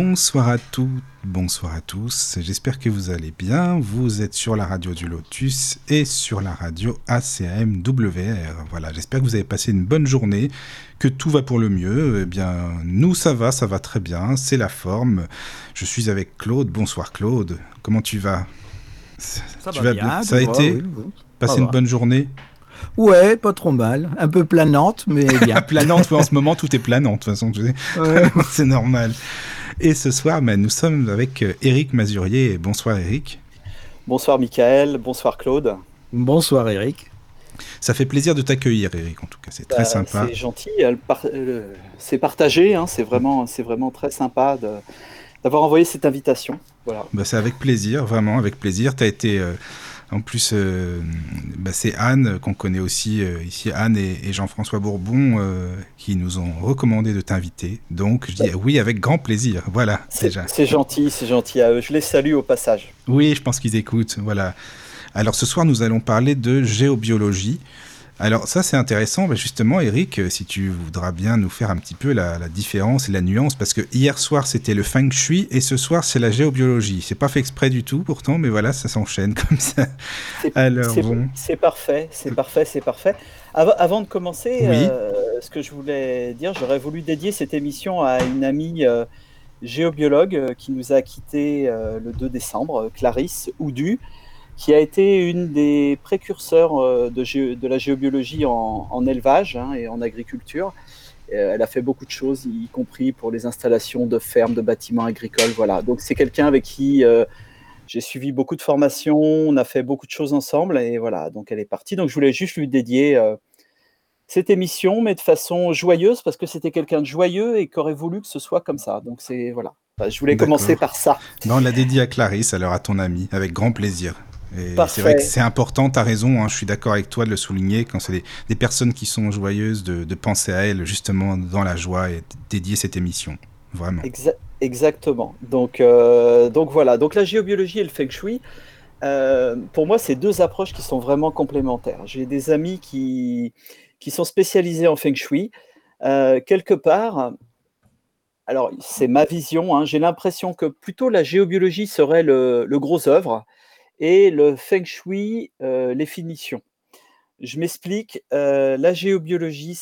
Bonsoir à toutes, bonsoir à tous, j'espère que vous allez bien, vous êtes sur la radio du Lotus et sur la radio ACAMWR. Voilà, j'espère que vous avez passé une bonne journée, que tout va pour le mieux. Eh bien, nous ça va, ça va très bien, c'est la forme. Je suis avec Claude, bonsoir Claude, comment tu vas? Ça Tu va vas bien, Ça a été oui, oui. Passé une va. bonne journée? Ouais, pas trop mal. Un peu planante, mais bien. Planante, en ce moment tout est planant, de toute façon. Ouais. c'est normal. Et ce soir, ben, nous sommes avec euh, Eric Mazurier. Bonsoir Eric. Bonsoir Michael, bonsoir Claude. Bonsoir Eric. Ça fait plaisir de t'accueillir Eric, en tout cas, c'est très Bah, sympa. C'est gentil, euh, c'est partagé, hein, c'est vraiment, c'est vraiment très sympa de- d'avoir envoyé cette invitation. Voilà. Bah, c'est avec plaisir, vraiment avec plaisir. Tu as été, euh, en plus, euh, bah, c'est Anne qu'on connaît aussi euh, ici, Anne et, et Jean-François Bourbon, euh, qui nous ont recommandé de t'inviter. Donc je dis oui avec grand plaisir. Voilà, C'est déjà. c'est gentil, c'est gentil à eux. Je les salue au passage. Oui, je pense qu'ils écoutent. Voilà. Alors ce soir, nous allons parler de géobiologie. Alors ça, c'est intéressant. Bah, justement, Eric, euh, si tu voudras bien nous faire un petit peu la, la différence et la nuance, parce que hier soir, c'était le feng shui et ce soir, c'est la géobiologie. C'est pas fait exprès du tout, pourtant, mais voilà, ça s'enchaîne comme ça. C'est- bon. c'est parfait, c'est parfait, c'est parfait. Av- avant de commencer, Oui. euh, ce que je voulais dire, j'aurais voulu dédier cette émission à une amie euh, géobiologue qui nous a quittés euh, le 2 décembre, Clarisse Oudu, qui a été une des précurseurs euh, de, gé- de la géobiologie en, en élevage hein, et en agriculture. Euh, elle a fait beaucoup de choses, y compris pour les installations de fermes, de bâtiments agricoles. Voilà. Donc c'est quelqu'un avec qui euh, j'ai suivi beaucoup de formations, on a fait beaucoup de choses ensemble et voilà, donc elle est partie. Donc je voulais juste lui dédier euh, cette émission, mais de façon joyeuse parce que c'était quelqu'un de joyeux et qui aurait voulu que ce soit comme ça. Donc c'est voilà, Enfin, je voulais commencer par ça. On l'a dédié à Clarisse, alors à ton ami, avec grand plaisir. C'est vrai que c'est important, tu as raison, hein, je suis d'accord avec toi de le souligner, quand c'est des, des personnes qui sont joyeuses, de, de penser à elles justement dans la joie et dédier cette émission. Vraiment. Exa- exactement. Donc, euh, donc voilà. Donc la géobiologie et le feng shui, euh, pour moi, c'est deux approches qui sont vraiment complémentaires. J'ai des amis qui, qui sont spécialisés en feng shui. Euh, quelque part, alors c'est ma vision, hein, j'ai l'impression que plutôt la géobiologie serait le, le gros œuvre et le feng shui euh, les finitions. Je m'explique, euh, la géobiologie,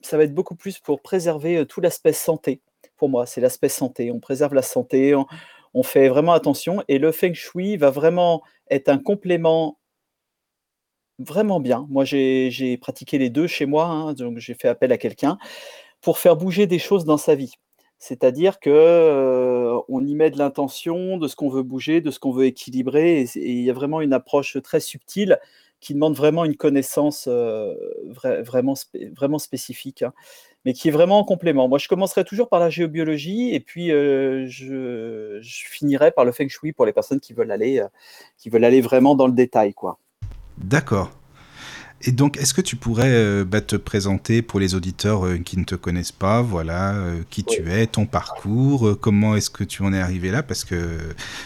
ça va être beaucoup plus pour préserver euh, tout l'aspect santé pour moi, c'est l'aspect santé. On préserve la santé, on, fait vraiment attention. Et le feng shui va vraiment être un complément vraiment bien. Moi, j'ai j'ai pratiqué les deux chez moi, hein, donc j'ai fait appel à quelqu'un pour faire bouger des choses dans sa vie. C'est-à-dire que euh, on y met de l'intention, de ce qu'on veut bouger, de ce qu'on veut équilibrer, et il y a vraiment une approche très subtile qui demande vraiment une connaissance euh, vra- vraiment, vraiment spécifique. hein mais qui est vraiment en complément. Moi, je commencerai toujours par la géobiologie et puis euh, je, je finirai par le feng shui pour les personnes qui veulent aller, qui veulent aller vraiment dans le détail, quoi. D'accord. Et donc, est-ce que tu pourrais euh, bah, te présenter pour les auditeurs euh, qui ne te connaissent pas, voilà, euh, qui tu es, ton parcours, comment est-ce que tu en es arrivé là? Parce que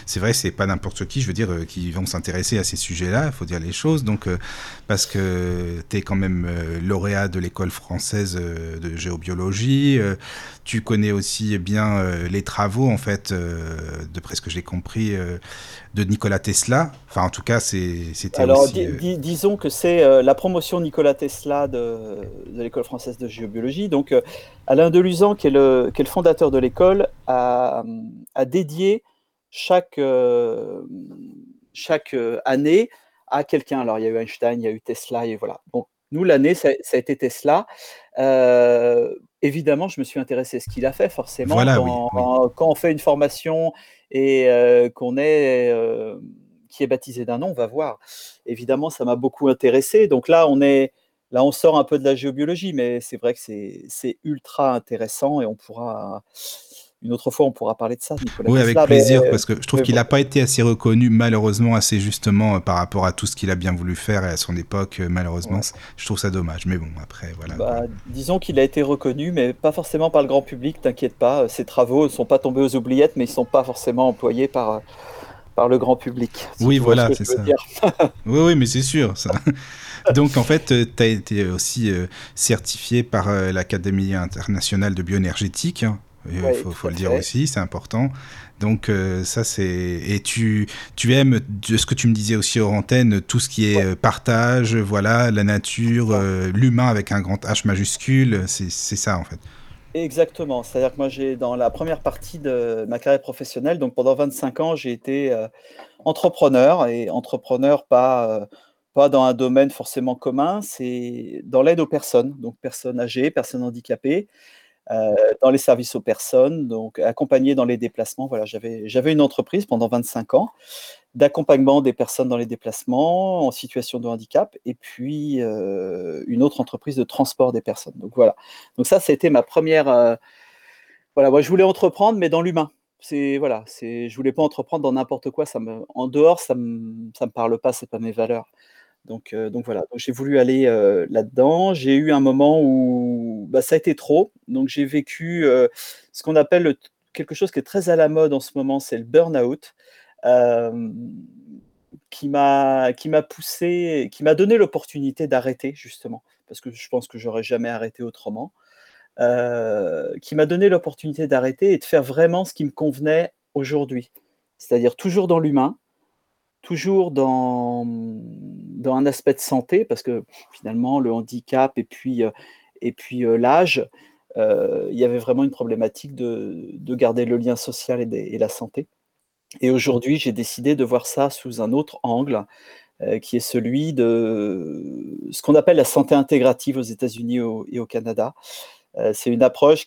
c'est vrai, c'est pas n'importe qui, je veux dire, qui vont s'intéresser à ces sujets-là, il faut dire les choses. Donc, parce que tu es quand même lauréat de l'école française de géobiologie, tu connais aussi bien les travaux, en fait, de presque que j'ai compris, de Nikola Tesla. Enfin, en tout cas, c'est- c'était Alors, aussi... di- di- disons que c'est la promotion Nikola Tesla de, de l'école française de géobiologie. Donc, euh, Alain Deluzan, qui est le, qui est le fondateur de l'école, a, a dédié chaque, euh, chaque euh, année à quelqu'un. Alors, il y a eu Einstein, il y a eu Tesla, et voilà. Donc, nous, l'année, ça, ça a été Tesla. Euh, évidemment, je me suis intéressé à ce qu'il a fait, forcément. Voilà, oui, quand, quand on fait une formation et euh, qu'on est, euh, qui est baptisé d'un nom, on va voir. Évidemment, ça m'a beaucoup intéressé. Donc là, on est là, on sort un peu de la géobiologie, mais c'est vrai que c'est ultra intéressant et on pourra une autre fois, on pourra parler de ça, Nicolas Oui, avec plaisir, parce que je trouve qu'il n'a pas été assez reconnu, malheureusement, assez justement euh, par rapport à tout ce qu'il a bien voulu faire et à son époque, euh, malheureusement. Je trouve ça dommage, mais bon, après, voilà. Bah, disons qu'il a été reconnu, mais pas forcément par le grand public, t'inquiète pas. Ses travaux ne sont pas tombés aux oubliettes, mais ils ne sont pas forcément employés par, par le grand public. oui, voilà, c'est ça. oui, oui, mais c'est sûr, ça. Donc, en fait, euh, tu as été aussi certifié par l'Académie internationale de bioénergétique. Hein. Il faut, le dire aussi, c'est important. Donc euh, ça c'est et tu tu aimes ce que tu me disais aussi hors antenne tout ce qui est euh, partage, voilà la nature, euh, l'humain avec un grand H majuscule, c'est ça en fait. Exactement. C'est-à-dire que moi j'ai dans la première partie de ma carrière professionnelle, donc pendant 25 ans j'ai été entrepreneur et entrepreneur pas pas dans un domaine forcément commun, c'est dans l'aide aux personnes, donc personnes âgées, personnes handicapées. Euh, dans les services aux personnes, donc accompagné dans les déplacements. Voilà, j'avais, une entreprise pendant 25 ans d'accompagnement des personnes dans les déplacements en situation de handicap et puis euh, une autre entreprise de transport des personnes. Donc voilà. Donc ça, c'était ma première. Euh, voilà, moi je voulais entreprendre, mais dans l'humain. C'est voilà, c'est, je voulais pas entreprendre dans n'importe quoi. Ça me, en dehors, ça me, ça me parle pas, c'est pas mes valeurs. Donc, euh, donc voilà, j'ai voulu aller euh, là-dedans. J'ai eu un moment où bah, ça a été trop. Donc j'ai vécu euh, ce qu'on appelle quelque chose qui est très à la mode en ce moment, c'est le burn-out, qui m'a qui m'a poussé, qui m'a donné l'opportunité d'arrêter justement, parce que je pense que j'aurais jamais arrêté autrement. qui m'a donné l'opportunité d'arrêter et de faire vraiment ce qui me convenait aujourd'hui, c'est-à-dire toujours dans l'humain, toujours dans, un aspect de santé, parce que finalement, le handicap et puis, euh, euh, l'âge, euh, il y avait vraiment une problématique de, de garder le lien social et, la santé. Et aujourd'hui, j'ai décidé de voir ça sous un autre angle, qui est celui de ce qu'on appelle la santé intégrative aux États-Unis et au Canada. c'est une approche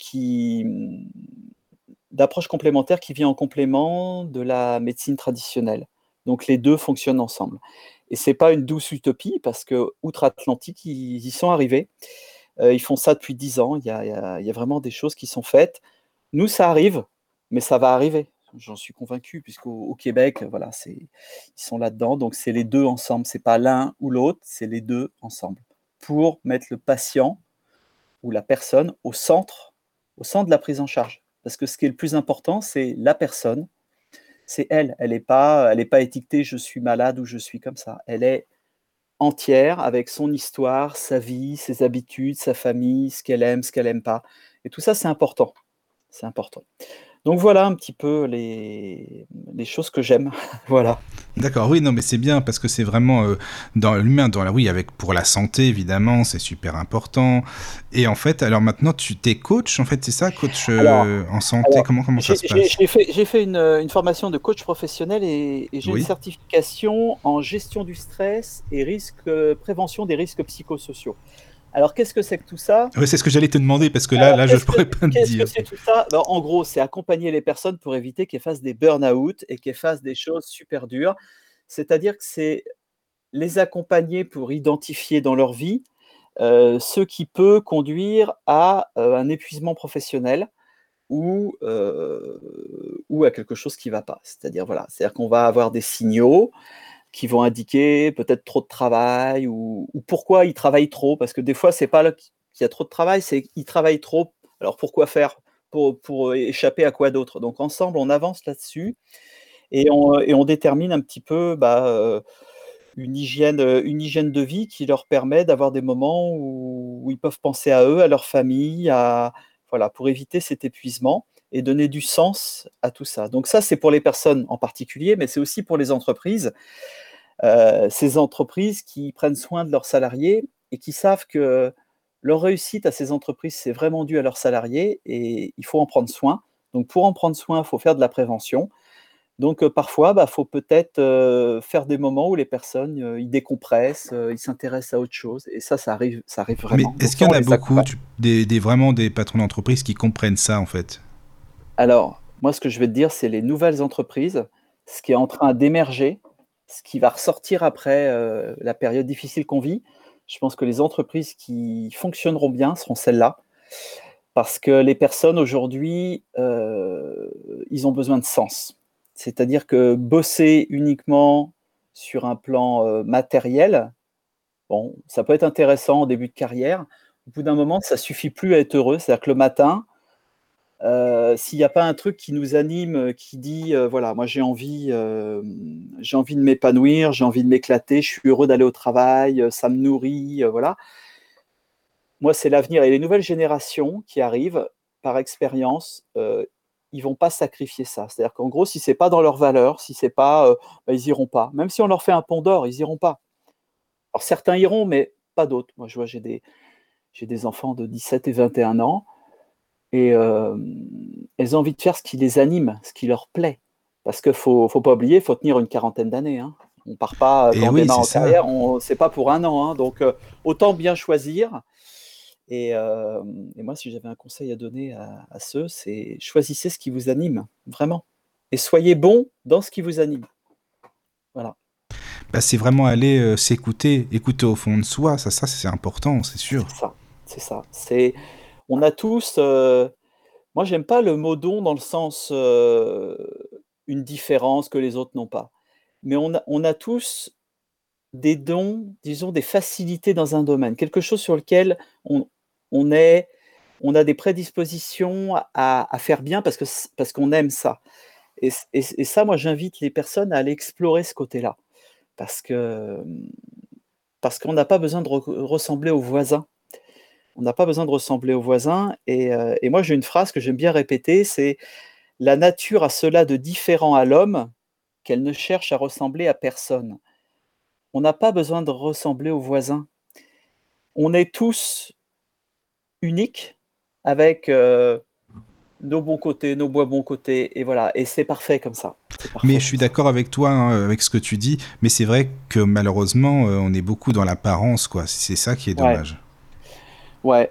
complémentaire qui vient en complément de la médecine traditionnelle. Donc les deux fonctionnent ensemble. Et c'est pas une douce utopie parce que outre-Atlantique, ils y sont arrivés. Euh, ils font ça depuis dix ans. Il y, a, vraiment des choses qui sont faites. Nous, ça arrive, mais ça va arriver. J'en suis convaincu, puisqu'au Québec, voilà, c'est, ils sont là-dedans. Donc c'est les deux ensemble. C'est pas l'un ou l'autre, c'est les deux ensemble. Pour mettre le patient ou la personne au centre, au centre de la prise en charge. Parce que ce qui est le plus important, c'est la personne, c'est elle. Elle n'est pas, elle pas étiquetée je suis malade ou je suis comme ça. Elle est entière avec son histoire, sa vie, ses habitudes, sa famille, ce qu'elle aime, ce qu'elle n'aime pas. Et tout ça, c'est important. C'est important. Donc voilà un petit peu les, les choses que j'aime. voilà. D'accord, oui, non, mais c'est bien parce que c'est vraiment euh, dans l'humain, dans la, oui, avec pour la santé évidemment, c'est super important. Et en fait, alors maintenant, tu es coach, en fait, c'est ça, coach euh, en santé? comment comment ça se passe? J'ai fait, fait une, une, formation de coach professionnel et, j'ai une certification en gestion du stress et risque, euh, prévention des risques psychosociaux. Alors, qu'est-ce que c'est que tout ça C'est ce que j'allais te demander, parce que là, là je ne pourrais pas me dire. Qu'est-ce que c'est tout ça ben, En gros, c'est accompagner les personnes pour éviter qu'elles fassent des burn-out et qu'elles fassent des choses super dures. C'est-à-dire que c'est les accompagner pour identifier dans leur vie euh, ce qui peut conduire à euh, un épuisement professionnel ou, euh, ou à quelque chose qui ne va pas. C'est-à-dire, voilà, c'est-à-dire qu'on va avoir des signaux qui vont indiquer peut-être trop de travail ou, pourquoi ils travaillent trop. Parce que des fois, c'est pas qu'il y a trop de travail, c'est qu'ils travaillent trop. Alors pourquoi faire pour, pour échapper à quoi d'autre? Donc ensemble, on avance là-dessus et on, on, détermine un petit peu bah, euh, une, hygiène, de vie qui leur permet d'avoir des moments où, ils peuvent penser à eux, à leur famille, voilà, pour éviter cet épuisement et donner du sens à tout ça. Donc ça, c'est pour les personnes en particulier, mais c'est aussi pour les entreprises. Euh, ces entreprises qui prennent soin de leurs salariés et qui savent que leur réussite à ces entreprises, c'est vraiment dû à leurs salariés et il faut en prendre soin. Donc pour en prendre soin, il faut faire de la prévention. Donc euh, parfois, il bah, faut peut-être euh, faire des moments où les personnes, ils décompressent, ils s'intéressent à autre chose. Et ça, ça arrive, ça arrive vraiment. Mais est-ce qu'il y en a beaucoup, des, des, vraiment des patrons d'entreprise qui comprennent ça en fait? Alors, moi, ce que je vais te dire, c'est les nouvelles entreprises, ce qui est en train d'émerger, ce qui va ressortir après euh, la période difficile qu'on vit. Je pense que les entreprises qui fonctionneront bien seront celles-là. Parce que les personnes aujourd'hui, euh, ils ont besoin de sens. C'est-à-dire que bosser uniquement sur un plan euh, matériel, bon, ça peut être intéressant au début de carrière. Au bout d'un moment, ça suffit plus à être heureux. C'est-à-dire que le matin, euh, s'il n'y a pas un truc qui nous anime, qui dit voilà, moi j'ai envie, j'ai envie de m'épanouir, j'ai envie de m'éclater, je suis heureux d'aller au travail, ça me nourrit, voilà moi, c'est l'avenir. Et les nouvelles générations qui arrivent, par expérience, euh, ils vont pas sacrifier ça. C'est-à-dire qu'en gros, si c'est pas dans leurs valeurs, si c'est pas, euh, bah, ils iront pas. Même si on leur fait un pont d'or, ils iront pas. Alors certains iront, mais pas d'autres. Moi, je vois, j'ai des, j'ai des enfants de 17 et 21 ans, et euh, elles ont envie de faire ce qui les anime, ce qui leur plaît. Parce qu'il faut, faut pas oublier, il faut tenir une quarantaine d'années. Hein. On part pas Et dans oui, mains en ça. carrière, on, c'est pas pour un an. hein. Donc euh, autant bien choisir. Et, euh, et moi, si j'avais un conseil à donner à, à ceux, c'est choisissez ce qui vous anime, vraiment. Et soyez bon dans ce qui vous anime. Voilà. Bah, c'est vraiment aller euh, s'écouter, écouter au fond de soi. Ça, ça c'est important, c'est sûr. C'est ça. C'est ça. C'est, on a tous. euh, moi, j'aime pas le mot don dans le sens euh, une différence que les autres n'ont pas. Mais on a, tous des dons, disons des facilités dans un domaine, quelque chose sur lequel on, est, on a des prédispositions à, faire bien parce que parce qu'on aime ça. Et, ça, moi, j'invite les personnes à aller explorer ce côté-là, parce que parce qu'on n'a pas besoin de re- ressembler aux voisins. On n'a pas besoin de ressembler aux voisins. Et, euh, et moi, j'ai une phrase que j'aime bien répéter, c'est la nature a cela de différent à l'homme qu'elle ne cherche à ressembler à personne. On n'a pas besoin de ressembler aux voisins. On est tous uniques avec euh, nos bons côtés, nos moins bons côtés, et voilà. Et c'est parfait comme ça. Parfait Mais je suis d'accord avec toi, hein, avec ce que tu dis. Mais c'est vrai que malheureusement, euh, on est beaucoup dans l'apparence, quoi. C'est ça qui est dommage. Ouais,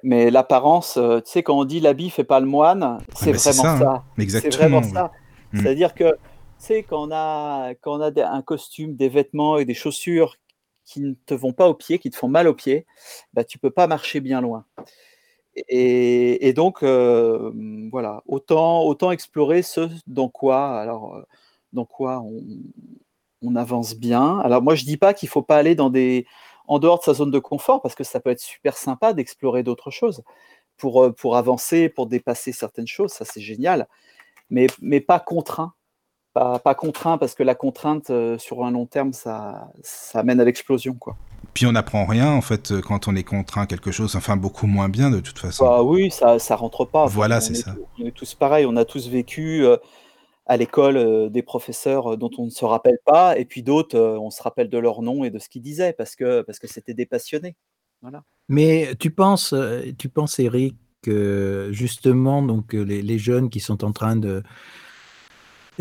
mais l'apparence, euh, tu sais, quand on dit l'habit fait pas le moine, c'est bah, vraiment ça, ça. hein. C'est vraiment ça. Mm. C'est-à-dire que, tu sais, quand on a, quand on a des- un costume, des vêtements et des chaussures qui ne te vont pas aux pieds, qui te font mal aux pieds, bah, tu peux pas marcher bien loin. Et, et donc, euh, voilà, autant, autant explorer ce dans quoi, alors, euh, dans quoi on, on avance bien. Alors, moi, je dis pas qu'il faut pas aller dans des, en dehors de sa zone de confort, parce que ça peut être super sympa d'explorer d'autres choses pour, euh, pour avancer, pour dépasser certaines choses, ça c'est génial, mais, mais pas contraint. Pas, pas contraint, parce que la contrainte, euh, sur un long terme, ça, ça mène à l'explosion, quoi. Puis on n'apprend rien, en fait, euh, quand on est contraint à quelque chose. Enfin, beaucoup moins bien, de toute façon. Bah oui, ça, ça rentre pas. Voilà, c'est est ça. tous, on est tous pareils, on a tous vécu euh, à l'école euh, des professeurs euh, dont on ne se rappelle pas, et puis d'autres, euh, on se rappelle de leur nom et de ce qu'ils disaient, parce que parce que c'était des passionnés. Voilà. Mais tu penses, tu penses, Eric, que justement, donc les, les jeunes qui sont en train de,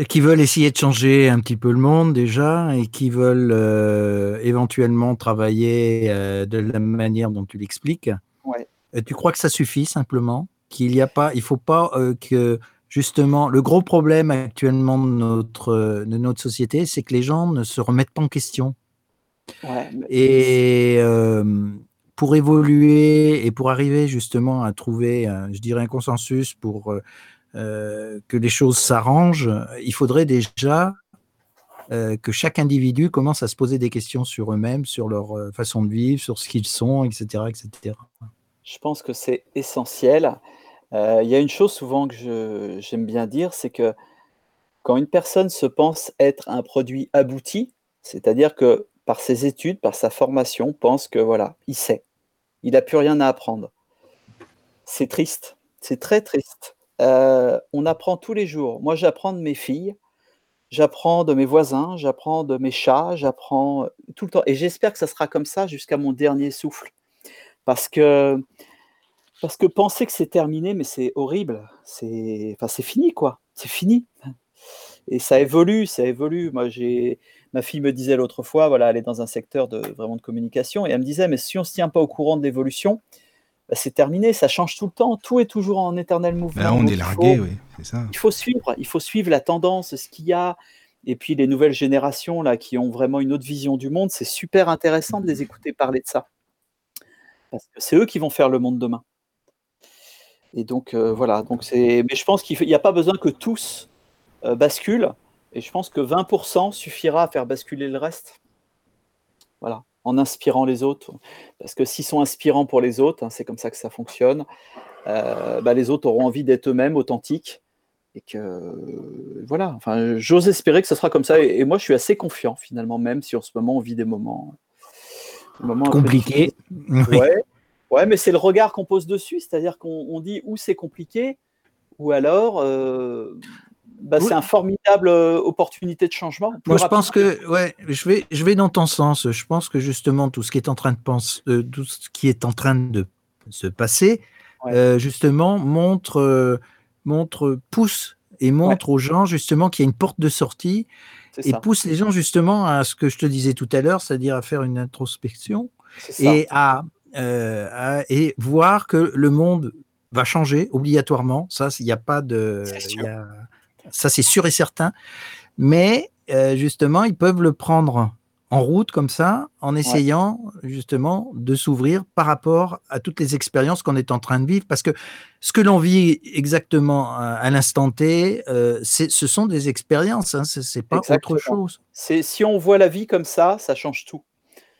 qui veulent essayer de changer un petit peu le monde déjà et qui veulent euh, éventuellement travailler euh, de la manière dont tu l'expliques, Ouais. tu crois que ça suffit simplement, qu'il n'y a pas, il faut pas euh, que justement le gros problème actuellement de notre de notre société, c'est que les gens ne se remettent pas en question. Ouais, Et euh, pour évoluer et pour arriver justement à trouver, euh, je dirais, un consensus pour euh, que les choses s'arrangent, il faudrait déjà euh, que chaque individu commence à se poser des questions sur eux-mêmes, sur leur façon de vivre, sur ce qu'ils sont, etc., etc. Je pense que c'est essentiel. Euh, Il y a une chose souvent que j'aime bien dire, c'est que quand une personne se pense être un produit abouti, c'est-à-dire que par ses études, par sa formation, pense que voilà, il sait, il n'a plus rien à apprendre. C'est triste, c'est très triste. Euh, on apprend tous les jours. Moi, j'apprends de mes filles, j'apprends de mes voisins, j'apprends de mes chats, j'apprends tout le temps. Et j'espère que ça sera comme ça jusqu'à mon dernier souffle. Parce que parce que penser que c'est terminé, mais c'est horrible. C'est, enfin, fini, quoi. C'est fini. Et ça évolue, ça évolue. Moi, j'ai, ma fille me disait l'autre fois, voilà, elle est dans un secteur de vraiment de communication, et elle me disait, mais si on se tient pas au courant de l'évolution, bah, c'est terminé. Ça change tout le temps. Tout est toujours en éternel mouvement. Là, on Donc, est largué, faut- oui, c'est ça. il faut suivre, il faut suivre la tendance, ce qu'il y a. Et puis les nouvelles générations là qui ont vraiment une autre vision du monde, c'est super intéressant de les écouter parler de ça. Parce que c'est eux qui vont faire le monde demain. Et donc euh, voilà, donc c'est. Mais je pense qu'il n'y a pas besoin que tous euh, basculent. Et je pense que 20% suffira à faire basculer le reste. Voilà, en inspirant les autres. Parce que s'ils sont inspirants pour les autres, hein, c'est comme ça que ça fonctionne, euh, bah, les autres auront envie d'être eux-mêmes authentiques. Et que voilà, enfin, j'ose espérer que ce sera comme ça. Et, moi, je suis assez confiant finalement, même si en ce moment on vit des moments, compliqués. Ouais, ouais, mais c'est le regard qu'on pose dessus, c'est-à-dire qu'on dit où c'est compliqué, ou alors euh, bah, c'est une formidable euh, opportunité de changement. Moi, je pense que, ouais, je vais, je vais dans ton sens. Je pense que justement tout ce qui est en train de penser, tout ce qui est en train de se passer, justement montre montre, pousse et montre aux gens justement qu'il y a une porte de sortie et pousse les gens justement à ce que je te disais tout à l'heure, c'est-à-dire à faire une introspection et à, euh, et voir que le monde va changer obligatoirement. Ça, il n'y a pas de, ça c'est sûr et certain. Mais euh, justement, ils peuvent le prendre en route comme ça, en essayant justement de s'ouvrir par rapport à toutes les expériences qu'on est en train de vivre. Parce que ce que l'on vit exactement à, l'instant T, euh, ce sont des expériences, hein, ce n'est pas autre chose. Si on voit la vie comme ça, ça change tout.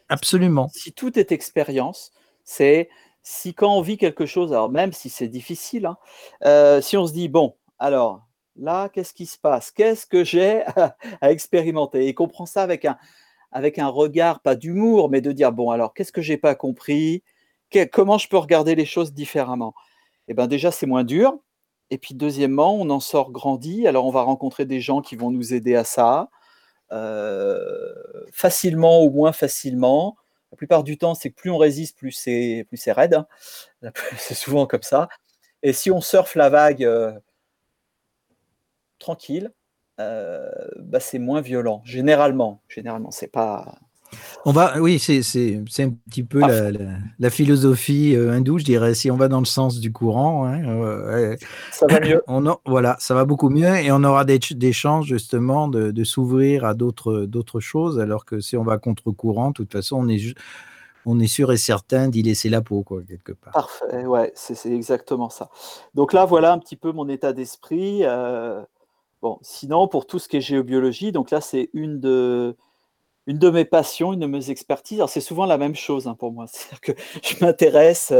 Absolument. Si, tout est expérience, c'est si quand on vit quelque chose, alors même si c'est difficile, hein, euh, si on se dit, bon, alors là, qu'est-ce qui se passe? Qu'est-ce que j'ai à, expérimenter? Et qu'on prend ça avec un, avec un regard, pas d'humour, mais de dire, bon, alors, qu'est-ce que j'ai pas compris? Comment je peux regarder les choses différemment? Eh bien, déjà, c'est moins dur. Et puis, deuxièmement, on en sort grandi. Alors, on va rencontrer des gens qui vont nous aider à ça, euh, facilement ou moins facilement. La plupart du temps, c'est que plus on résiste, plus c'est, plus c'est raide. Hein. C'est souvent comme ça. Et si on surfe la vague euh, tranquille, euh, bah, c'est moins violent. Généralement, généralement, c'est pas. On va, oui, c'est un petit peu la, philosophie euh, hindoue, je dirais. Si on va dans le sens du courant, hein, euh, ça va mieux. On voilà, ça va beaucoup mieux et on aura des, des chances justement de, s'ouvrir à d'autres choses, alors que si on va contre courant, de toute façon, on est on est sûr et certain d'y laisser la peau, quoi, quelque part. Parfait, ouais, c'est exactement ça. Donc là, voilà un petit peu mon état d'esprit. Bon, sinon, pour tout ce qui est géobiologie, donc là, c'est une de, une de mes passions, une de mes expertises. Alors, c'est souvent la même chose hein, pour moi. C'est-à-dire que je m'intéresse,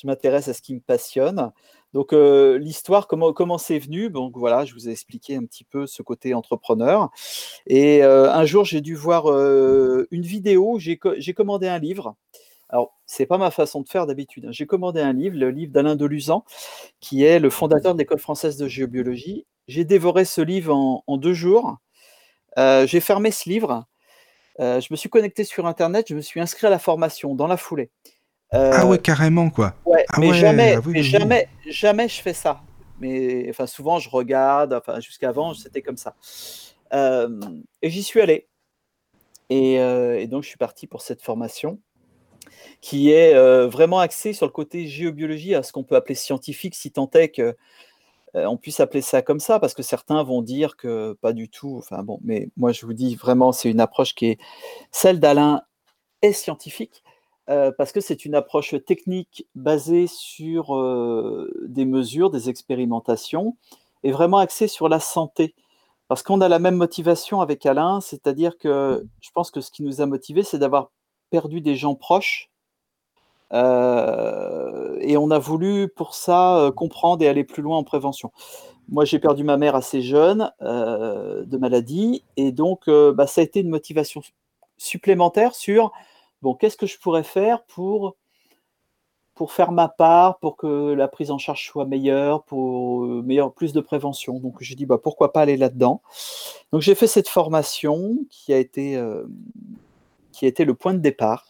je m'intéresse à ce qui me passionne. Donc, euh, l'histoire, comment, c'est venu? Donc, voilà, je vous ai expliqué un petit peu ce côté entrepreneur. Et euh, un jour, j'ai dû voir euh, une vidéo, j'ai commandé un livre. Alors, c'est pas ma façon de faire d'habitude. Hein. J'ai commandé un livre, le livre d'Alain Deluzan, qui est le fondateur de l'école française de géobiologie. J'ai dévoré ce livre en, deux jours. Euh, j'ai fermé ce livre. Euh, je me suis connecté sur Internet. Je me suis inscrit à la formation dans la foulée. ah ouais, carrément quoi. Ouais, ah mais jamais, ah jamais, jamais je fais ça. Mais enfin, souvent je regarde. Enfin, jusqu'avant, c'était comme ça. Euh, et j'y suis allé. Et, et, donc, je suis parti pour cette formation qui est vraiment axée sur le côté géobiologie, à ce qu'on peut appeler scientifique, si tant est que euh, on puisse appeler ça comme ça, parce que certains vont dire que pas du tout. Enfin bon, mais moi je vous dis vraiment, c'est une approche qui est celle d'Alain et scientifique, euh, parce que c'est une approche technique basée sur euh, des mesures, des expérimentations, et vraiment axée sur la santé. Parce qu'on a la même motivation avec Alain, c'est-à-dire que je pense que ce qui nous a motivés, c'est d'avoir perdu des gens proches euh, et on a voulu pour ça euh, comprendre et aller plus loin en prévention. Moi, j'ai perdu ma mère assez jeune euh, de maladie, et donc bah, ça a été une motivation supplémentaire sur bon, qu'est-ce que je pourrais faire pour pour faire ma part, pour que la prise en charge soit meilleure, pour meilleur, plus de prévention. Donc j'ai dit bah, pourquoi pas aller là-dedans. Donc j'ai fait cette formation qui a été qui était le point de départ.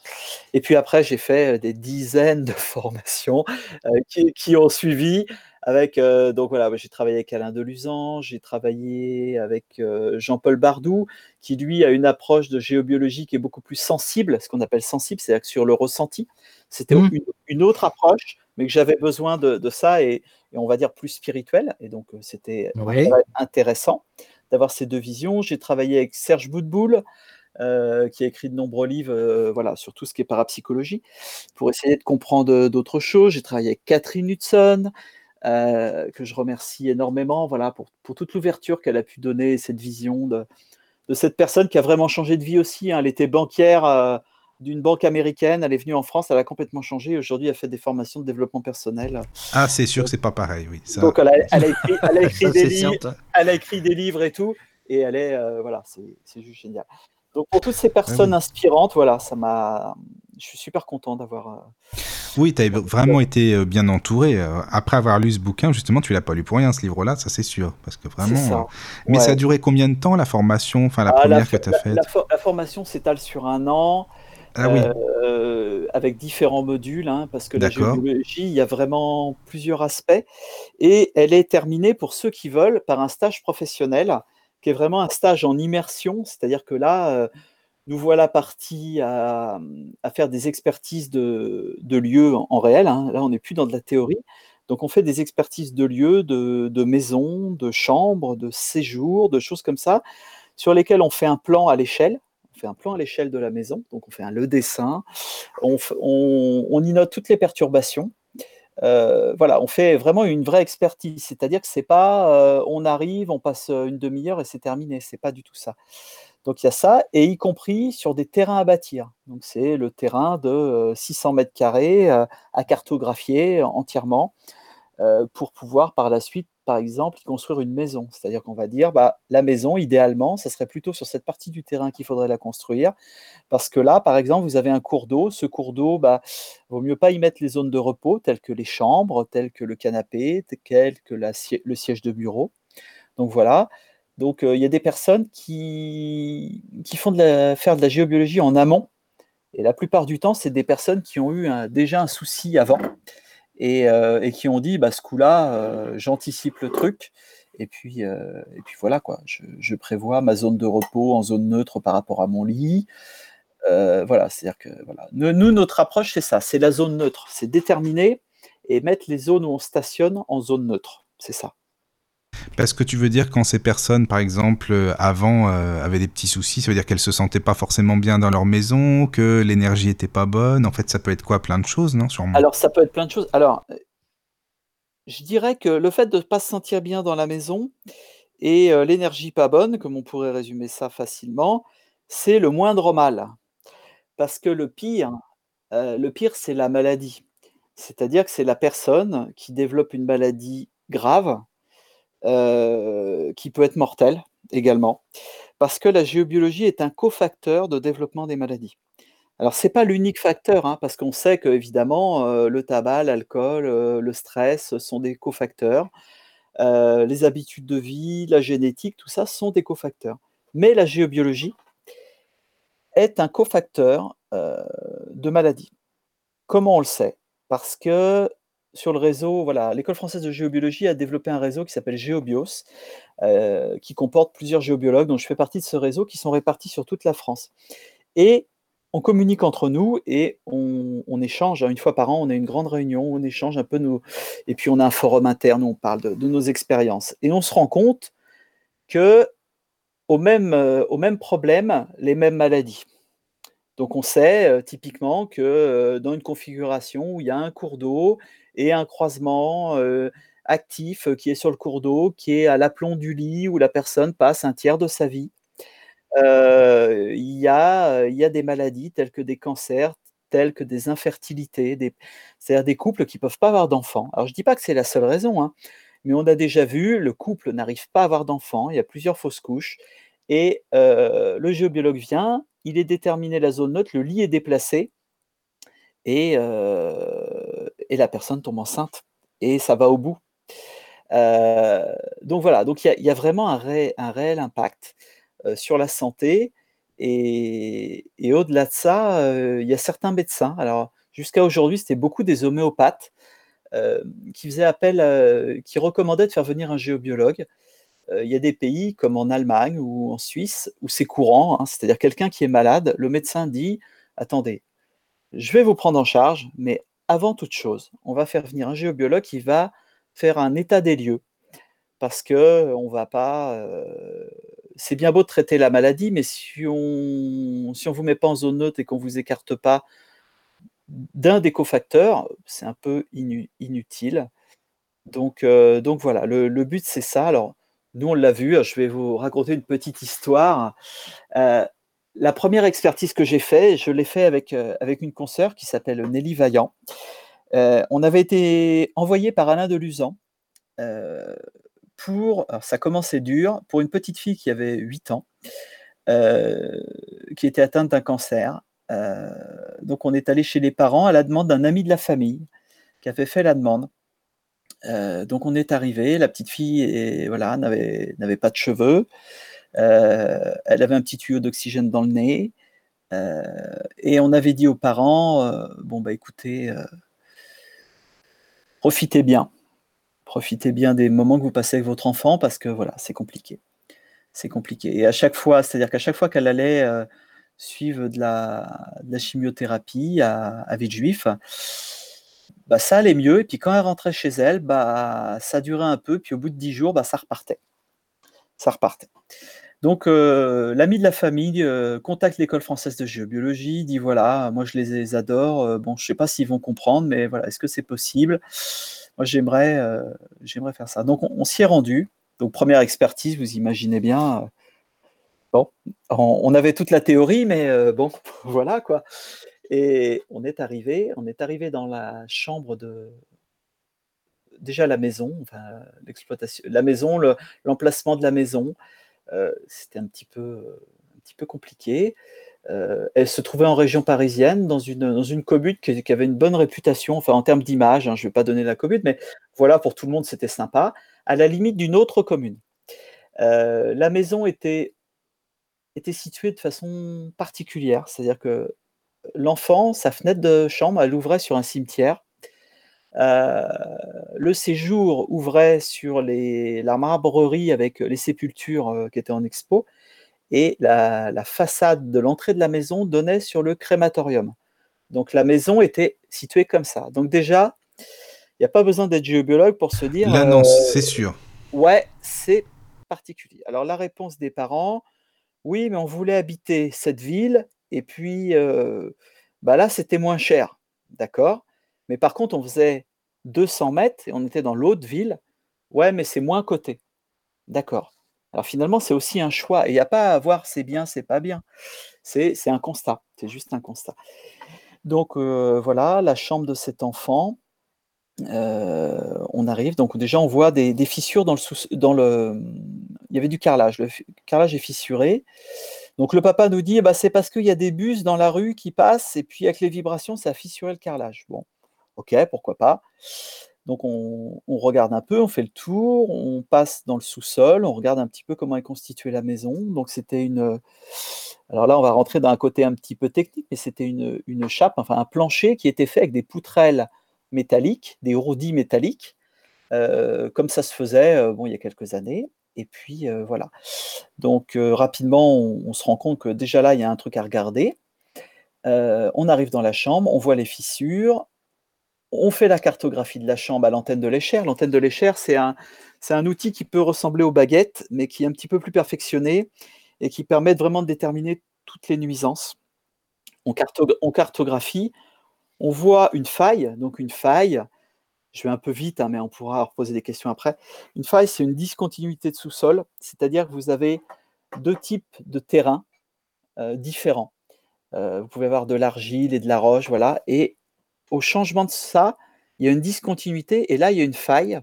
Et puis après, j'ai fait euh, des dizaines de formations euh, qui, ont suivi. Avec, euh, donc voilà, j'ai travaillé avec Alain Deluzan, j'ai travaillé avec Jean-Paul Bardou, qui lui a une approche de géobiologie qui est beaucoup plus sensible, ce qu'on appelle sensible, c'est-à-dire sur le ressenti. C'était mmh. une, autre approche, mais que j'avais besoin de, ça et, on va dire plus spirituel. Et donc c'était intéressant d'avoir ces deux visions. J'ai travaillé avec Serge Boudboul, euh, qui a écrit de nombreux livres euh, voilà, sur tout ce qui est parapsychologie, pour essayer de comprendre d'autres choses. J'ai travaillé avec Catherine Hudson, que je remercie énormément voilà, pour, pour toute l'ouverture qu'elle a pu donner, cette vision de, de, cette personne qui a vraiment changé de vie aussi. Hein. Elle était banquière d'une banque américaine. Elle est venue en France, elle a complètement changé. Aujourd'hui, elle fait des formations de développement personnel. Ah, c'est sûr que c'est pas pareil, oui. Ça... Donc, elle a, elle a écrit, elle a écrit des livres, elle a écrit des livres et tout, et elle est, euh, voilà, c'est juste génial. Donc, pour toutes ces personnes inspirantes, voilà, ça m'a, je suis super content d'avoir. Euh, oui, tu as vraiment été euh, bien entouré. Après avoir lu ce bouquin, justement, tu l'as pas lu pour rien, ce livre-là, ça c'est sûr. Parce que vraiment. Ça. Mais ça a duré combien de temps la formation Enfin, la ah, première que tu as faite la, la, formation s'étale sur un an. Ah euh, avec différents modules, hein, parce que la géologie, il y a vraiment plusieurs aspects. Et elle est terminée pour ceux qui veulent par un stage professionnel, qui est vraiment un stage en immersion, c'est-à-dire que là, euh, nous voilà partis à, faire des expertises de, lieux en, réel. Hein. Là, on n'est plus dans de la théorie. Donc, on fait des expertises de lieux, de, maisons, de chambres, de séjours, de choses comme ça, sur lesquelles on fait un plan à l'échelle un plan à l'échelle de la maison, donc on fait un, le dessin, on, on, y note toutes les perturbations. Euh, voilà, on fait vraiment une vraie expertise, c'est-à-dire que c'est pas euh, on arrive, on passe une demi-heure et c'est terminé, c'est pas du tout ça. Donc il y a ça, et y compris sur des terrains à bâtir. Donc c'est le terrain de 600 euh, mètres carrés à cartographier entièrement pour pouvoir par la suite par exemple, construire une maison. C'est-à-dire qu'on va dire, bah, la maison, idéalement, ça serait plutôt sur cette partie du terrain qu'il faudrait la construire. Parce que là, par exemple, vous avez un cours d'eau. Ce cours d'eau, bah, vaut mieux pas y mettre les zones de repos, telles que les chambres, telles que le canapé, telles que le siège de bureau. Donc voilà. Donc euh, il y a des personnes qui, qui font de la, faire de la géobiologie en amont. Et la plupart du temps, c'est des personnes qui ont eu déjà un souci avant euh, et, qui ont dit bah, ce coup-là, euh, j'anticipe le truc. Et puis, euh, et puis voilà, quoi. Je, prévois ma zone de repos en zone neutre par rapport à mon lit. voilà, c'est-à-dire que voilà. Nous, notre approche, c'est ça c'est la zone neutre. C'est déterminer et mettre les zones où on stationne en zone neutre. C'est ça. Parce que tu veux dire quand ces personnes, par exemple, euh, avant euh, avaient des petits soucis, ça veut dire qu'elles se sentaient pas forcément bien dans leur maison, que l'énergie était pas bonne. En fait, ça peut être quoi? Plein de choses, non Sûrement? Alors, ça peut être plein de choses. Alors, euh, je dirais que le fait de ne pas se sentir bien dans la maison et l'énergie pas bonne, comme on pourrait résumer ça facilement, c'est le moindre mal. Parce que le pire, le pire, c'est la maladie. C'est-à-dire que c'est la personne qui développe une maladie grave euh, qui peut être mortel également, parce que la géobiologie est un cofacteur de développement des maladies. Alors, ce n'est pas l'unique facteur, hein, parce qu'on sait que, évidemment, euh, le tabac, l'alcool, euh, le stress sont des cofacteurs. les habitudes de vie, la génétique, tout ça sont des cofacteurs. Mais la géobiologie est un cofacteur de maladies. Comment on le sait? Parce que sur le réseau, voilà, l'École française de géobiologie a développé un réseau qui s'appelle Géobios, euh, qui comporte plusieurs géobiologues, dont je fais partie de ce réseau, qui sont répartis sur toute la France. Et on communique entre nous et on, échange. Hein, une fois par an, on a une grande réunion, on échange un peu nos. Et puis on a un forum interne où on parle de, nos expériences. Et on se rend compte que au même, euh, au même problème, les mêmes maladies. Donc on sait euh, typiquement que dans une configuration où il y a un cours d'eau et un croisement actif qui est sur le cours d'eau, qui est à l'aplomb du lit où la personne passe un tiers de sa vie. il, y y a des maladies telles que des cancers, telles que des infertilités, c'est-à-dire des couples qui ne peuvent pas avoir d'enfants. Alors je ne dis pas que c'est la seule raison, hein, mais on a déjà vu, le couple n'arrive pas à avoir d'enfants, il y a plusieurs fausses couches, et le géobiologue vient, il est déterminé la zone neutre, le lit est déplacé, et, et la personne tombe enceinte et ça va au bout. donc voilà, donc il y, a vraiment un, réel impact sur la santé et, au-delà de ça, il y a certains médecins. Alors jusqu'à aujourd'hui, c'était beaucoup des homéopathes qui faisaient appel, qui recommandaient de faire venir un géobiologue. Il y a des pays comme en Allemagne ou en Suisse où c'est courant, hein, c'est-à-dire quelqu'un qui est malade, le médecin dit attendez, je vais vous prendre en charge, mais avant toute chose, on va faire venir un géobiologue qui va faire un état des lieux. Parce que on va pas. c'est bien beau de traiter la maladie, mais si on si on vous met pas en zone neutre et qu'on vous écarte pas d'un des cofacteurs, c'est un peu inutile. Donc, euh, donc voilà, le, but c'est ça. Alors, nous on l'a vu, je vais vous raconter une petite histoire. Euh, la première expertise que j'ai faite, je l'ai fait avec, euh, avec une consoeur qui s'appelle Nelly Vaillant. on avait été envoyé par Alain Deluzan pour, alors ça commençait dur, pour une petite fille qui avait 8 ans, qui était atteinte d'un cancer. donc on est allé chez les parents à la demande d'un ami de la famille qui avait fait la demande. Euh, donc on est arrivé, la petite fille voilà, n'avait pas de cheveux, euh, elle avait un petit tuyau d'oxygène dans le nez, euh, et on avait dit aux parents, bon bah écoutez, profitez bien, profitez bien des moments que vous passez avec votre enfant parce que voilà, c'est compliqué. C'est compliqué. Et à chaque fois, c'est-à-dire qu'à chaque fois qu'elle allait suivre de la, de la, chimiothérapie à, à Villejuif, bah, ça allait mieux. Et puis quand elle rentrait chez elle, bah, ça durait un peu. Puis au bout de dix jours, bah, ça repartait. Ça repartait. Donc euh, l'ami de la famille euh, contacte l'école française de géobiologie, dit voilà, moi je les adore. Euh, bon, je sais pas s'ils vont comprendre, mais voilà, est-ce que c'est possible? Moi j'aimerais, j'aimerais faire ça. Donc on, s'y est rendu. Donc première expertise, vous imaginez bien. bon, on, avait toute la théorie, mais bon, voilà quoi. Et on est arrivé, on est arrivé dans la chambre de déjà la maison, enfin, l'exploitation, la maison, l'emplacement de la maison. Euh, c'était un petit peu, un petit peu compliqué. Euh, elle se trouvait en région parisienne, dans une, dans une commune qui, avait une bonne réputation, enfin en termes d'image, hein, je ne vais pas donner la commune, mais voilà, pour tout le monde, c'était sympa, à la limite d'une autre commune. Euh, la maison était, était située de façon particulière, c'est-à-dire que l'enfant, sa fenêtre de chambre, elle ouvrait sur un cimetière. Euh, le séjour ouvrait sur la marbrerie avec les sépultures euh, qui étaient en expo. Et la, façade de l'entrée de la maison donnait sur le crématorium. Donc la maison était située comme ça. Donc déjà, il n'y a pas besoin d'être géobiologue pour se dire. L'annonce, euh, c'est sûr. Ouais, c'est particulier. Alors la réponse des parents, oui, mais on voulait habiter cette ville et puis, bah là, c'était moins cher, d'accord? Mais par contre, on faisait 200 mètres et on était dans l'autre ville. Ouais, mais c'est moins coté. D'accord. Alors finalement, c'est aussi un choix. Et il n'y a pas à voir c'est bien, c'est pas bien. C'est un constat. C'est juste un constat. Donc voilà, la chambre de cet enfant. on arrive. Donc déjà, on voit des, fissures dans le, le. Il y avait du carrelage. Le carrelage est fissuré. Donc le papa nous dit, bah, c'est parce qu'il y a des bus dans la rue qui passent, et puis avec les vibrations, ça a fissuré le carrelage. Bon, ok, pourquoi pas. Donc on, regarde un peu, on fait le tour, on passe dans le sous-sol, on regarde un petit peu comment est constituée la maison. Donc c'était une... Alors là, on va rentrer dans un côté un petit peu technique, mais c'était une, une chape, enfin un plancher qui était fait avec des poutrelles métalliques, des rodis métalliques, euh, comme ça se faisait euh, bon, il y a quelques années. Et puis voilà. Donc rapidement, on, se rend compte que déjà là, il y a un truc à regarder. on arrive dans la chambre, on voit les fissures, on fait la cartographie de la chambre à l'antenne de l'échelle. L'antenne de l'échelle, c'est un, un, outil qui peut ressembler aux baguettes, mais qui est un petit peu plus perfectionné et qui permet vraiment de déterminer toutes les nuisances. On, cartographie, on voit une faille, donc une faille, je vais un peu vite, hein, mais on pourra reposer des questions après. Une faille, c'est une discontinuité de sous-sol, c'est-à-dire que vous avez deux types de terrains euh, différents. Euh, vous pouvez avoir de l'argile et de la roche, voilà. Et au changement de ça, il y a une discontinuité, et là, il y a une faille.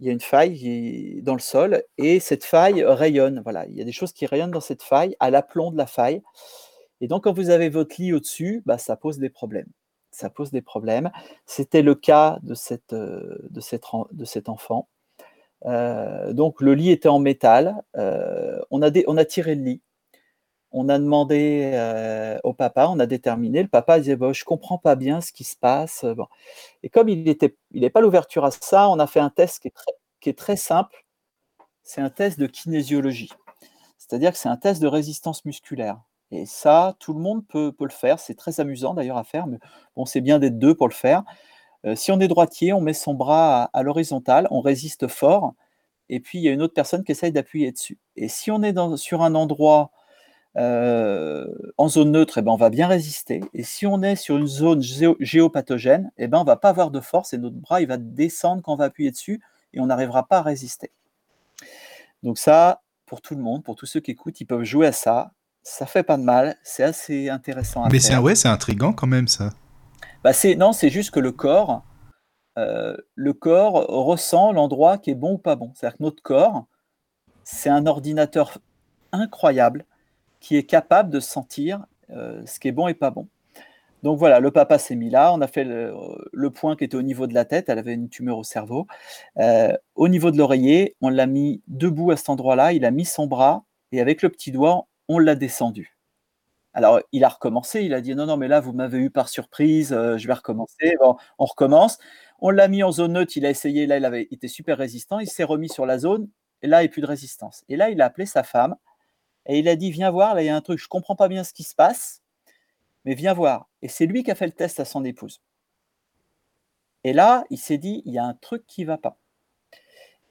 Il y a une faille dans le sol, et cette faille rayonne. Voilà, il y a des choses qui rayonnent dans cette faille, à l'aplomb de la faille. Et donc, quand vous avez votre lit au-dessus, bah, ça pose des problèmes ça pose des problèmes. C'était le cas de, cette, euh, de, cette, de cet enfant. Euh, donc le lit était en métal. Euh, on, a on a tiré le lit. On a demandé au papa, on a déterminé. Le papa disait bon, Je comprends pas bien ce qui se passe. Bon. Et comme il n'avait il pas l'ouverture à ça, on a fait un test qui est très, simple. C'est un test de kinésiologie. C'est-à-dire que c'est un test de résistance musculaire. Et ça, tout le monde peut, le faire. C'est très amusant d'ailleurs à faire, mais bon, c'est bien d'être deux pour le faire. Euh, si on est droitier, on met son bras à, l'horizontale, on résiste fort, et puis il y a une autre personne qui essaye d'appuyer dessus. Et si on est sur un endroit euh, en zone neutre, eh ben, on va bien résister. Et si on est sur une zone géopathogène, eh ben, on ne va pas avoir de force et notre bras il va descendre quand on va appuyer dessus et on n'arrivera pas à résister. Donc ça, pour tout le monde, pour tous ceux qui écoutent, ils peuvent jouer à ça. Ça fait pas de mal, c'est assez intéressant. Mais c'est ouais, c'est intrigant quand même ça. Bah c'est non, c'est juste que le corps, euh, le corps ressent l'endroit qui est bon ou pas bon. C'est-à-dire que notre corps, c'est un ordinateur incroyable qui est capable de sentir euh, ce qui est bon et pas bon. Donc voilà, le papa s'est mis là, on a fait le, point qui était au niveau de la tête, elle avait une tumeur au cerveau. Euh, au niveau de l'oreiller, on l'a mis debout à cet endroit-là, il a mis son bras et avec le petit doigt, on l'a descendu. Alors, il a recommencé, il a dit non, non, mais là, vous m'avez eu par surprise, euh, je vais recommencer. Bon, on recommence. On l'a mis en zone neutre, il a essayé, là, il avait été super résistant, il s'est remis sur la zone, et là, il n'y a plus de résistance. Et là, il a appelé sa femme, et il a dit Viens voir, là, il y a un truc, je ne comprends pas bien ce qui se passe, mais viens voir. Et c'est lui qui a fait le test à son épouse. Et là, il s'est dit Il y a un truc qui ne va pas.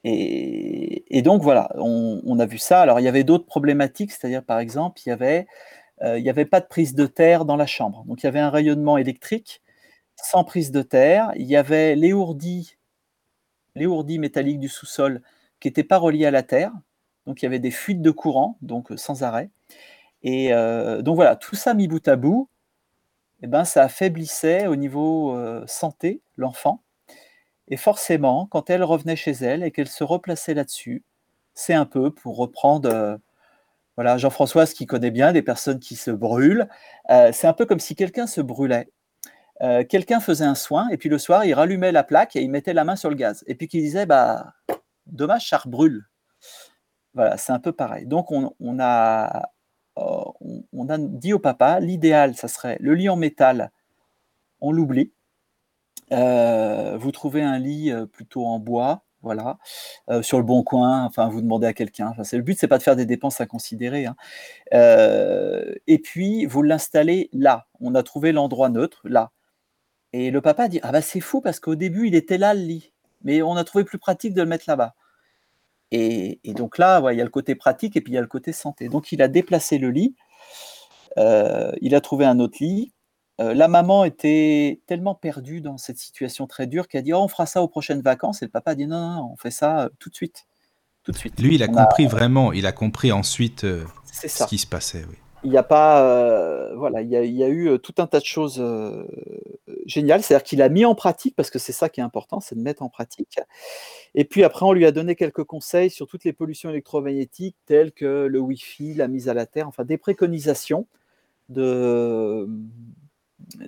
Et, donc voilà, on, a vu ça. Alors il y avait d'autres problématiques, c'est-à-dire par exemple, il y avait, euh, n'y avait pas de prise de terre dans la chambre. Donc il y avait un rayonnement électrique sans prise de terre. Il y avait l'éourdi, l'éourdi métallique du sous-sol qui n'était pas relié à la terre. Donc il y avait des fuites de courant, donc euh, sans arrêt. Et euh, donc voilà, tout ça mis bout à bout, eh ben, ça affaiblissait au niveau euh, santé l'enfant. Et forcément, quand elle revenait chez elle et qu'elle se replaçait là-dessus, c'est un peu pour reprendre, voilà, Jean-Françoise qui connaît bien des personnes qui se brûlent, c'est un peu comme si quelqu'un se brûlait. quelqu'un faisait un soin et puis le soir, il rallumait la plaque et il mettait la main sur le gaz. Et puis qu'il disait, bah, dommage, ça brûle. Voilà, c'est un peu pareil. Donc, on, a, euh, on, a dit au papa, l'idéal, ça serait le lit en métal, on l'oublie. Euh, vous trouvez un lit euh, plutôt en bois, voilà, sur le bon coin, enfin, vous demandez à quelqu'un. Enfin, le but, c'est pas de faire des dépenses à considérer. Hein. et puis, vous l'installez là. On a trouvé l'endroit neutre, là. Et le papa dit, ah bah c'est fou parce qu'au début, il était là, le lit. Mais on a trouvé plus pratique de le mettre là-bas. Et, donc là, il y a le côté pratique et puis il y a le côté santé. Donc il a déplacé le lit, euh, il a trouvé un autre lit. Euh, la maman était tellement perdue dans cette situation très dure qu'elle a dit oh, on fera ça aux prochaines vacances. Et le papa a dit non, non, non on fait ça euh, tout de suite. Tout de suite. Lui, il a compris vraiment, il a compris ensuite ce qui se passait. Oui il a pas, euh, voilà, il y, a, eu euh, tout un tas de choses euh, géniales. C'est-à-dire qu'il a mis en pratique, parce que c'est ça qui est important, c'est de mettre en pratique. Et puis après, on lui a donné quelques conseils sur toutes les pollutions électromagnétiques, telles que le Wi-Fi, la mise à la terre, enfin des préconisations de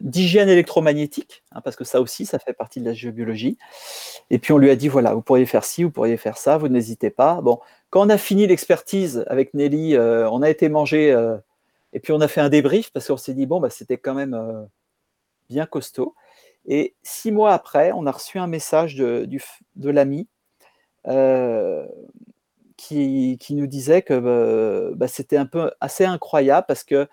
d'hygiène électromagnétique, hein, parce que ça aussi, ça fait partie de la géobiologie. Et puis on lui a dit voilà, vous pourriez faire ci, vous pourriez faire ça, vous n'hésitez pas. Bon, quand on a fini l'expertise avec Nelly, on a été manger et puis on a fait un débrief parce qu'on s'est dit, bon, bah, c'était quand même euh, bien costaud. Et six mois après, on a reçu un message de, l'ami euh, qui, nous disait que bah, bah, c'était un peu assez incroyable parce que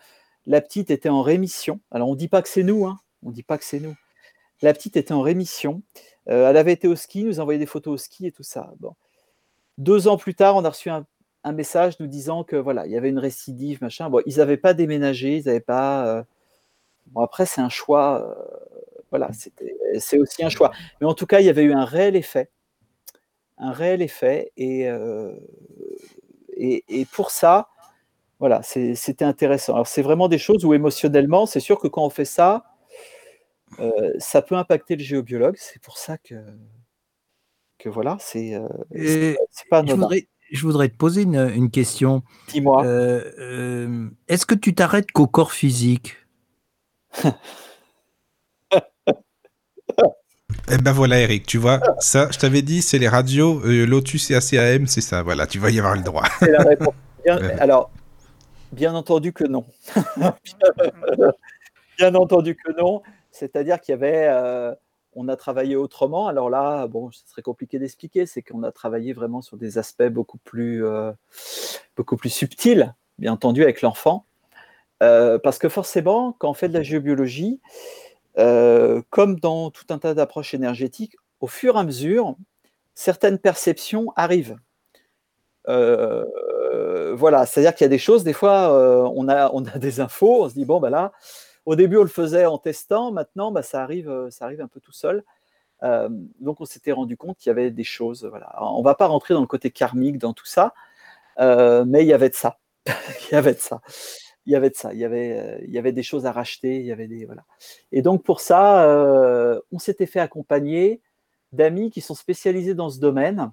la petite était en rémission. Alors on ne dit pas que c'est nous, hein. on ne dit pas que c'est nous. La petite était en rémission. Euh, elle avait été au ski, nous envoyait des photos au ski et tout ça. Bon. Deux ans plus tard, on a reçu un, un message nous disant que voilà, il y avait une récidive, machin. Bon, ils n'avaient pas déménagé, ils n'avaient pas. Euh, bon, après, c'est un choix. Euh, voilà, c'est aussi un choix. Mais en tout cas, il y avait eu un réel effet. Un réel effet. Et, euh, et, pour ça, voilà, c'était intéressant. Alors, c'est vraiment des choses où émotionnellement, c'est sûr que quand on fait ça, ça peut impacter le géobiologue. C'est pour ça que, que voilà, c'est pas anodin je voudrais te poser une, question. Dis-moi. Euh, euh, est-ce que tu t'arrêtes qu'au corps physique? Eh ben voilà, Eric, tu vois, ça, je t'avais dit, c'est les radios euh, Lotus et ACAM, c'est ça, voilà, tu vas y avoir le droit. C'est la réponse. alors, bien entendu que non. bien entendu que non. C'est-à-dire qu'il y avait on a travaillé autrement. Alors là, bon, ce serait compliqué d'expliquer, c'est qu'on a travaillé vraiment sur des aspects beaucoup plus, euh, beaucoup plus subtils, bien entendu, avec l'enfant. Euh, parce que forcément, quand on fait de la géobiologie, euh, comme dans tout un tas d'approches énergétiques, au fur et à mesure, certaines perceptions arrivent. Voilà, c'est-à-dire qu'il y a des choses, des fois, on, a, on a des infos, on se dit, bon, ben là, au début, on le faisait en testant, maintenant, bah, ça, arrive, euh, ça arrive un peu tout seul. donc, on s'était rendu compte qu'il y avait des choses. Voilà. on ne va pas rentrer dans le côté karmique, dans tout ça, mais il y avait de ça. il y avait de ça. Il y avait de ça. Il y avait, il y avait des choses à racheter. Il y avait des, voilà. Et donc, pour ça, on s'était fait accompagner d'amis qui sont spécialisés dans ce domaine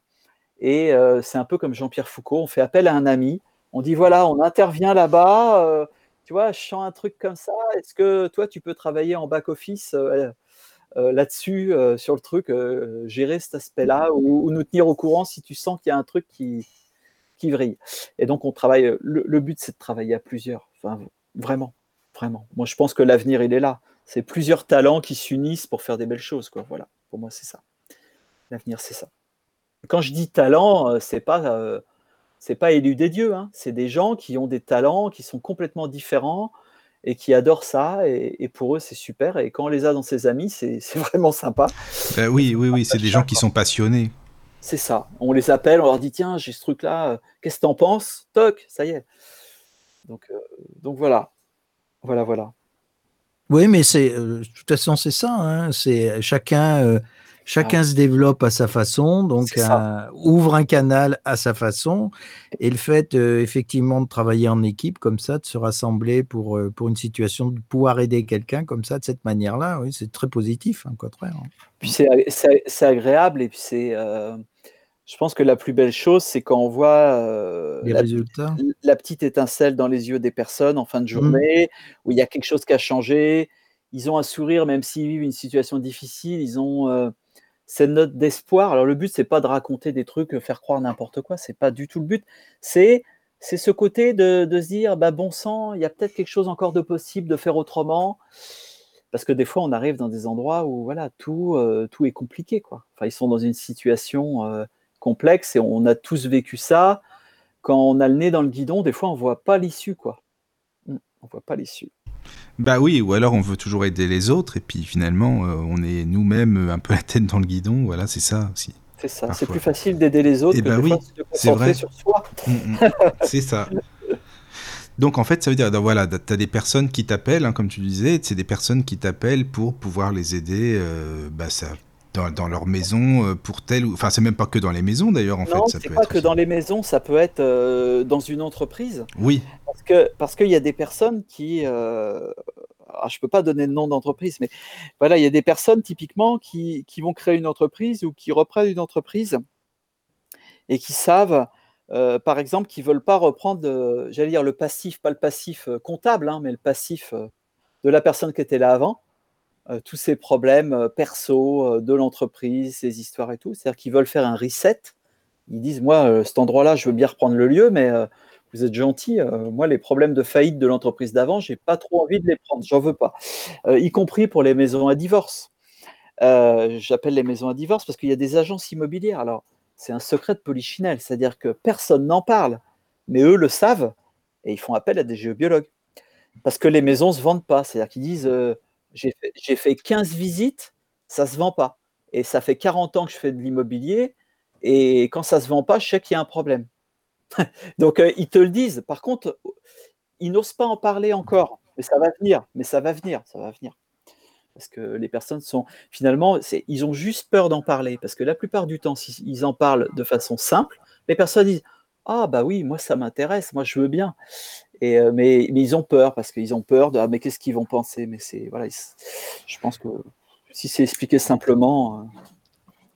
et euh, c'est un peu comme Jean-Pierre Foucault, on fait appel à un ami, on dit voilà, on intervient là-bas, euh, tu vois, je sens un truc comme ça, est-ce que toi tu peux travailler en back-office euh, là-dessus, sur le truc, gérer cet aspect-là, ou, nous tenir au courant si tu sens qu'il y a un truc qui, vrille? Et donc on travaille, le, but c'est de travailler à plusieurs, vraiment, vraiment. Moi je pense que l'avenir il est là, c'est plusieurs talents qui s'unissent pour faire des belles choses, quoi. Voilà, pour moi c'est ça. L'avenir c'est ça. Quand je dis talent, euh, c'est pas euh, c'est pas élu des dieux, hein. c'est des gens qui ont des talents qui sont complètement différents et qui adorent ça et, pour eux c'est super et quand on les a dans ses amis c'est vraiment sympa. Ben oui oui oui c'est des gens qui sont passionnés. C'est ça. On les appelle, on leur dit tiens j'ai ce truc là, euh, qu'est-ce que t'en penses? Toc, ça y est. Donc donc voilà voilà voilà. Oui mais c'est de toute façon c'est ça. Hein. c'est chacun Chacun se développe à sa façon, donc euh, ouvre un canal à sa façon. Et le fait, euh, effectivement, de travailler en équipe comme ça, de se rassembler pour, euh, pour une situation, de pouvoir aider quelqu'un comme ça, de cette manière-là, oui, c'est très positif, hein, contraire. Hein. Puis c'est agréable et puis c'est. je pense que la plus belle chose, c'est quand on voit les la, résultats. la petite étincelle dans les yeux des personnes en fin de mmh. journée, où il y a quelque chose qui a changé. Ils ont un sourire, même s'ils vivent une situation difficile. Ils ont cette note d'espoir. Alors le but, c'est pas de raconter des trucs, euh, faire croire n'importe quoi, c'est pas du tout le but. C'est c'est ce côté de, se dire, bah, bon sang, il y a peut-être quelque chose encore de possible de faire autrement. Parce que des fois, on arrive dans des endroits où voilà, tout, euh, tout est compliqué. Quoi. Ils sont dans une situation euh, complexe et on a tous vécu ça. Quand on a le nez dans le guidon, des fois, on voit pas l'issue. On voit pas l'issue. Bah oui, ou alors on veut toujours aider les autres et puis finalement euh, on est nous-mêmes un peu la tête dans le guidon, voilà, c'est ça aussi. C'est ça, c'est plus facile d'aider les autres et eh que bah oui, de se concentrer sur soi. Mm, mm. c'est ça. Donc en fait, ça veut dire, voilà, tu as des personnes qui t'appellent, hein, comme tu disais, c'est des personnes qui t'appellent pour pouvoir les aider euh, bah, ça, dans, dans, leur maison, euh, pour telle ou... Enfin, c'est même pas que dans les maisons d'ailleurs, en non, fait. c'est pas que dans les maisons, ça peut être dans une entreprise. Oui parce qu'il y a des personnes qui, euh, je ne peux pas donner le nom d'entreprise, mais voilà, il y a des personnes typiquement qui, vont créer une entreprise ou qui reprennent une entreprise et qui savent, euh, par exemple, qu'ils ne veulent pas reprendre, j'allais dire le passif, pas le passif euh, comptable, hein, mais le passif de la personne qui était là avant, tous ces problèmes perso de l'entreprise, ces histoires et tout. C'est-à-dire qu'ils veulent faire un reset. Ils disent, moi, cet endroit-là, je veux bien reprendre le lieu, mais vous êtes gentil. Euh, moi, les problèmes de faillite de l'entreprise d'avant, j'ai pas trop envie de les prendre. J'en veux pas. Euh, y compris pour les maisons à divorce. Euh, j'appelle les maisons à divorce parce qu'il y a des agences immobilières. Alors, c'est un secret de polichinelle, c'est-à-dire que personne n'en parle, mais eux le savent et ils font appel à des géobiologues parce que les maisons se vendent pas. C'est-à-dire qu'ils disent j'ai fait, fait 15 visites, ça se vend pas. Et ça fait 40 ans que je fais de l'immobilier et quand ça se vend pas, je sais qu'il y a un problème. Donc, euh, ils te le disent. Par contre, ils n'osent pas en parler encore. Mais ça va venir. Mais ça va venir. Ça va venir. Parce que les personnes sont finalement, ils ont juste peur d'en parler. Parce que la plupart du temps, s'ils en parlent de façon simple, les personnes disent Ah, bah oui, moi ça m'intéresse, moi je veux bien. Et, euh, mais, mais, ils ont peur parce qu'ils ont peur de Ah, mais qu'est-ce qu'ils vont penser? Mais c'est voilà, je pense que si c'est expliqué simplement, euh,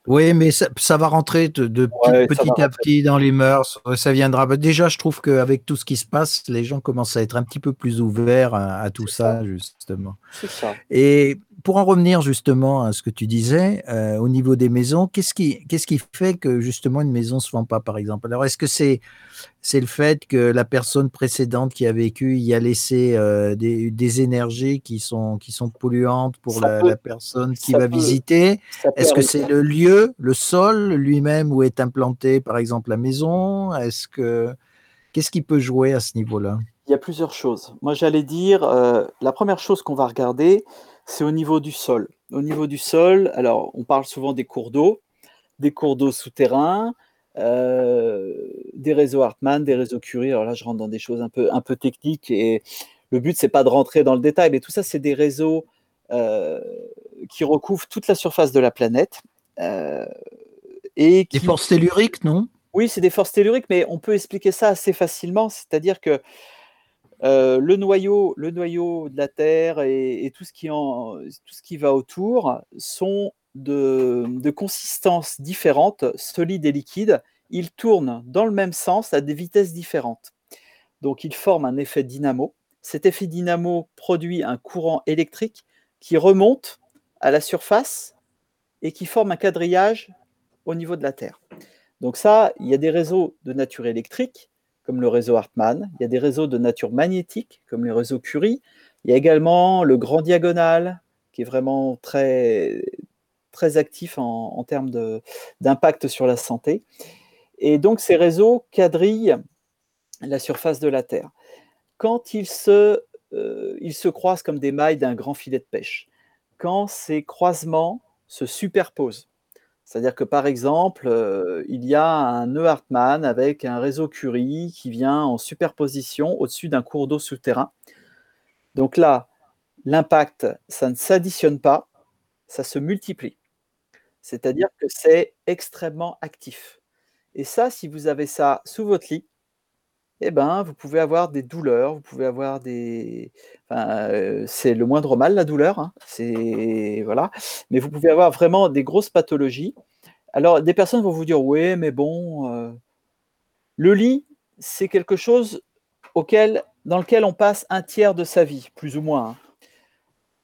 oui, mais ça, va rentrer de, petit, à petit dans les mœurs. Ça viendra. Bah, déjà, je trouve qu'avec tout ce qui se passe, les gens commencent à être un petit peu plus ouverts à, tout ça, justement. Ça. Et pour en revenir justement à ce que tu disais, euh, au niveau des maisons, qu'est-ce qui, qu'est-ce qui fait que justement une maison ne se vend pas, par exemple? Alors, est-ce que c'est, c'est le fait que la personne précédente qui a vécu y a laissé euh, des, des, énergies qui sont, qui sont polluantes pour la, la, personne qui va visiter? Est-ce que c'est le lieu, le sol lui-même où est implantée, par exemple, la maison? Est-ce que qu'est-ce qui peut jouer à ce niveau-là? Il y a plusieurs choses. Moi, j'allais dire, euh, la première chose qu'on va regarder, c'est au niveau du sol. Au niveau du sol, alors on parle souvent des cours d'eau, des cours d'eau souterrains, des réseaux Hartmann, des réseaux Curie. Alors là, je rentre dans des choses un peu, un peu techniques et le but, c'est pas de rentrer dans le détail, mais tout ça, c'est des réseaux qui recouvrent toute la surface de la planète. et qui... Des forces telluriques, non? Oui, c'est des forces telluriques, mais on peut expliquer ça assez facilement. C'est-à-dire que le, noyau, le noyau de la Terre et, tout, ce qui va autour sont de, de consistance différente, solides et liquides. Ils tournent dans le même sens à des vitesses différentes. Donc, ils forment un effet dynamo. Cet effet dynamo produit un courant électrique qui remonte à la surface et qui forme un quadrillage au niveau de la Terre. Donc ça, il y a des réseaux de nature électrique, comme le réseau Hartmann, il y a des réseaux de nature magnétique, comme le réseau Curie, il y a également le grand diagonal, qui est vraiment très, très actif en, en termes d'impact sur la santé. Et donc ces réseaux quadrillent la surface de la Terre quand ils se, euh, ils se croisent comme des mailles d'un grand filet de pêche, quand ces croisements se superposent. C'est-à-dire que par exemple, euh, il y a un nœud Hartmann avec un réseau Curie qui vient en superposition au-dessus d'un cours d'eau souterrain. Donc là, l'impact, ça ne s'additionne pas, ça se multiplie. C'est-à-dire que c'est extrêmement actif. Et ça, si vous avez ça sous votre lit, eh ben, vous pouvez avoir des douleurs, vous pouvez avoir des c'est le moindre mal la douleur, hein, c'est voilà, mais vous pouvez avoir vraiment des grosses pathologies. Alors des personnes vont vous dire: «Oui, mais bon, le lit, c'est quelque chose auquel dans lequel on passe un tiers de sa vie, plus ou moins, hein».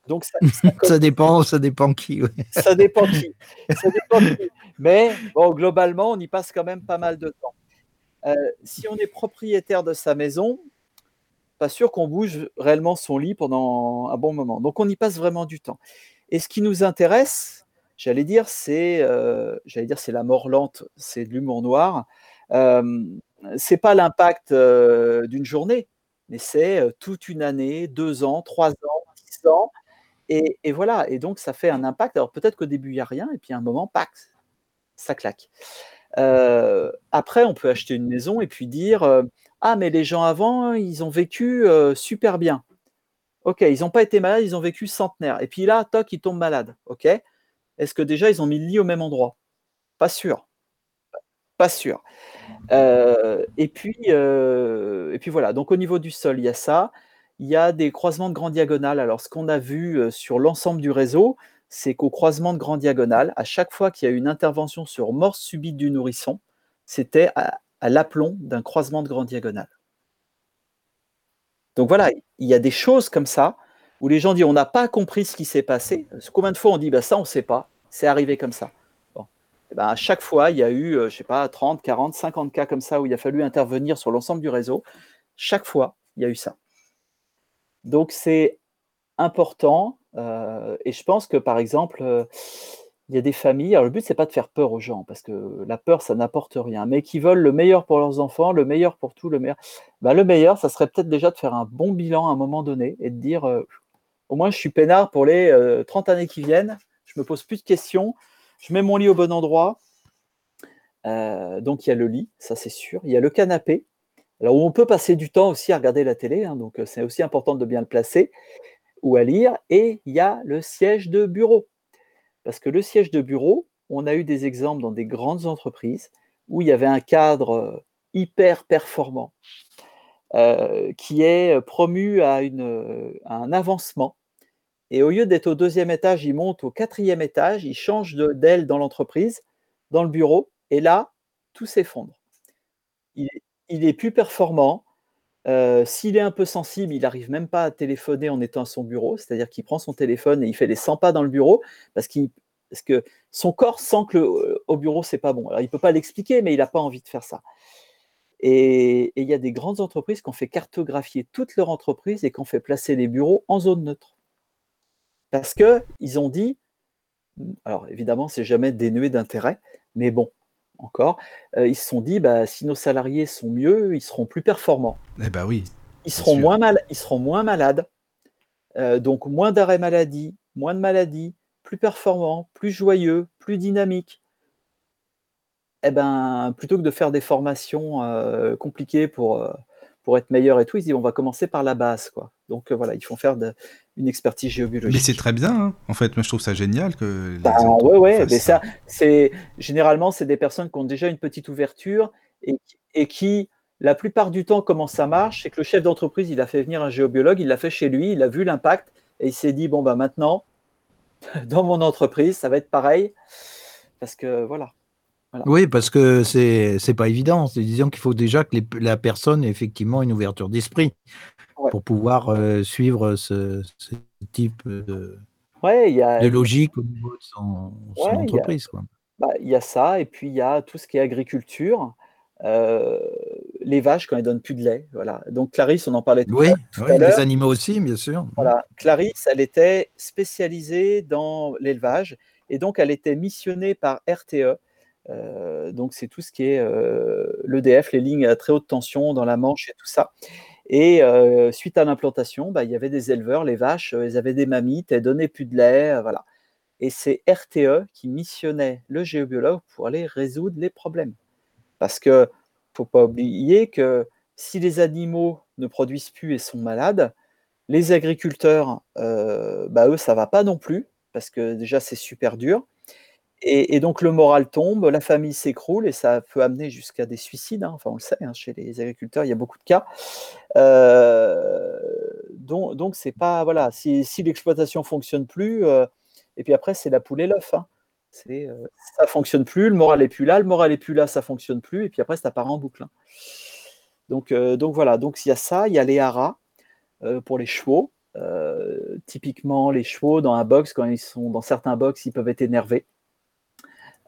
Donc ça ça dépend ça dépend qui, Ça dépend qui, ça dépend qui. Mais bon, globalement, on y passe quand même pas mal de temps. Euh, si on est propriétaire de sa maison, pas sûr qu'on bouge réellement son lit pendant un bon moment. Donc on y passe vraiment du temps. Et ce qui nous intéresse, j'allais dire, c'est, euh, la mort lente, c'est de l'humour noir. Euh, c'est pas l'impact euh, d'une journée, mais c'est toute une année, deux ans, trois ans, dix ans. Et, et, voilà. Et donc ça fait un impact. Alors peut-être qu'au début il n'y a rien, et puis à un moment, pac, ça claque. Euh, après, on peut acheter une maison et puis dire euh, Ah, mais les gens avant, ils ont vécu euh, super bien. Ok, ils n'ont pas été malades, ils ont vécu centenaire. Et puis là, toc, ils tombent malades. Ok, est-ce que déjà ils ont mis le lit au même endroit? Pas sûr. Pas sûr. et, puis, et puis voilà, donc au niveau du sol, il y a ça. Il y a des croisements de grands diagonales. Alors, ce qu'on a vu sur l'ensemble du réseau, c'est qu'au croisement de grand diagonale, à chaque fois qu'il y a eu une intervention sur mort subite du nourrisson, c'était à, l'aplomb d'un croisement de grand diagonale. Donc voilà, il y a des choses comme ça où les gens disent on n'a pas compris ce qui s'est passé. Combien de fois on dit bah, ça on ne sait pas, c'est arrivé comme ça. Eh ben, à chaque fois, il y a eu, euh, je sais pas, 30, 40, 50 cas comme ça où il a fallu intervenir sur l'ensemble du réseau. Chaque fois, il y a eu ça. Donc c'est important euh, et je pense que, par exemple, euh, il y a des familles, alors le but, c'est pas de faire peur aux gens, parce que la peur, ça n'apporte rien, mais qui veulent le meilleur pour leurs enfants, le meilleur pour tout, le meilleur. Bah, le meilleur, ça serait peut-être déjà de faire un bon bilan à un moment donné et de dire, euh, au moins, je suis peinard pour les 30 années qui viennent, je me pose plus de questions, je mets mon lit au bon endroit. donc, il y a le lit, ça c'est sûr. Il y a le canapé, alors on peut passer du temps aussi à regarder la télé, hein, donc c'est aussi important de bien le placer ou à lire, et il y a le siège de bureau. Parce que le siège de bureau, on a eu des exemples dans des grandes entreprises où il y avait un cadre euh, hyper performant euh, qui est promu à, une, un avancement. Et au lieu d'être au deuxième étage, il monte au quatrième étage, il change d'aile dans l'entreprise, dans le bureau, et là, tout s'effondre. Il, il, est plus performant, euh, s'il est un peu sensible, il n'arrive même pas à téléphoner en étant à son bureau, c'est-à-dire qu'il prend son téléphone et il fait les 100 pas dans le bureau parce, que son corps sent que euh, au bureau c'est pas bon. Alors il peut pas l'expliquer, mais il n'a pas envie de faire ça. Et, il y a des grandes entreprises qui ont fait cartographier toute leur entreprise et qui ont fait placer les bureaux en zone neutre. Parce qu'ils ont dit, alors évidemment, c'est jamais dénué d'intérêt, mais bon, encore, euh, ils se sont dit, bah, si nos salariés sont mieux, ils seront plus performants. Eh bah oui. Ils seront, moins mal, ils seront moins malades, euh, donc moins d'arrêt maladie, moins de maladies, plus performants, plus joyeux, plus dynamiques. eh ben, plutôt que de faire des formations compliquées pour, pour être meilleur et tout, ils disent on va commencer par la base. Quoi. Donc voilà, ils font faire de, une expertise géobiologique. Mais c'est très bien, hein. en fait, moi je trouve ça génial que. Bah, ouais, ouais, mais ça, c'est généralement c'est des personnes qui ont déjà une petite ouverture et, et qui, la plupart du temps, comment ça marche, c'est que le chef d'entreprise, il a fait venir un géobiologue, il l'a fait chez lui, il a vu l'impact et il s'est dit bon bah maintenant, dans mon entreprise, ça va être pareil, parce que voilà. Oui, parce que c'est c'est pas évident. Disons qu'il faut déjà que la personne ait effectivement une ouverture d'esprit pour pouvoir euh, suivre ce, type de, de logique au niveau de son, entreprise. Bah, il y, a ça, et puis il y a tout ce qui est agriculture. Euh, les vaches quand elles donnent plus de lait, voilà. Donc Clarisse, on en parlait tout, oui, oui, Les animaux aussi, bien sûr. Voilà, Clarisse, elle était spécialisée dans l'élevage et donc elle était missionnée par RTE. Euh, donc c'est tout ce qui est l'EDF, les lignes à très haute tension dans la Manche et tout ça. Et suite à l'implantation, bah, il y avait des éleveurs, les vaches, elles avaient des mammites, elles donnaient plus de lait, voilà. Et c'est RTE qui missionnait le géobiologue pour aller résoudre les problèmes. Parce que faut pas oublier que si les animaux ne produisent plus et sont malades, les agriculteurs, bah, eux, ça va pas non plus, parce que déjà c'est super dur. Et, donc le moral tombe, la famille s'écroule et ça peut amener jusqu'à des suicides. Hein. Enfin, on le sait, hein, chez les agriculteurs, il y a beaucoup de cas. Euh, donc, c'est pas voilà. Si, si l'exploitation fonctionne plus, euh, et puis après c'est la poule et l'œuf. Hein. Euh, ça fonctionne plus, le moral est plus là, le moral est plus là, ça fonctionne plus, et puis après ça part en boucle. Hein. Donc, donc voilà. Donc il y a ça, il y a les haras pour les chevaux. typiquement, les chevaux dans un box, quand ils sont dans certains box, ils peuvent être énervés.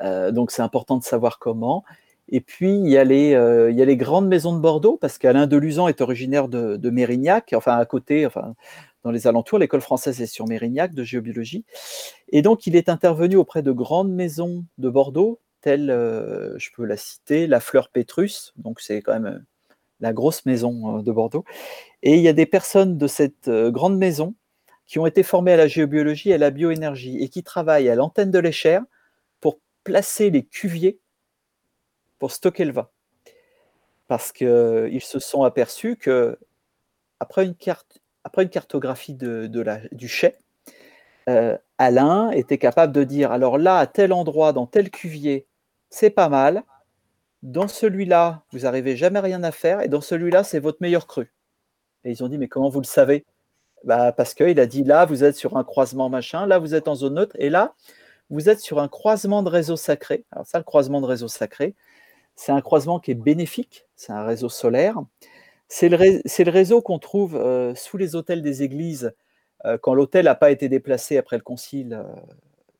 Euh, donc c'est important de savoir comment. Et puis il y, a les, euh, il y a les grandes maisons de Bordeaux, parce qu'Alain Deluzan est originaire de, Mérignac, enfin à côté, dans les alentours, l'école française est sur Mérignac de géobiologie. Et donc il est intervenu auprès de grandes maisons de Bordeaux, telles, euh, je peux la citer, la Fleur Pétrus, donc c'est quand même la grosse maison de Bordeaux. Et il y a des personnes de cette grande maison qui ont été formées à la géobiologie et à la bioénergie et qui travaillent à l'antenne de l'échelle placer les cuviers pour stocker le vin. Parce qu'ils euh, se sont aperçus que après une, carte, après une cartographie de, la, du chai, euh, Alain était capable de dire alors là, à tel endroit, dans tel cuvier, c'est pas mal. Dans celui-là, vous n'arrivez jamais rien à faire. Et dans celui-là, c'est votre meilleur cru. Et ils ont dit mais comment vous le savez? Bah, Parce qu'il a dit là, vous êtes sur un croisement machin, là, vous êtes en zone neutre. Et là, vous êtes sur un croisement de réseaux sacrés. Alors ça, le croisement de réseaux sacrés, c'est un croisement qui est bénéfique, c'est un réseau solaire. C'est le, réseau qu'on trouve euh, sous les hôtels des églises euh, quand l'hôtel n'a pas été déplacé après le concile euh,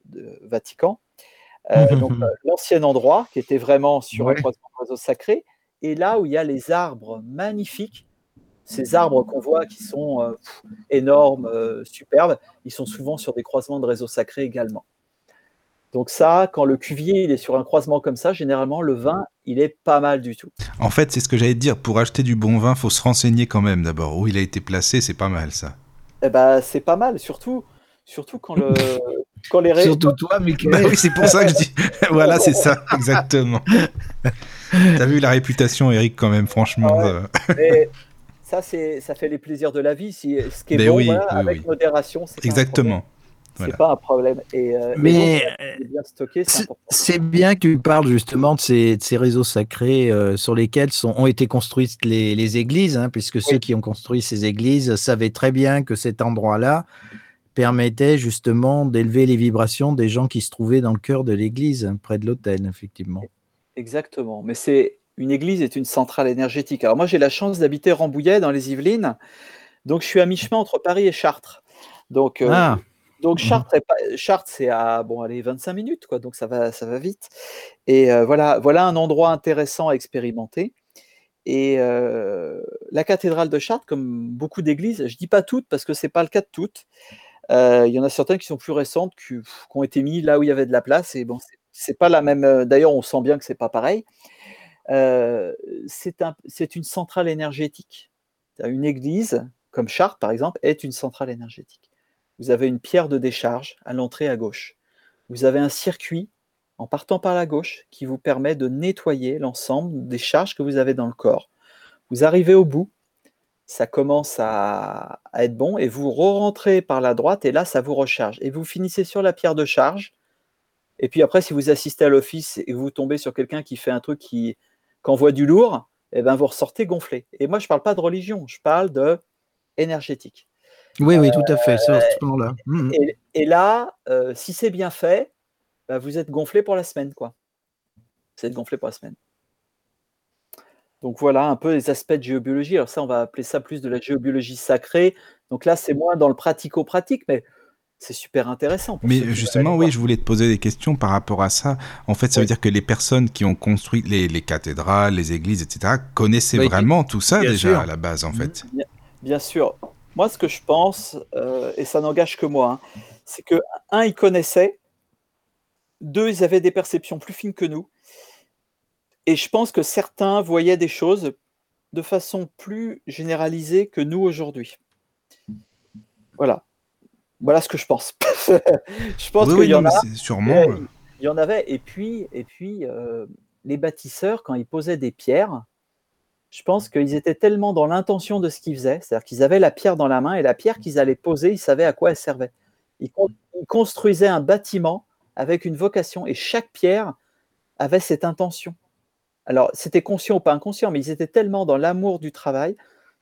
de Vatican. donc l'ancien endroit qui était vraiment sur un croisement de réseau sacré, et là où il y a les arbres magnifiques, ces arbres qu'on voit qui sont énormes, superbes, ils sont souvent sur des croisements de réseaux sacrés également. Donc ça, quand le cuvier il est sur un croisement comme ça, généralement le vin il est pas mal du tout. En fait, c'est ce que j'allais te dire. Pour acheter du bon vin, faut se renseigner quand même d'abord. Où il a été placé, c'est pas mal ça. Eh ben, c'est pas mal, surtout, surtout quand le, quand les Surtout toi, Michael. Bah oui, c'est pour ça que je dis. voilà, c'est ça, exactement. T'as vu la réputation, Eric, quand même, franchement. Ah euh. ça, c'est, ça fait les plaisirs de la vie. Si, ce qui est bon, avec modération, c'est exactement. C'est pas un problème. Et, euh, Mais c'est bien que tu parles justement de ces, réseaux sacrés euh, sur lesquels sont, ont été construites les, églises, hein, puisque ceux qui ont construit ces églises savaient très bien que cet endroit-là permettait justement d'élever les vibrations des gens qui se trouvaient dans le cœur de l'église, hein, près de l'autel, effectivement. Exactement. Mais c'est une église est une centrale énergétique. Alors moi j'ai la chance d'habiter Rambouillet dans les Yvelines, donc je suis à mi-chemin entre Paris et Chartres. Donc euh, ah. Donc mmh Chartres, c'est à bon, allez, 25 minutes, quoi, donc ça va, ça va vite. Et voilà, voilà un endroit intéressant à expérimenter. Et la cathédrale de Chartres, comme beaucoup d'églises, je dis pas toutes parce que c'est pas le cas de toutes. Il y en a certaines qui sont plus récentes, qui, ont été mises là où il y avait de la place. Et bon, c'est pas la même. D'ailleurs, on sent bien que c'est pas pareil. c'est un, une centrale énergétique. Une église, comme Chartres par exemple, est une centrale énergétique vous avez une pierre de décharge à l'entrée à gauche. Vous avez un circuit en partant par la gauche, qui vous permet de nettoyer l'ensemble des charges que vous avez dans le corps. Vous arrivez au bout, ça commence à, être bon, et vous re-rentrez par la droite, et là, ça vous recharge. Et vous finissez sur la pierre de charge. Et puis après, si vous assistez à l'office et vous tombez sur quelqu'un qui fait un truc qui, envoie du lourd, eh ben vous ressortez gonflé. Et moi, je ne parle pas de religion, je parle de énergétique. Oui, oui, tout à fait. euh, mmh, mmh. et, là, euh, si c'est bien fait, bah, vous êtes gonflé pour la semaine, quoi. Vous êtes gonflé pour la semaine. Donc voilà un peu les aspects de géobiologie. Alors ça, on va appeler ça plus de la géobiologie sacrée. Donc là, c'est moins dans le pratico-pratique, mais c'est super intéressant. Mais justement, oui, je voulais te poser des questions par rapport à ça. En fait, ça veut dire que les personnes qui ont construit les, cathédrales, les églises, etc., connaissaient vraiment tout ça déjà à la base, en fait. Bien, sûr. Moi, ce que je pense, euh, et ça n'engage que moi, hein, c'est que, un, ils connaissaient, deux, ils avaient des perceptions plus fines que nous, et je pense que certains voyaient des choses de façon plus généralisée que nous aujourd'hui. Voilà. Voilà ce que je pense. je pense qu'il y en a. Sûrement. Il y en avait. Et puis, et puis euh, les bâtisseurs, quand ils posaient des pierres, je pense qu'ils étaient tellement dans l'intention de ce qu'ils faisaient, c'est-à-dire qu'ils avaient la pierre dans la main et la pierre qu'ils allaient poser, ils savaient à quoi elle servait. Ils, construisaient un bâtiment avec une vocation et chaque pierre avait cette intention. Alors, c'était conscient ou pas inconscient, mais ils étaient tellement dans l'amour du travail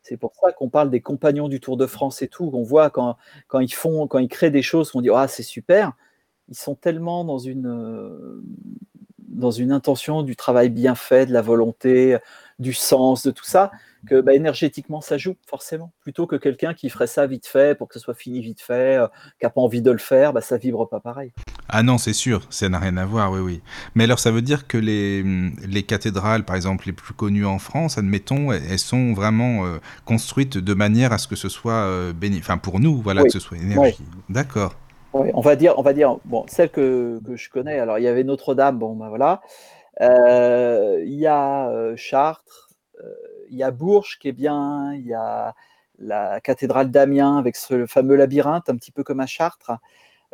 c'est pour ça qu'on parle des compagnons du Tour de France et tout. On voit quand, ils créent des choses, on dit ah c'est super. Ils sont tellement dans euh, dans une intention du travail bien fait, de la volonté, du sens, de tout ça, que bah, énergétiquement ça joue forcément. Plutôt que quelqu'un qui ferait ça vite fait pour que ce soit fini vite fait, euh, qui n'a pas envie de le faire, bah, ça vibre pas pareil. Ah non, c'est sûr, ça n'a rien à voir, oui, oui. Mais alors, ça veut dire que les, les cathédrales, par exemple, les plus connues en France, admettons, elles sont vraiment euh, construites de manière à ce que ce soit euh, enfin pour nous, voilà, que ce soit énergie. D'accord. Oui, on va dire, on va dire, bon, celle que, que je connais. Alors, il y avait Notre-Dame, bon, ben voilà. Euh, il y a Chartres, il y a Bourges qui est bien, il y a la cathédrale d'Amiens avec ce fameux labyrinthe, un petit peu comme à Chartres.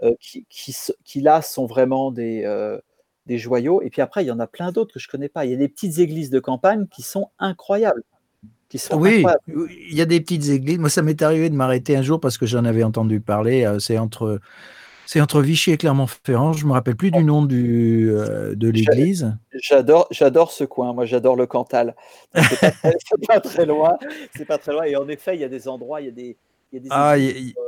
Euh, qui, qui, là sont vraiment des, euh, des joyaux. Et puis après, il y en a plein d'autres que je ne connais pas. Il y a des petites églises de campagne qui sont incroyables. Qui sont oui, il y a des petites églises. Moi, ça m'est arrivé de m'arrêter un jour parce que j'en avais entendu parler. Euh, c'est entre, c'est entre Vichy et Clermont-Ferrand. Je ne me rappelle plus du nom du, de l'église. J'adore, j'adore ce coin. Moi, j'adore le Cantal. C'est pas, pas, très loin. C'est pas très loin. Et en effet, il y a des endroits, il y a des, ah,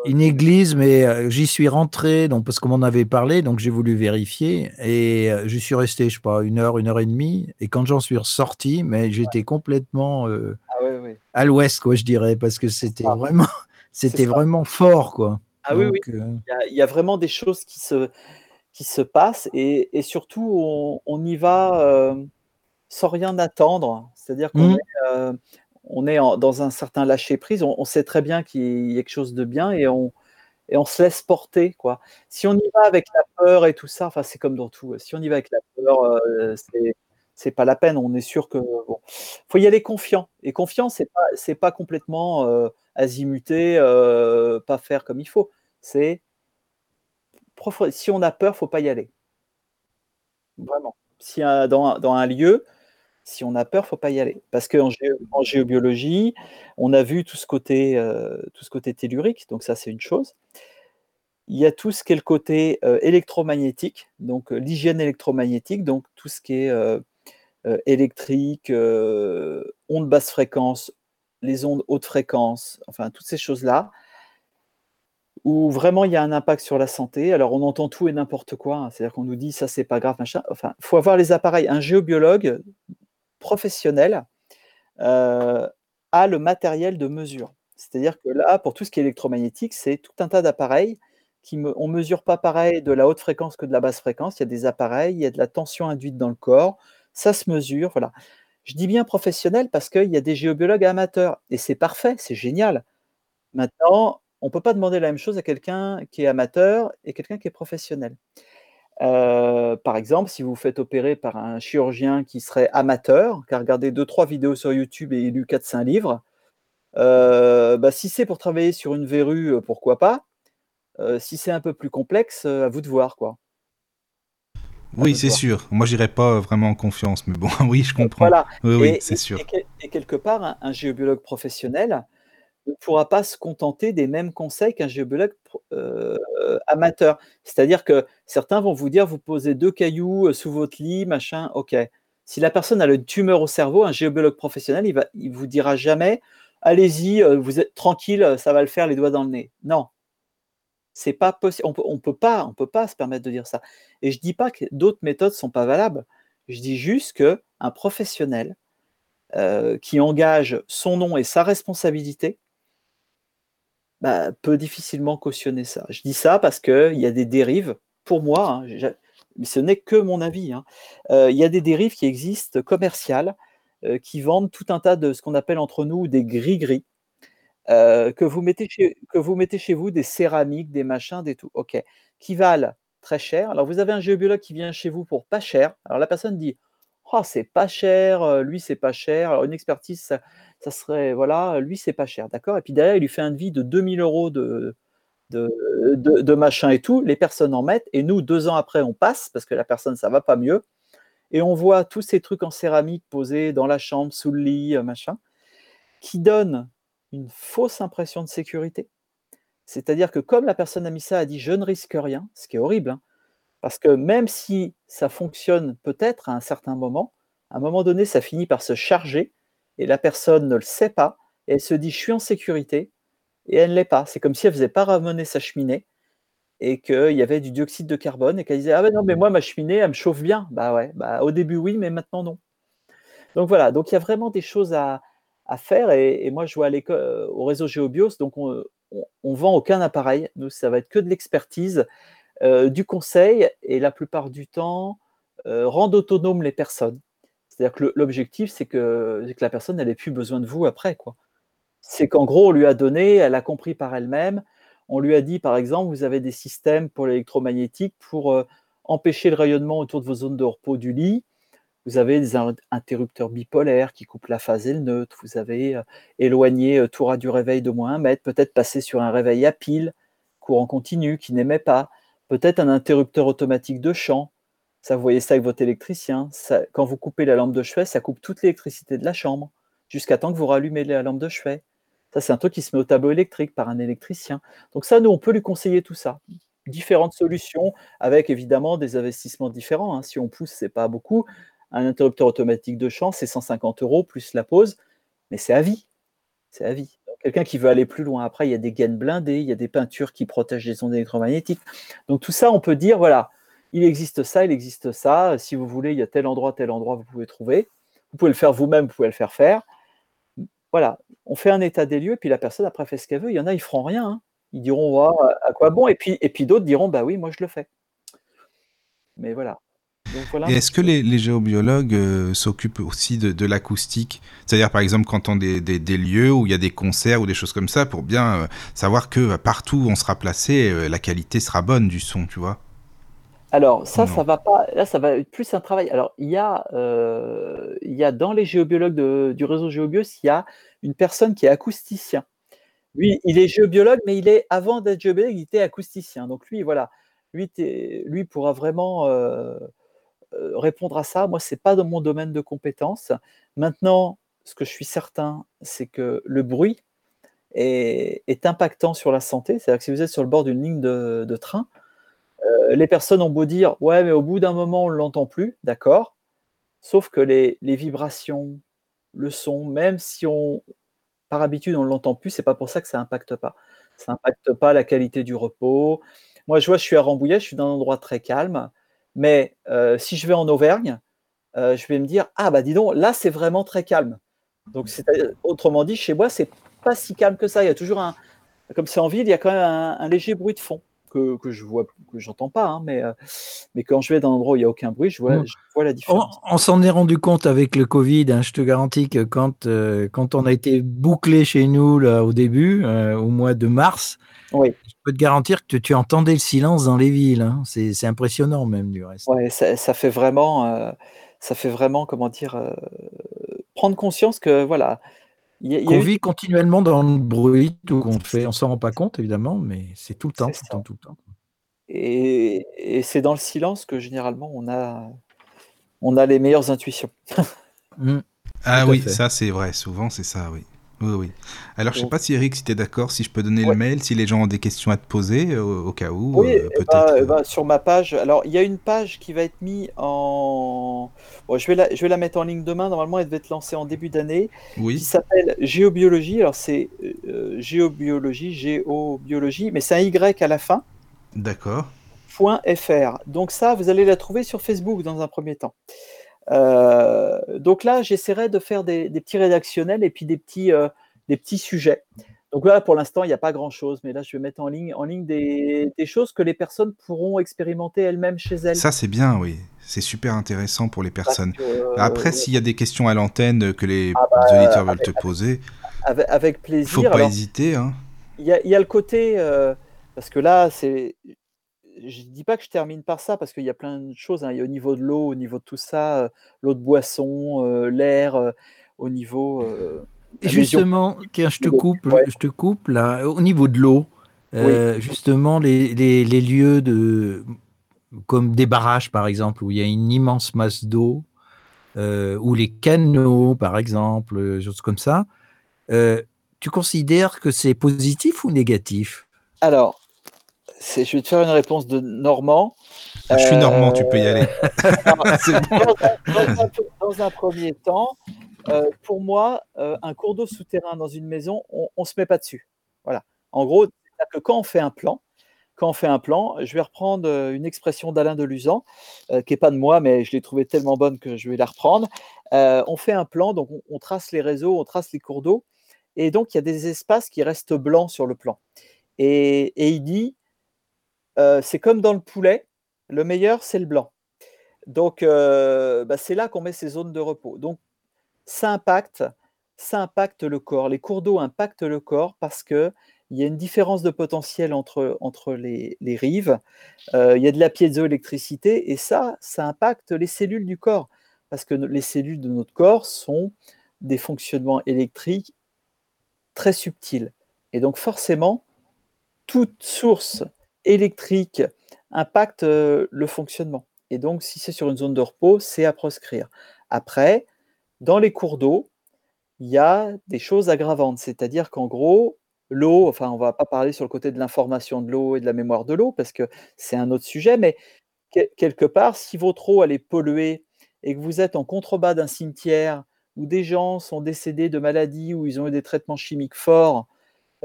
une église, mais euh, j'y suis rentré donc, parce qu'on m'en avait parlé, donc j'ai voulu vérifier. Et euh, je suis resté, je sais pas, une heure, une heure et demie. Et quand j'en suis ressorti, mais j'étais complètement euh, ah à l'ouest, quoi, je dirais, parce que c'était vraiment, c'était vraiment fort, quoi. Ah oui, oui. Il y, a, vraiment des choses qui se, qui se passent et, et surtout, on, on, y va sans rien attendre. C'est-à-dire qu'on mmh. est on est dans un certain lâcher prise. On, sait très bien qu'il y a quelque chose de bien et on, et on se laisse porter. Quoi. Si on y va avec la peur et tout ça, enfin, c'est comme dans tout. Si on y va avec la peur, euh, c'est pas la peine. On est sûr que bon, faut y aller confiant. Et confiant, c'est pas c'est pas complètement euh, azimuté, euh, pas faire comme il faut. C'est si on a peur, faut pas y aller. Vraiment. Si dans, un lieu, si on a peur, faut pas y aller. Parce qu'en en géobiologie, on a vu tout ce côté, euh, tout ce côté tellurique, donc ça c'est une chose. Il y a tout ce qui est le côté euh, électromagnétique, donc euh, l'hygiène électromagnétique, donc tout ce qui est électrique, ondes basse fréquence, les ondes haute fréquence, enfin toutes ces choses-là, où vraiment il y a un impact sur la santé. Alors on entend tout et n'importe quoi, hein. c'est-à-dire qu'on nous dit ça c'est pas grave, machin. Enfin, faut avoir les appareils. Un géobiologue professionnel euh, a le matériel de mesure. C'est-à-dire que là, pour tout ce qui est électromagnétique, c'est tout un tas d'appareils qui me, on mesure pas pareil de la haute fréquence que de la basse fréquence. Il y a des appareils, il y a de la tension induite dans le corps, ça se mesure. Voilà. Je dis bien professionnel parce qu'il y a des géobiologues amateurs et c'est parfait, c'est génial. Maintenant, on ne peut pas demander la même chose à quelqu'un qui est amateur et quelqu'un qui est professionnel. Euh, par exemple, si vous vous faites opérer par un chirurgien qui serait amateur, qui a regardé 2-3 vidéos sur YouTube et lu 4-5 livres, euh, bah, si c'est pour travailler sur une verrue, euh, pourquoi pas Si c'est un peu plus complexe, à vous de voir. quoi. Oui, c'est sûr. Moi, j'irais pas vraiment en confiance, mais bon, oui, je comprends. Voilà. Oui, oui, c'est sûr. et quel- et quelque part, un, un géobiologue professionnel ne pourra pas se contenter des mêmes conseils qu'un géobiologue euh, amateur. C'est-à-dire que certains vont vous dire, vous posez deux cailloux euh, sous votre lit, machin, ok. Si la personne a une tumeur au cerveau, un géobiologue professionnel, il va, il vous dira jamais, allez-y, euh, vous êtes tranquille, ça va le faire, les doigts dans le nez. Non, c'est pas possible. On peut, peut pas, on peut pas se permettre de dire ça. Et je dis pas que d'autres méthodes sont pas valables. Je dis juste que un professionnel euh, qui engage son nom et sa responsabilité bah, peut difficilement cautionner ça. Je dis ça parce qu'il y a des dérives, pour moi, hein, mais ce n'est que mon avis, hein, euh, il y a des dérives qui existent commerciales, euh, qui vendent tout un tas de ce qu'on appelle entre nous des gris-gris, euh, que, vous mettez chez, que vous mettez chez vous, des céramiques, des machins, des tout, ok, qui valent très cher. Alors vous avez un géobiologue qui vient chez vous pour pas cher. Alors la personne dit, oh c'est pas cher, euh, lui c'est pas cher. Alors une expertise, ça, ça serait, voilà, lui c'est pas cher, d'accord? Et puis derrière, il lui fait un devis de 2000 euros de, de, de, de machin et tout. Les personnes en mettent, et nous, deux ans après, on passe, parce que la personne, ça va pas mieux. Et on voit tous ces trucs en céramique posés dans la chambre, sous le lit, euh, machin, qui donnent une fausse impression de sécurité. C'est-à-dire que comme la personne a mis ça, a dit je ne risque rien, ce qui est horrible, hein, parce que même si ça fonctionne peut-être à un certain moment, à un moment donné, ça finit par se charger et la personne ne le sait pas et elle se dit je suis en sécurité et elle ne l'est pas. C'est comme si elle faisait pas ramener sa cheminée et qu'il y avait du dioxyde de carbone et qu'elle disait ah ben non mais moi ma cheminée elle me chauffe bien. Bah ouais, bah au début oui mais maintenant non. Donc voilà, donc il y a vraiment des choses à, à faire et, moi je vois euh, au réseau Géobios, donc on, vend aucun appareil. Nous ça va être que de l'expertise, euh, du conseil et la plupart du temps euh, rendre autonomes les personnes. C'est-à-dire que l'objectif c'est que, la personne elle plus besoin de vous après quoi. C'est qu'en gros on lui a donné, elle a compris par elle-même. On lui a dit par exemple vous avez des systèmes pour l'électromagnétique pour euh, empêcher le rayonnement autour de vos zones de repos du lit. Vous avez des in- interrupteurs bipolaires qui coupent la phase et le neutre. Vous avez euh, éloigné euh, tout ras du réveil de moins un mètre. Peut-être passer sur un réveil à pile, courant continu, qui n'émet pas. Peut-être un interrupteur automatique de champ. Ça, vous voyez ça avec votre électricien. Quand vous coupez la lampe de chevet, ça coupe toute l'électricité de la chambre jusqu'à temps que vous rallumez la lampe de chevet. Ça, c'est un truc qui se met au tableau électrique par un électricien. Donc ça, nous, on peut lui conseiller tout ça. Différentes solutions avec évidemment des investissements différents. hein. Si on pousse, c'est pas beaucoup. Un interrupteur automatique de champ, c'est 150 euros plus la pause, mais c'est à vie. C'est à vie. Quelqu'un qui veut aller plus loin, après, il y a des gaines blindées, il y a des peintures qui protègent les ondes électromagnétiques. Donc tout ça, on peut dire, voilà, il existe ça, il existe ça. Si vous voulez, il y a tel endroit, tel endroit, vous pouvez trouver. Vous pouvez le faire vous-même, vous pouvez le faire faire. Voilà, on fait un état des lieux, puis la personne après fait ce qu'elle veut. Il y en a, ils feront rien. hein. Ils diront, à quoi bon? Et puis, et puis d'autres diront, bah oui, moi je le fais. Mais voilà. Voilà. est-ce que les, les géobiologues euh, s'occupent aussi de, de l'acoustique? C'est-à-dire, par exemple, quand on des, des, des lieux où il y a des concerts ou des choses comme ça, pour bien euh, savoir que euh, partout où on sera placé, euh, la qualité sera bonne du son, tu vois? Alors, ça, Non. ça va pas. Là, ça va être plus un travail. Alors, il y a, euh, il y a dans les géobiologues de- du réseau Géobios, il y a une personne qui est acousticien. Lui, il est géobiologue, mais il est, avant d'être géobiologue, il était acousticien. Donc, lui, voilà, lui, lui pourra vraiment répondre à ça. Moi, c'est pas dans mon domaine de compétence. Maintenant, ce que je suis certain, c'est que le bruit est, impactant sur la santé. C'est-à-dire que si vous êtes sur le bord d'une ligne de, train, euh, les personnes ont beau dire ouais, mais au bout d'un moment, on ne l'entend plus, d'accord. Sauf que les, vibrations, le son, même si par habitude, on ne l'entend plus, c'est pas pour ça que ça impacte pas. Ça impacte pas la qualité du repos. Moi, je vois, je suis à Rambouillet, je suis dans un endroit très calme, mais euh, si je vais en Auvergne, euh, je vais me dire ah bah dis donc, là c'est vraiment très calme. Donc c'est autrement dit, chez moi c'est pas si calme que ça. Il y a toujours un, comme c'est en ville, il y a quand même un, un léger bruit de fond que, que je vois, que j'entends pas, hein, mais euh, mais quand je vais dans un endroit où il y a aucun bruit, je vois, Mm. je vois la On, différence. on s'en est rendu compte avec le Covid. hein, je te garantis que quand, euh, quand on a été bouclé chez nous là, au début, euh, au mois de mars, Oui. Je peux te garantir que tu entendais le silence dans les villes. hein. C'est c'est impressionnant même du reste. Ouais, ça, ça fait vraiment, euh, ça fait vraiment, comment dire, euh, prendre conscience que voilà, il y a, il y a Qu'on eu- vit continuellement dans le bruit, tout qu'on fait. On s'en rend pas compte évidemment, mais c'est tout le temps, tout le temps, tout le temps. Et, et c'est dans le silence que généralement on a, on a les meilleures intuitions. Mm. Ah oui, fait. ça c'est vrai, souvent c'est ça, oui. Oui, oui. Alors je sais Donc- pas si Eric, si t'es d'accord, si je peux donner Ouais. le mail, si les gens ont des questions à te poser, euh, au, au cas où, Oui, euh, eh ben, peut-être. eh euh, ben, sur ma page. Alors, il y a une page qui va être mise en. Bon, je vais la, je vais la mettre en ligne demain. Normalement, elle devait être lancée en début d'année. Qui Oui, s'appelle Géobiologie. Alors, c'est euh, Géobiologie, Géobiologie, mais c'est un Y à la fin. d'accord. .fr. Donc ça, vous allez la trouver sur Facebook dans un premier temps. Euh, donc là, j'essaierai de faire des, des petits rédactionnels et puis des petits, euh, des petits sujets. Donc là, pour l'instant, il n'y a pas grand-chose, mais là, je vais mettre en ligne, en ligne des, des choses que les personnes pourront expérimenter elles-mêmes chez elles. Ça c'est bien, oui. C'est super intéressant pour les personnes. que, euh, Après, s'il y a des questions à l'antenne que les Ah bah, auditeurs veulent te poser, avec, avec faut plaisir. pas Alors, hésiter. Hein. Il y a, il y a le côté, euh, parce que là, c'est, je dis pas que je termine par ça, parce qu'il y a plein de choses. hein. Il y a au niveau de l'eau, au niveau de tout ça, l'eau de boisson, l'air, au niveau. justement, tiens, je te Ouais. coupe, je te coupe là, au niveau de l'eau, justement, les, les- les lieux de, comme des barrages par exemple, où il y a une immense masse d'eau, euh, ou les canaux par exemple, choses comme ça, euh, tu considères que c'est positif ou négatif? Alors, c'est- je vais te faire une réponse de Normand. Ah, je suis Euh, normand, tu peux y aller. C'est bon. dans, un, dans un- dans un premier temps, euh, pour moi, euh, un cours d'eau souterrain dans une maison, on ne se met pas dessus. Voilà. En gros, que quand on fait un plan, quand on fait un plan, je vais reprendre euh, une expression d'Alain Deluzan, euh, qui n'est pas de moi, mais je l'ai trouvée tellement bonne que je vais la reprendre. Euh, on fait un plan, donc on, on trace les réseaux, on trace les cours d'eau, et donc il y a des espaces qui restent blancs sur le plan. Et, et il dit, euh, c'est comme dans le poulet, le meilleur, c'est le blanc. Donc, euh, bah, c'est là qu'on met ces zones de repos. Donc, ça impacte, ça impacte le corps. Les cours d'eau impactent le corps parce que il y a une différence de potentiel entre, entre les, les rives. Euh, il y a de la piézoélectricité et ça, ça impacte les cellules du corps parce que les cellules de notre corps sont des fonctionnements électriques très subtils. Et donc, forcément, toute source électrique impacte euh, le fonctionnement. Et donc, si c'est sur une zone de repos, c'est à proscrire. Après, dans les cours d'eau, il y a des choses aggravantes, c'est-à-dire qu'en gros, l'eau, enfin, on ne va pas parler sur le côté de l'information de l'eau et de la mémoire de l'eau, parce que c'est un autre sujet, mais que- quelque part, si votre eau elle est polluée et que vous êtes en contrebas d'un cimetière où des gens sont décédés de maladies, où ils ont eu des traitements chimiques forts,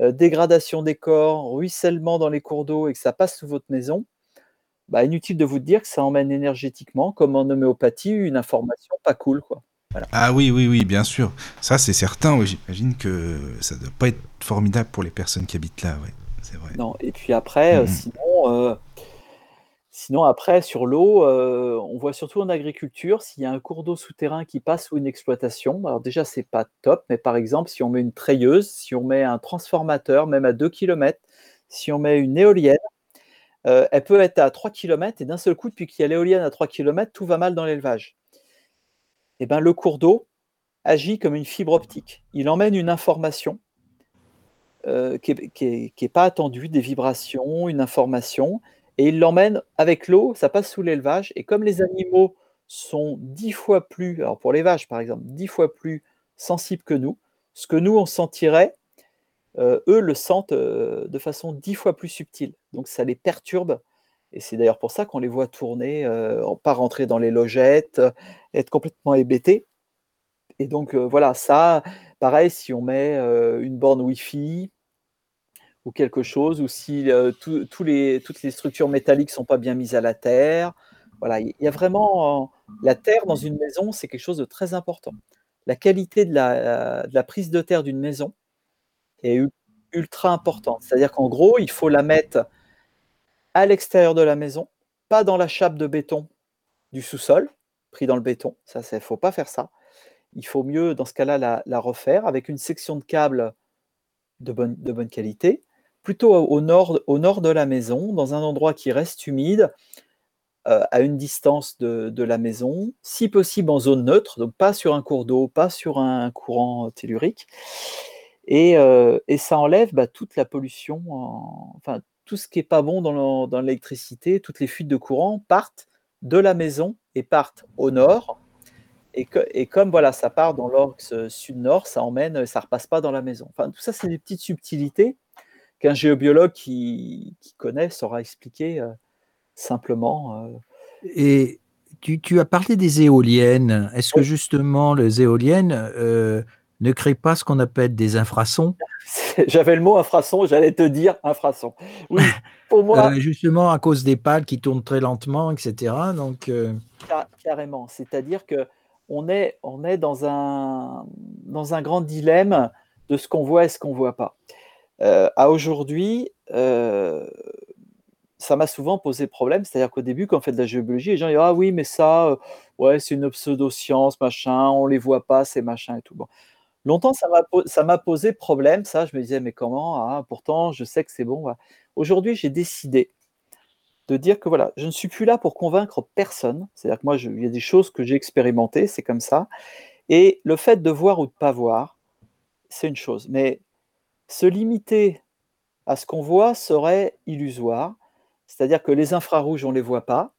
euh, dégradation des corps, ruissellement dans les cours d'eau et que ça passe sous votre maison, bah, inutile de vous dire que ça emmène énergétiquement, comme en homéopathie, une information pas cool. Quoi. Ah oui, oui, oui, bien sûr. Ça, c'est certain. oui, J'imagine que ça doit pas être formidable pour les personnes qui habitent là. Ouais, c'est vrai. Non. Et puis après, euh, Mhm. sinon, euh, sinon, après, sur l'eau, euh, on voit surtout en agriculture, s'il y a un cours d'eau souterrain qui passe sous une exploitation, alors déjà, c'est pas top, mais par exemple, si on met une treilleuse, si on met un transformateur, même à 2 km, si on met une éolienne, euh, elle peut être à 3 km et d'un seul coup, depuis qu'il y a l'éolienne à 3 km, tout va mal dans l'élevage. Et ben, le cours d'eau agit comme une fibre optique. Il emmène une information euh, qui n'est pas attendue, des vibrations, une information, et il l'emmène avec l'eau, ça passe sous l'élevage, et comme les animaux sont dix fois plus, alors pour les vaches par exemple, dix fois plus sensibles que nous, ce que nous on sentirait, euh, eux le sentent euh, de façon dix fois plus subtile. Donc ça les perturbe, et c'est d'ailleurs pour ça qu'on les voit tourner, euh, pas rentrer dans les logettes, être complètement hébétés. Et donc voilà, ça, pareil, si on met une borne Wi-Fi ou quelque chose, ou si euh, les, toutes les structures métalliques sont pas bien mises à la terre, voilà, il y a vraiment euh, la terre dans une maison, c'est quelque chose de très important. La qualité de la, la prise de terre d'une maison est ultra importante. C'est-à-dire qu'en gros, il faut la mettre à l'extérieur de la maison, pas dans la chape de béton du sous-sol, pris dans le béton. Ça, il faut pas faire ça. Il faut mieux, dans ce cas-là, la, la refaire avec une section de câble de bonne, de bonne qualité, plutôt au, nord, au nord de la maison, dans un endroit qui reste humide, euh, à une distance de, de la maison, si possible en zone neutre, donc pas sur un cours d'eau, pas sur un courant tellurique. Et, euh, et ça enlève bah, toute la pollution, en- enfin tout ce qui n'est pas bon dans l'électricité, toutes les fuites de courant partent de la maison et partent au nord. Et, et comme voilà, ça part dans l'axe sud-nord, ça emmène, ça repasse pas dans la maison. Enfin, tout ça, c'est des petites subtilités qu'un géobiologue qui, qui, connaît saura expliquer euh, simplement. Euh. Et tu, tu, as parlé des éoliennes. Est-ce que justement les éoliennes euh, ne créent pas ce qu'on appelle des infrasons? J'avais le mot infrason, j'allais te dire infrason. Oui, pour moi. justement à cause des pales qui tournent très lentement, etc. Donc, Carrément. C'est-à-dire que on est, on est dans, un, dans un grand dilemme de ce qu'on voit et ce qu'on ne voit pas. Euh, à aujourd'hui, euh, ça m'a souvent posé problème. C'est-à-dire qu'au début, quand on fait de la géobiologie, les gens disent Ah oui, mais ça, euh, ouais, c'est une pseudo-science, machin, on ne les voit pas, ces machins et tout. Longtemps, ça m'a posé problème, ça. Je me disais Mais comment ah, Pourtant, je sais que c'est bon. Aujourd'hui, j'ai décidé de dire que voilà, je ne suis plus là pour convaincre personne. C'est-à-dire que moi, il y a des choses que j'ai expérimentées, c'est comme ça. Et le fait de voir ou de pas voir, c'est une chose. Mais se limiter à ce qu'on voit serait illusoire. C'est-à-dire que les infrarouges, on ne les voit pas.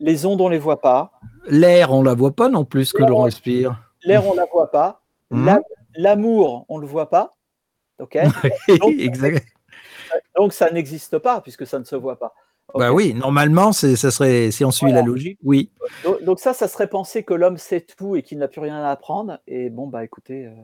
Les ondes, on ne les voit pas. L'air, on ne la voit pas non plus que l'on respire. L'air, on ne la voit pas. Mmh. L'amour, on ne le voit pas. OK donc, donc, ça n'existe pas puisque ça ne se voit pas. Bah oui, normalement, ça serait, si on suit la logique, oui. Donc, ça, ça serait penser que l'homme sait tout et qu'il n'a plus rien à apprendre. Et bon, bah écoutez, euh,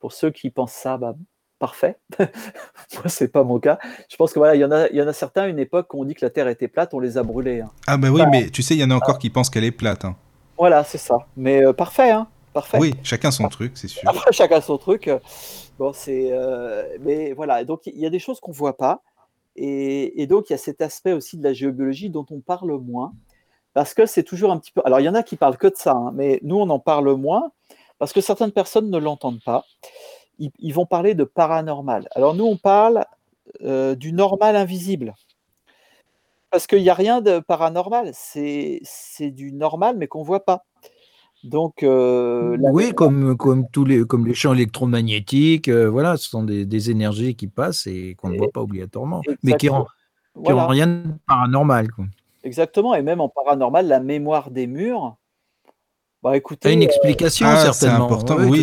pour ceux qui pensent ça, bah, parfait. Moi, c'est pas mon cas. Je pense que voilà, il y en a, il y en a certains à une époque où on dit que la Terre était plate, on les a brûlés. Hein. Ah bah oui, mais tu sais, il y en a encore qui pensent qu'elle est plate. Hein. Voilà, c'est ça. Mais euh, parfait, hein. Parfait. Oui, chacun son truc, c'est sûr. Après, chacun son truc. Bon, c'est. Euh, mais voilà, donc il y a des choses qu'on voit pas. Et, donc, il y a cet aspect aussi de la géobiologie dont on parle moins, parce que c'est toujours un petit peu. Alors, il y en a qui parlent que de ça, hein, mais nous, on en parle moins, parce que certaines personnes ne l'entendent pas. Ils, vont parler de paranormal. Alors, nous, on parle euh, du normal invisible. Parce qu'il n'y a rien de paranormal, c'est du normal, mais qu'on ne voit pas. Donc, euh, oui, comme, comme tous les, comme les champs électromagnétiques, euh, voilà, ce sont des, des, énergies qui passent et qu'on ne voit pas obligatoirement, mais qui n'ont rien de paranormal. Quoi. Exactement, et même en paranormal, la mémoire des murs. Bah, écoutez, une explication euh, ah, certainement. important, oui.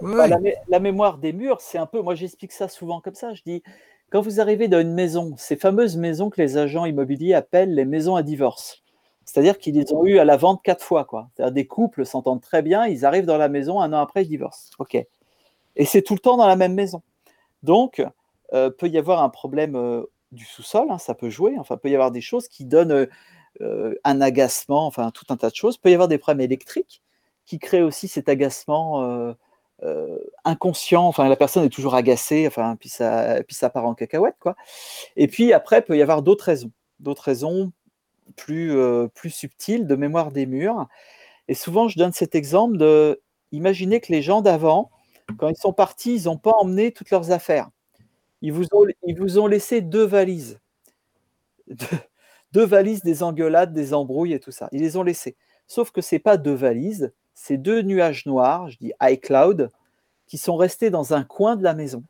Bah, la, la, mémoire des murs, c'est un peu. Moi, j'explique ça souvent comme ça. Je dis, quand vous arrivez dans une maison, ces fameuses maisons que les agents immobiliers appellent les maisons à divorce. C'est-à-dire qu'ils les ont eu à la vente quatre fois. Quoi. C'est-à-dire des couples s'entendent très bien, ils arrivent dans la maison, un an après, ils divorcent. OK. Et c'est tout le temps dans la même maison. Donc, euh, peut y avoir un problème euh, du sous-sol, hein, ça peut jouer. Enfin, peut y avoir des choses qui donnent euh, un agacement, enfin, tout un tas de choses. peut y avoir des problèmes électriques qui créent aussi cet agacement inconscient. Enfin, la personne est toujours agacée, enfin, puis ça, puis ça part en cacahuète, quoi. Et puis après, peut y avoir d'autres raisons. D'autres raisons plus, euh, plus subtil de mémoire des murs. Et souvent, je donne cet exemple de imaginer que les gens d'avant, quand ils sont partis, ils n'ont pas emmené toutes leurs affaires. Ils vous ont, ils vous ont laissé deux valises. valises, des engueulades, des embrouilles et tout ça. Ils les ont laissées. Sauf que ce n'est pas deux valises, c'est deux nuages noirs, je dis iCloud, qui sont restés dans un coin de la maison.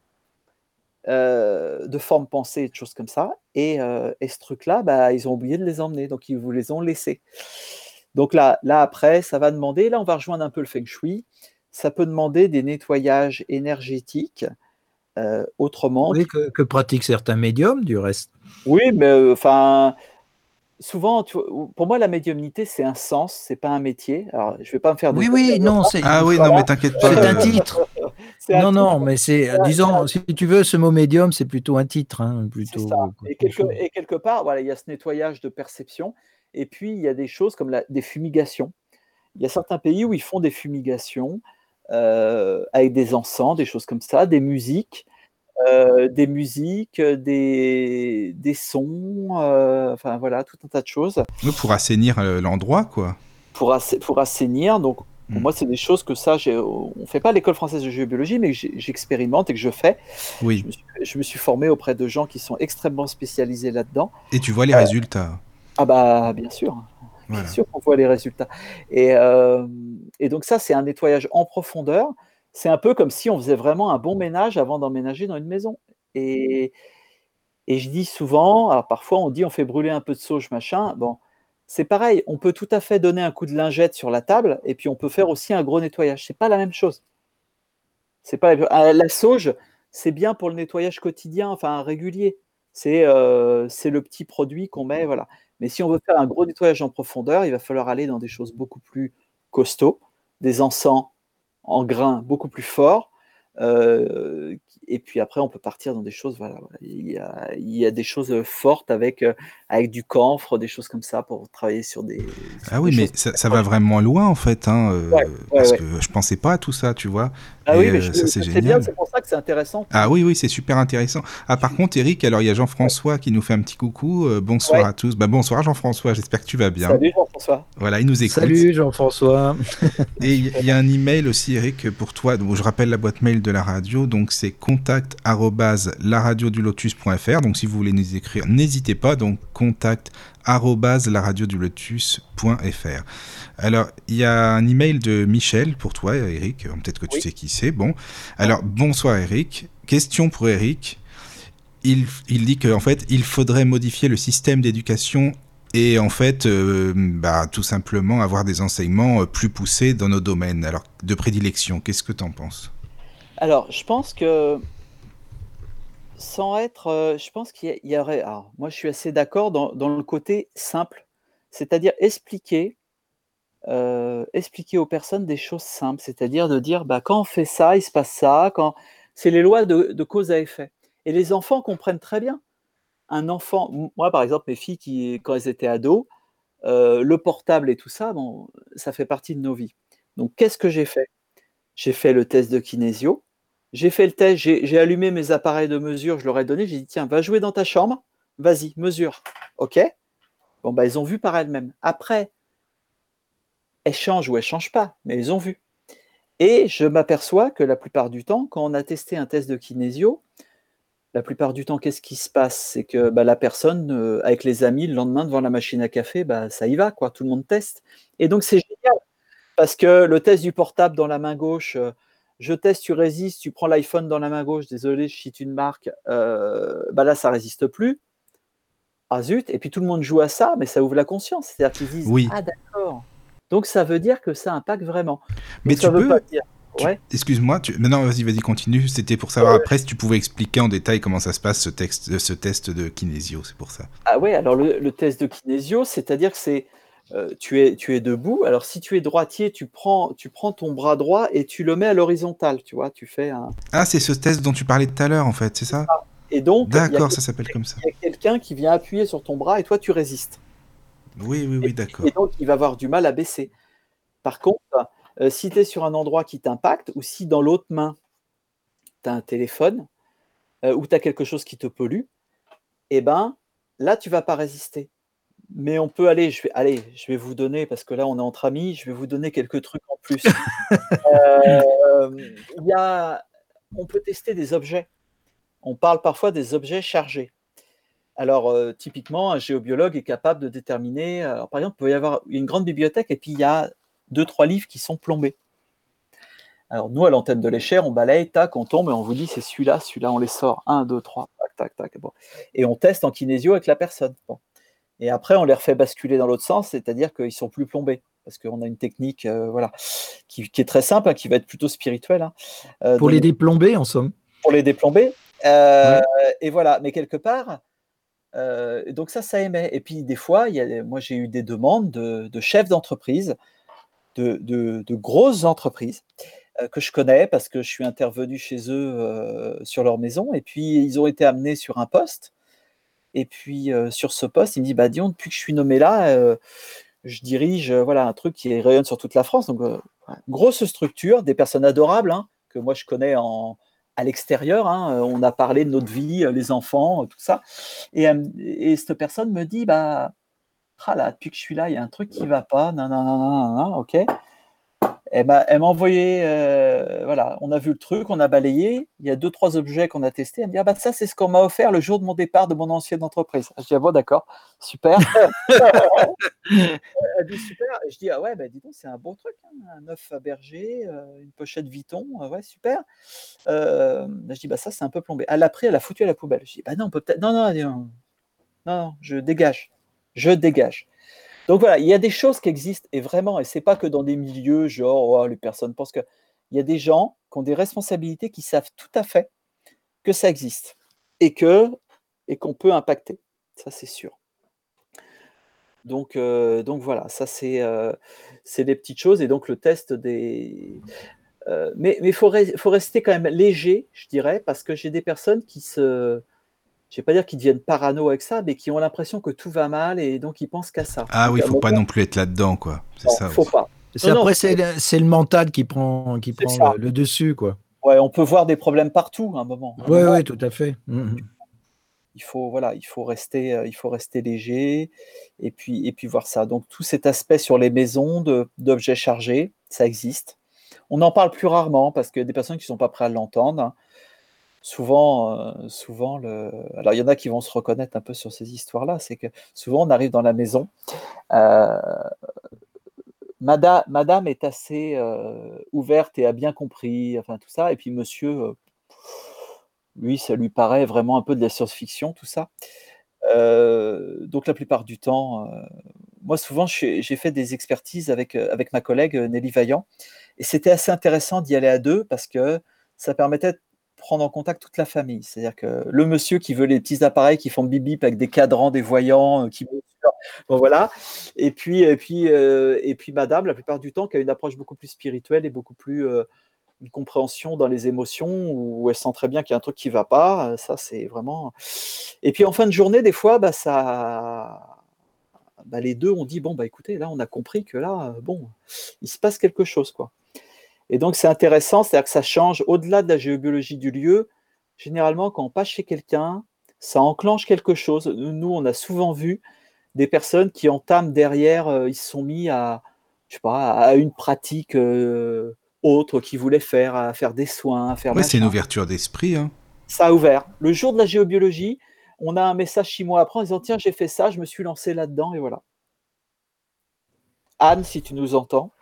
Euh, de forme pensée, de choses comme ça. Euh, et, ce truc-là, bah, ils ont oublié de les emmener, donc ils vous les ont laissés. Donc là, là, après, ça va demander, là, on va rejoindre un peu le feng shui, ça peut demander des nettoyages énergétiques euh, autrement. Oui, que, que, pratiquent certains médiums, du reste. Oui, mais enfin, souvent, pour moi, la médiumnité, c'est un sens, c'est pas un métier. Alors, je vais pas me faire. Oui, oui, non, c'est. Ah oui, non, mais t'inquiète pas. C'est un titre. non, non, mais c'est, disons, si tu veux, ce mot médium, c'est plutôt un titre, hein, plutôt. Et quelque, part, voilà, il y a ce nettoyage de perception, et puis il y a des choses comme la, des fumigations. Il y a certains pays où ils font des fumigations euh, avec des encens, des choses comme ça, des musiques. Euh, des musiques, des, des sons, euh, enfin voilà, tout un tas de choses. Pour assainir euh, l'endroit, quoi. Pour, pour assainir, donc pour hmm. moi, c'est des choses que ça, on ne fait pas l'école française de géobiologie, mais j'expérimente et que je fais. Oui. Je me, suis, je me, suis, formé auprès de gens qui sont extrêmement spécialisés là-dedans. Et tu vois les résultats Ah bah bien sûr. Bien sûr qu'on voit les résultats. Et, et donc ça, c'est un nettoyage en profondeur c'est un peu comme si on faisait vraiment un bon ménage avant d'emménager dans une maison. Et, je dis souvent, alors parfois on dit on fait brûler un peu de sauge, machin. Bon, c'est pareil, on peut tout à fait donner un coup de lingette sur la table et puis on peut faire aussi un gros nettoyage. C'est pas la même chose. C'est pas la, ah, sauge, c'est bien pour le nettoyage quotidien, enfin régulier. C'est euh, c'est le petit produit qu'on met, voilà. Mais si on veut faire un gros nettoyage en profondeur, il va falloir aller dans des choses beaucoup plus costauds, des encens en grains beaucoup plus forts, euh, et puis après, on peut partir dans des choses. Voilà, Il, y a, il, y a, des choses fortes avec, euh, avec du camphre, des choses comme ça pour travailler sur des. ah oui, mais ça, ça va vraiment loin en fait. Hein, euh, ouais, parce que je pensais pas à tout ça, tu vois. Ah oui, mais euh, ça c'est génial. C'est pour ça que c'est intéressant. Ah oui, oui, c'est super intéressant. Ah par contre, Eric, alors il y a Jean-François qui nous fait un petit coucou. bonsoir à tous. Bah, bonsoir Jean-François, j'espère que tu vas bien. Salut Jean-François. Voilà, il nous écoute. Salut Jean-François. Et il y, a un email aussi, Eric, pour toi. Donc, je rappelle la boîte mail de la radio. Donc c'est contact lotus.fr Donc si vous voulez nous écrire, n'hésitez pas. Donc contact lotus.fr Alors, il y a un email de Michel pour toi, Eric. Peut-être que tu sais qui c'est. Bon. Alors, bonsoir, Eric. Question pour Eric. Il, il dit qu'en fait, il faudrait modifier le système d'éducation et en fait, euh, bah, tout simplement avoir des enseignements euh, plus poussés dans nos domaines. Alors, de prédilection, qu'est-ce que tu en penses? Alors, je pense que sans être, euh, je pense qu'il y, aurait. Moi, je suis assez d'accord dans, le côté simple, c'est-à-dire expliquer, euh, expliquer aux personnes des choses simples, c'est-à-dire de dire, bah, quand on fait ça, il se passe ça, quand c'est les lois de, cause à effet. Et les enfants comprennent très bien. Un enfant, moi par exemple, mes filles qui, quand elles étaient ados, euh, le portable et tout ça, bon, ça fait partie de nos vies. Donc, qu'est-ce que j'ai fait? J'ai fait le test de kinésio j'ai fait le test, j'ai allumé mes appareils de mesure, je leur ai donné, j'ai dit tiens, va jouer dans ta chambre, vas-y, mesure. OK Bon, bah, ils ont vu par elles-mêmes. Après, elles changent ou elles ne changent pas, mais ils ont vu. Et je m'aperçois que la plupart du temps, quand on a testé un test de kinésio, la plupart du temps, qu'est-ce qui se passe? C'est que bah, la personne, euh, avec les amis, le lendemain, devant la machine à café, bah, ça y va, quoi. Tout le monde teste. Et donc, c'est génial. Parce que le test du portable dans la main gauche, euh, je teste, tu résistes, tu prends l'iPhone dans la main gauche, désolé, je cite une marque, euh, bah là, ça résiste plus. Ah zut, et puis tout le monde joue à ça, mais ça ouvre la conscience. C'est-à-dire qu'ils disent oui. Ah d'accord. Donc ça veut dire que ça impacte vraiment. Mais, tu peux. Excuse-moi, tu... non, vas-y, vas-y, continue. C'était pour savoir après si tu pouvais expliquer en détail comment ça se passe ce, texte, ce test de kinésio, c'est pour ça. Ah ouais, alors le, le test de kinésio, c'est-à-dire que c'est euh, tu, es, tu es debout. Alors, si tu es droitier, tu prends, tu prends ton bras droit et tu le mets à l'horizontale, tu vois, tu fais un... Ah, c'est ce test dont tu parlais tout à l'heure, en fait, c'est ça? Et donc... D'accord, ça s'appelle comme ça. Il y a quelqu'un qui vient appuyer sur ton bras et toi, tu résistes. Oui, oui, oui, d'accord. Et donc, il va avoir du mal à baisser. Par contre, euh, si tu es sur un endroit qui t'impacte, ou si dans l'autre main, tu as un téléphone, euh, ou tu as quelque chose qui te pollue, eh ben, là, tu vas pas résister mais on peut aller, je vais, allez, je vais vous donner, parce que là on est entre amis, je vais vous donner quelques trucs en plus. Euh, y a, on peut tester des objets. On parle parfois des objets chargés. Alors, euh, typiquement, un géobiologue est capable de déterminer, alors, par exemple, il peut y avoir une grande bibliothèque et puis il y a deux, trois livres qui sont plombés. Alors, nous, à l'antenne de l'échelle, on balaye, tac, on tombe et on vous dit c'est celui-là, celui-là, on les sort. Un, deux, trois, tac, tac, tac. Bon. Et on teste en kinésio avec la personne. Bon. Et après, on les refait basculer dans l'autre sens, c'est-à-dire qu'ils sont plus plombés. Parce qu'on a une technique euh, voilà, qui, est très simple, hein, qui va être plutôt spirituelle. Hein. Euh, pour les déplomber, en somme. Pour les déplomber. Euh, et voilà, mais quelque part, donc ça, ça émet. Et puis des fois, y a, moi j'ai eu des demandes de, chefs d'entreprise, de, de, grosses entreprises que je connais parce que je suis intervenu chez eux sur leur maison. Et puis ils ont été amenés sur un poste et puis sur ce poste, il me dit bah Dion, depuis que je suis nommé là, je dirige voilà un truc qui rayonne sur toute la France. Donc grosse structure, des personnes adorables hein, que moi je connais en, à l'extérieur. Hein, on a parlé de notre vie, les enfants, tout ça. Et, et cette personne me dit bah ah là, depuis que je suis là, il y a un truc qui va pas. Non, non, non, non, non, ok. Elle m'a envoyé, euh, voilà, on a vu le truc, on a balayé. Il y a deux, trois objets qu'on a testés. Elle me dit, ah bah ça, c'est ce qu'on m'a offert le jour de mon départ de mon ancienne entreprise. Je dis, ah bon, d'accord, super. Elle dit, super. Je dis, ah ouais, bah dis donc, c'est un bon truc, hein, un œuf à berger, euh, une pochette Vuitton, euh, ouais, super. Je dis, bah ça, c'est un peu plombé. Elle l'a pris, elle l'a foutu à la poubelle. Je dis, bah non, on peut peut-être. Non, non, non, non, je dégage. Je dégage. Donc voilà, il y a des choses qui existent et vraiment, et c'est pas que dans des milieux genre oh, les personnes pensent que il y a des gens qui ont des responsabilités qui savent tout à fait que ça existe et que et qu'on peut impacter. Ça c'est sûr. Donc, euh, donc voilà, ça c'est euh, c'est des petites choses et donc le test des euh, mais il faut, re- faut rester quand même léger, je dirais, parce que j'ai des personnes qui se je vais pas dire qu'ils deviennent parano avec ça, mais qui ont l'impression que tout va mal et donc ils pensent qu'à ça. Ah oui, Donc, à un faut pas moment, non plus être là-dedans, quoi. C'est ça. faut aussi. pas. C'est Non, non, après, c'est le, mental qui prend, qui prend le, le dessus, quoi. Ouais, on peut voir des problèmes partout à un moment. Oui, oui, tout à fait. Mhm. il faut voilà, il faut rester, euh, il faut rester léger et puis et puis voir ça. Donc tout cet aspect sur les maisons de- d'objets chargés, ça existe. On en parle plus rarement parce qu'il y a des personnes qui sont pas prêtes à l'entendre. hein. Souvent, euh, souvent le. Alors il y en a qui vont se reconnaître un peu sur ces histoires-là. C'est que souvent on arrive dans la maison. euh, Madame, est assez euh, ouverte et a bien compris, enfin tout ça. Et puis Monsieur, lui, ça lui paraît vraiment un peu de la science-fiction, tout ça. Donc la plupart du temps, moi souvent j'ai fait des expertises avec, avec ma collègue Nelly Vaillant et c'était assez intéressant d'y aller à deux parce que ça permettait prendre en contact toute la famille. C'est-à-dire que le monsieur qui veut les petits appareils qui font bip bip avec des cadrans, des voyants, euh, qui bon voilà, et puis et puis euh, et puis Madame la plupart du temps qui a une approche beaucoup plus spirituelle et beaucoup plus euh, une compréhension dans les émotions où elle sent très bien qu'il y a un truc qui va pas. Ça c'est vraiment et puis en fin de journée, des fois, bah, ça, bah, les deux ont dit bon bah écoutez, là on a compris que là, bon, il se passe quelque chose quoi. Et donc c'est intéressant, c'est-à-dire que ça change au-delà de la géobiologie du lieu. Généralement, quand on passe chez quelqu'un, ça enclenche quelque chose. Nous, on a souvent vu des personnes qui entament derrière, euh, ils se sont mis à, je sais pas, à une pratique euh, autre qu'ils voulaient faire, à faire des soins, à faire Ouais, c'est une ouverture d'esprit. Hein. ça a ouvert. Le jour de la géobiologie, on a un message six mois après en disant Tiens, j'ai fait ça, je me suis lancé là-dedans, et voilà. Anne, si tu nous entends,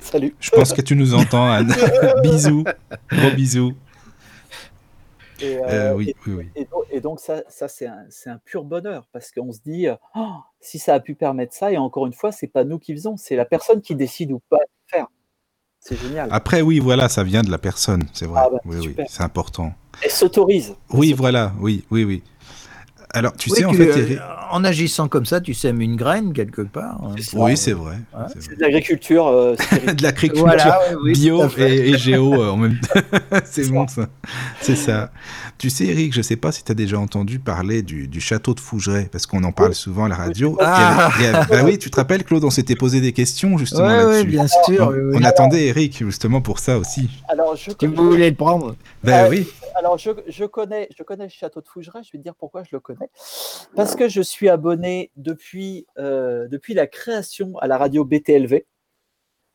salut. Je pense que tu nous entends, Anne. bisous. Gros bisous. Et, euh, Euh, oui, et- oui, oui. et donc, et donc ça, ça c'est un, pur bonheur parce qu'on se dit Oh, si ça a pu permettre ça, et encore une fois, c'est pas nous qui faisons, c'est la personne qui décide ou pas de faire. C'est génial. Après, oui, voilà, ça vient de la personne, c'est vrai. Ah bah, oui, oui, c'est important. Elle s'autorise. Oui, voilà, oui, oui, oui. Alors, tu Oui, sais, en fait, euh, Eric- en agissant comme ça, tu sèmes une graine quelque part. hein, ça. oui, c'est vrai. Ouais. c'est de l'agriculture euh, de l'agriculture Voilà, oui, oui, bio et, et géo euh, en même temps. c'est bon ça. C'est ça. Tu sais, Eric, je sais pas si tu as déjà entendu parler du, du château de Fougeray, parce qu'on en parle souvent à la radio. Oui. Ah. Y avait- bah oui, tu te rappelles, Claude, on s'était posé des questions justement Ouais, là-dessus. bien sûr. on, oui, oui. on attendait Eric justement pour ça aussi. Alors, je, Tu voulais le prendre Ben Euh, oui. Alors, je, je connais, je connais le château de Fougeray, je vais te dire pourquoi je le connais. Parce que je suis abonné depuis, euh, depuis la création à la radio BTLV.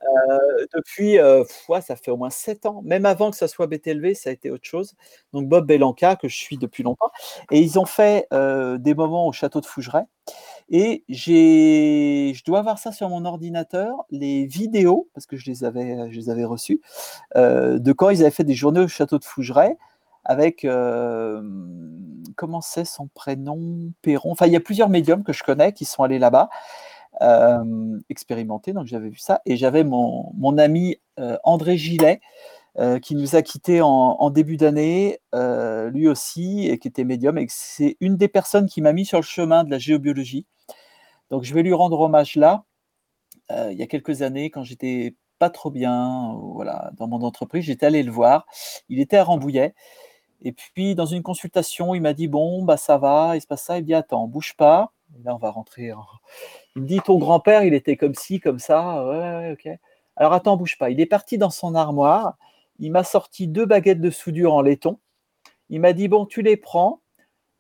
Euh, depuis, euh, ça fait au moins sept ans. Même avant que ça soit BTLV, ça a été autre chose. Donc, Bob Belanca, que je suis depuis longtemps. Et ils ont fait euh, des moments au château de Fougeray. Et j'ai, je dois avoir ça sur mon ordinateur, les vidéos, parce que je les avais, je les avais reçues, de quand ils avaient fait des journées au château de Fougeray avec euh, comment c'est son prénom? Perron. Enfin, il y a plusieurs médiums que je connais qui sont allés là-bas euh, expérimenter. Donc j'avais vu ça et j'avais mon, mon ami euh, André Gillet euh, qui nous a quittés en, début d'année, lui aussi, et qui était médium. Et c'est une des personnes qui m'a mis sur le chemin de la géobiologie. Donc je vais lui rendre hommage là. Il y a quelques années, quand j'étais pas trop bien, voilà, dans mon entreprise, j'étais allé le voir. Il était à Rambouillet. Et puis, dans une consultation, il m'a dit Bon, bah ça va, il se passe ça. Il me dit Attends, bouge pas. Là, on va rentrer. en- Il me dit Ton grand-père, il était comme ci, comme ça. Ouais, ok. Alors, attends, bouge pas. Il est parti dans son armoire. Il m'a sorti deux baguettes de soudure en laiton. Il m'a dit Bon, tu les prends,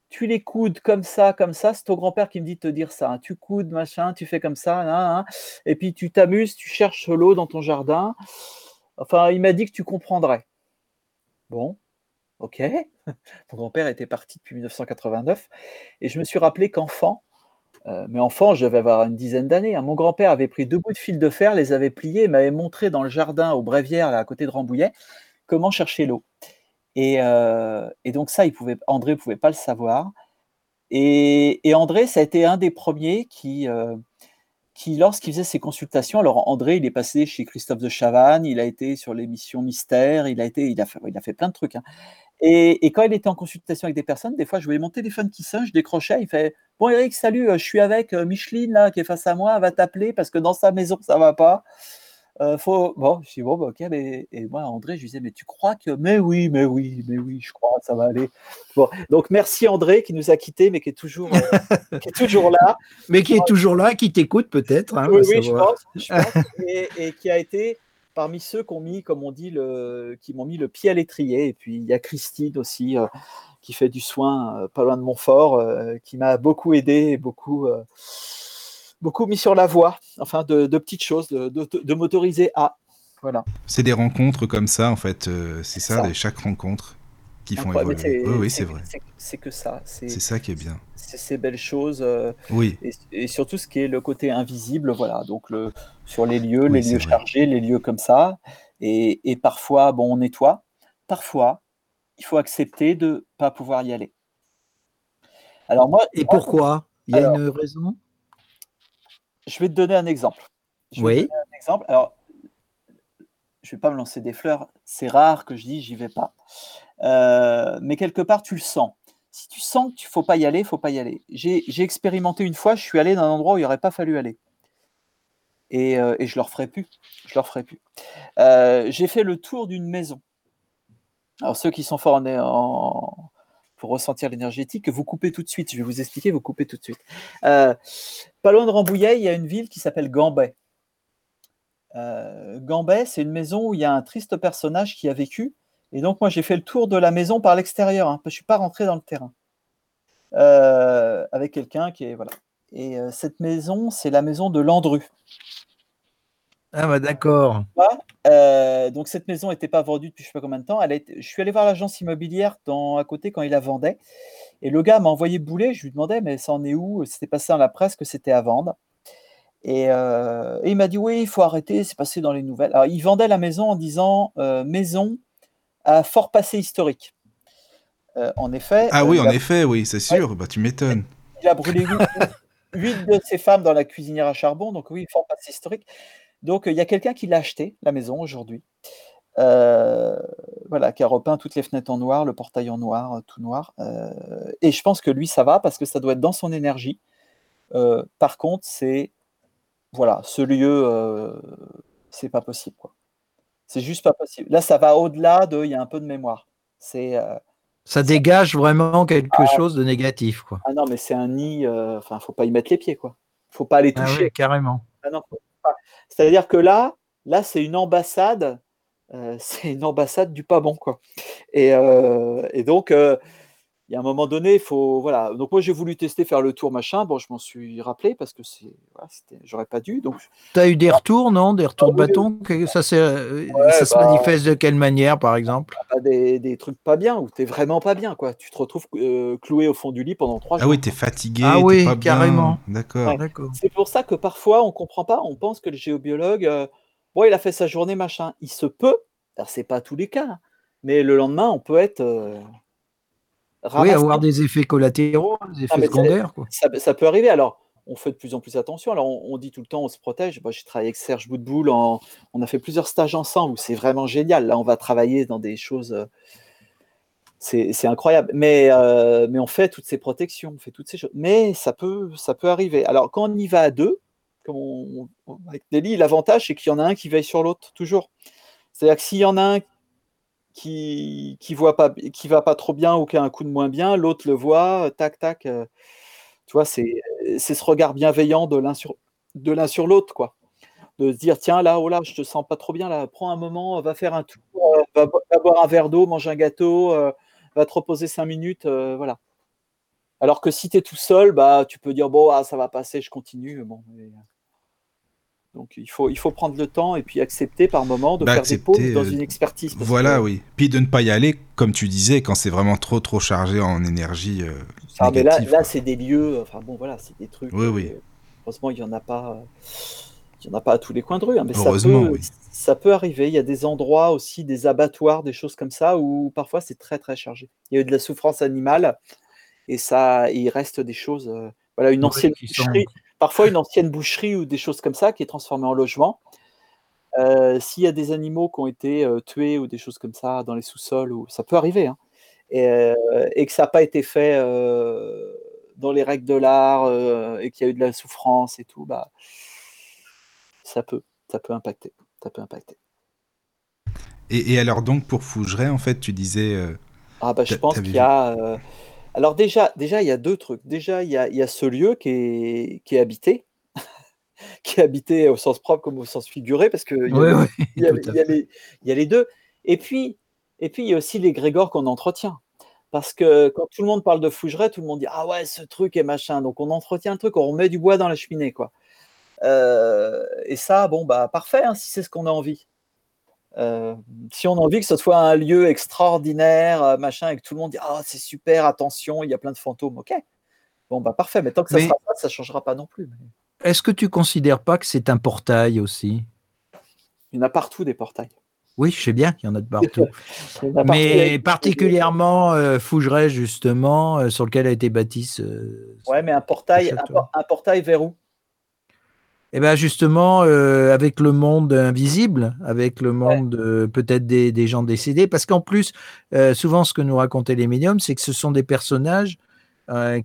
tu les coudes comme ça, comme ça. C'est ton grand-père qui me dit de te dire ça. Tu coudes, machin, tu fais comme ça. Et puis, tu t'amuses, tu cherches l'eau dans ton jardin. Enfin, il m'a dit que tu comprendrais. Bon, ok. Mon grand-père était parti depuis 1989 et je me suis rappelé qu'enfant, euh, mais enfant, je devais avoir une dizaine d'années, hein, mon grand-père avait pris deux bouts de fil de fer, les avait pliés et m'avait montré dans le jardin au Brévière, là, à côté de Rambouillet, comment chercher l'eau. Et, euh, donc ça, André ne pouvait pas le savoir. Et, André, ça a été un des premiers qui, euh, qui lorsqu'il faisait ses consultations, alors André, il est passé chez Christophe de Chavannes, il a été sur l'émission Mystère, il a, été, il, a fait, il a fait plein de trucs. hein. Et, et quand il était en consultation avec des personnes, des fois, je voyais mon téléphone qui sonne, je décrochais, il fait Bon, Eric, salut, euh, je suis avec euh, Micheline, là, qui est face à moi, elle va t'appeler parce que dans sa maison, ça va pas. Euh, faut... Bon, je dis Bon, bah, ok, mais... et moi, André, je lui disais Mais tu crois que. Mais oui, mais oui, mais oui, je crois, ça va aller. Bon, donc merci André qui nous a quittés, mais qui est toujours, euh, qui est toujours là. Mais qui est toujours là, qui t'écoute peut-être. hein, Oui, oui, je pense, je pense. Et, et qui a été parmi ceux qui ont mis, comme on dit, le, qui m'ont mis le pied à l'étrier. Et puis il y a Christine aussi, euh, qui fait du soin euh, pas loin de Montfort, euh, qui m'a beaucoup aidé, et beaucoup, beaucoup mis sur la voie. Enfin, de, de petites choses, de, de, de m'autoriser à. Voilà. C'est des rencontres comme ça, en fait. c'est ça, chaque rencontre qui font évoluer. c'est- Oui, oui, c'est vrai. c'est- que ça. C'est ça qui est bien. c'est ces belles choses. euh, Oui, et, et surtout ce qui est le côté invisible, voilà, donc le, sur les lieux, Oui, les lieux vrai. chargés, les lieux comme ça, et, et parfois, bon, on nettoie, parfois, il faut accepter de ne pas pouvoir y aller. Alors moi, Et moi, pourquoi? Il y a Alors- une raison? je vais te donner un exemple. Je vais te Oui. donner un exemple. Alors, je vais pas me lancer des fleurs, c'est rare que je dis j'y vais pas. Euh, mais quelque part, tu le sens. Si tu sens qu'il ne faut pas y aller, il faut pas y aller. J'ai expérimenté une fois, je suis allé dans un endroit où il n'aurait pas fallu aller. Et, euh, et je ne le referai plus. Je le referai plus. Euh, J'ai fait le tour d'une maison. Alors, ceux qui sont forts en, pour ressentir l'énergétique, vous coupez tout de suite. Je vais vous expliquer, vous coupez tout de suite. Pas loin de Rambouillet, il y a une ville qui s'appelle Gambais. Euh, Gambais, c'est une maison où il y a un triste personnage qui a vécu. Et donc, moi, j'ai fait le tour de la maison par l'extérieur. hein, parce que je ne suis pas rentré dans le terrain. Euh, avec quelqu'un qui est. Voilà. Et euh, cette maison, c'est la maison de Landru. Ah bah d'accord. Euh, donc, cette maison n'était pas vendue depuis je ne sais pas combien de temps. Elle a été- Je suis allé voir l'agence immobilière dans, à côté quand il la vendait. Et le gars m'a envoyé bouler. Je lui demandais, mais ça en est où? C'était passé dans la presse que c'était à vendre. Et, et il m'a dit, oui, il faut arrêter, c'est passé dans les nouvelles. Alors, il vendait la maison en disant maison à fort passé historique. Euh, en effet, Ah euh, oui, en a- effet, oui, c'est sûr. Bah, tu m'étonnes. il a brûlé huit, de ses femmes dans la cuisinière à charbon, donc oui, fort passé historique. Donc euh, il y a quelqu'un qui l'a acheté, la maison, aujourd'hui. Euh, voilà, qui a repeint toutes les fenêtres en noir, le portail en noir, tout noir. Euh, et je pense que lui, ça va parce que ça doit être dans son énergie. Euh, par contre, c'est voilà, ce lieu, c'est pas possible. quoi. C'est juste pas possible. Là, ça va au-delà de, il y a un peu de mémoire. C'est euh, Ça dégage vraiment quelque Ah. chose de négatif, quoi. ah non, mais c'est un nid. euh, Enfin, faut pas y mettre les pieds, quoi. Faut pas les Ah toucher. carrément. Ah. C'est-à-dire que là, là, c'est une ambassade. euh, c'est une ambassade du pas bon, quoi. Et, euh, et donc, euh, y a un moment donné, il faut. Voilà. Donc, moi, j'ai voulu tester, faire le tour, machin. Bon, je m'en suis rappelé parce que c'est. Voilà, J'aurais pas dû. Donc, Tu as eu des retours, non? Des retours de Ah oui, bâton? Que- Ça, c'est, euh, Ouais, ça se bah- manifeste de quelle manière, par exemple? pas des, des trucs pas bien ou t'es vraiment pas bien, quoi. Tu te retrouves euh, cloué au fond du lit pendant trois Ah jours. oui, t'es fatigué, Ah oui, pas carrément. D'accord. Ouais. D'accord. C'est pour ça que parfois on comprend pas, on pense que le géobiologue, euh, bon, il a fait sa journée, machin. Il se peut, alors c'est pas tous les cas, hein, mais le lendemain, on peut être euh, Oui, avoir des effets collatéraux, des effets c'est- secondaires, quoi. ça, ça peut arriver. Alors, on fait de plus en plus attention. Alors, on, on dit tout le temps, on se protège. Moi, j'ai travaillé avec Serge Boutboul. En, on a fait plusieurs stages ensemble c'est vraiment génial. Là, on va travailler dans des choses. euh, c'est c'est incroyable. Mais, euh, mais on fait toutes ces protections, on fait toutes ces choses. Mais ça peut, ça peut arriver. Alors, quand on y va à deux, comme on, on- avec Nelly, l'avantage, c'est qu'il y en a un qui veille sur l'autre, toujours. C'est-à-dire que s'il y en a un qui qui voit pas, qui va pas trop bien ou qui a un coup de moins bien, l'autre le voit, tac, tac. euh, tu vois, c'est c'est ce regard bienveillant de l'un sur, de l'un sur l'autre, quoi. De se dire, tiens, là, oh là, je te sens pas trop bien, là, prends un moment, va faire un tour, euh, va, bo- va boire un verre d'eau, mange un gâteau, euh, va te reposer cinq minutes, voilà. Alors que si tu es tout seul, bah, tu peux dire, bon, ah, ça va passer, je continue. Bon, Donc il faut, il faut prendre le temps et puis accepter par moment de Bah, faire des pauses dans euh, une expertise. parce Voilà, que oui. Puis de ne pas y aller, comme tu disais, quand c'est vraiment trop trop chargé en énergie euh, Ah, mais là, là c'est des lieux, enfin bon, voilà, c'est des trucs. Oui, oui. euh, heureusement, il n'y en a pas. Il y en a pas à tous les coins de rue, hein, mais ça Heureusement, peut, oui. ça peut arriver. Il y a des endroits aussi, des abattoirs, des choses comme ça, où parfois c'est très très chargé. Il y a eu de la souffrance animale et ça, il reste des choses. euh, voilà, une ancienne sont- boucherie, parfois une ancienne boucherie ou des choses comme ça qui est transformée en logement. Euh, S'il y a des animaux qui ont été euh, tués ou des choses comme ça dans les sous-sols, ou ça peut arriver, hein, et, euh, et que ça n'a pas été fait dans les règles de l'art et qu'il y a eu de la souffrance et tout, bah, ça peut, ça peut impacter, ça peut impacter. Et, et alors donc pour Fougeray, en fait, tu disais... Ah bah je pense qu'il y a. Alors déjà, déjà il y a deux trucs. Déjà il y a, il y a ce lieu qui est, qui est habité, qui est habité au sens propre comme au sens figuré, parce que il y Ouais, ouais, y a- y les, deux. Et puis, et puis il y a aussi les Grégores qu'on entretient. Parce que quand tout le monde parle de Fougeray, tout le monde dit Ah ouais, ce truc et machin. Donc on entretient un truc, on remet du bois dans la cheminée, quoi. Euh, et ça, bon, bah parfait, hein, si c'est ce qu'on a envie. Euh, si on a envie que ce soit un lieu extraordinaire, euh, machin, et que tout le monde dit Ah, c'est super, attention, il y a plein de fantômes, ok. Bon, bah parfait, mais tant que ça Mais- sera pas, ça changera pas non plus. Est-ce que tu considères pas que c'est un portail aussi? Il y en a partout des portails. Oui, je sais bien qu'il y en a de partout. Il a Mais particulièrement euh, Fougeray, justement, euh, sur lequel a été bâti ce. Ouais, mais un portail, un portail vers où? Eh bien, justement, euh, avec le monde invisible, avec le monde euh, peut-être des, des gens décédés, parce qu'en plus, euh, souvent, ce que nous racontaient les médiums, c'est que ce sont des personnages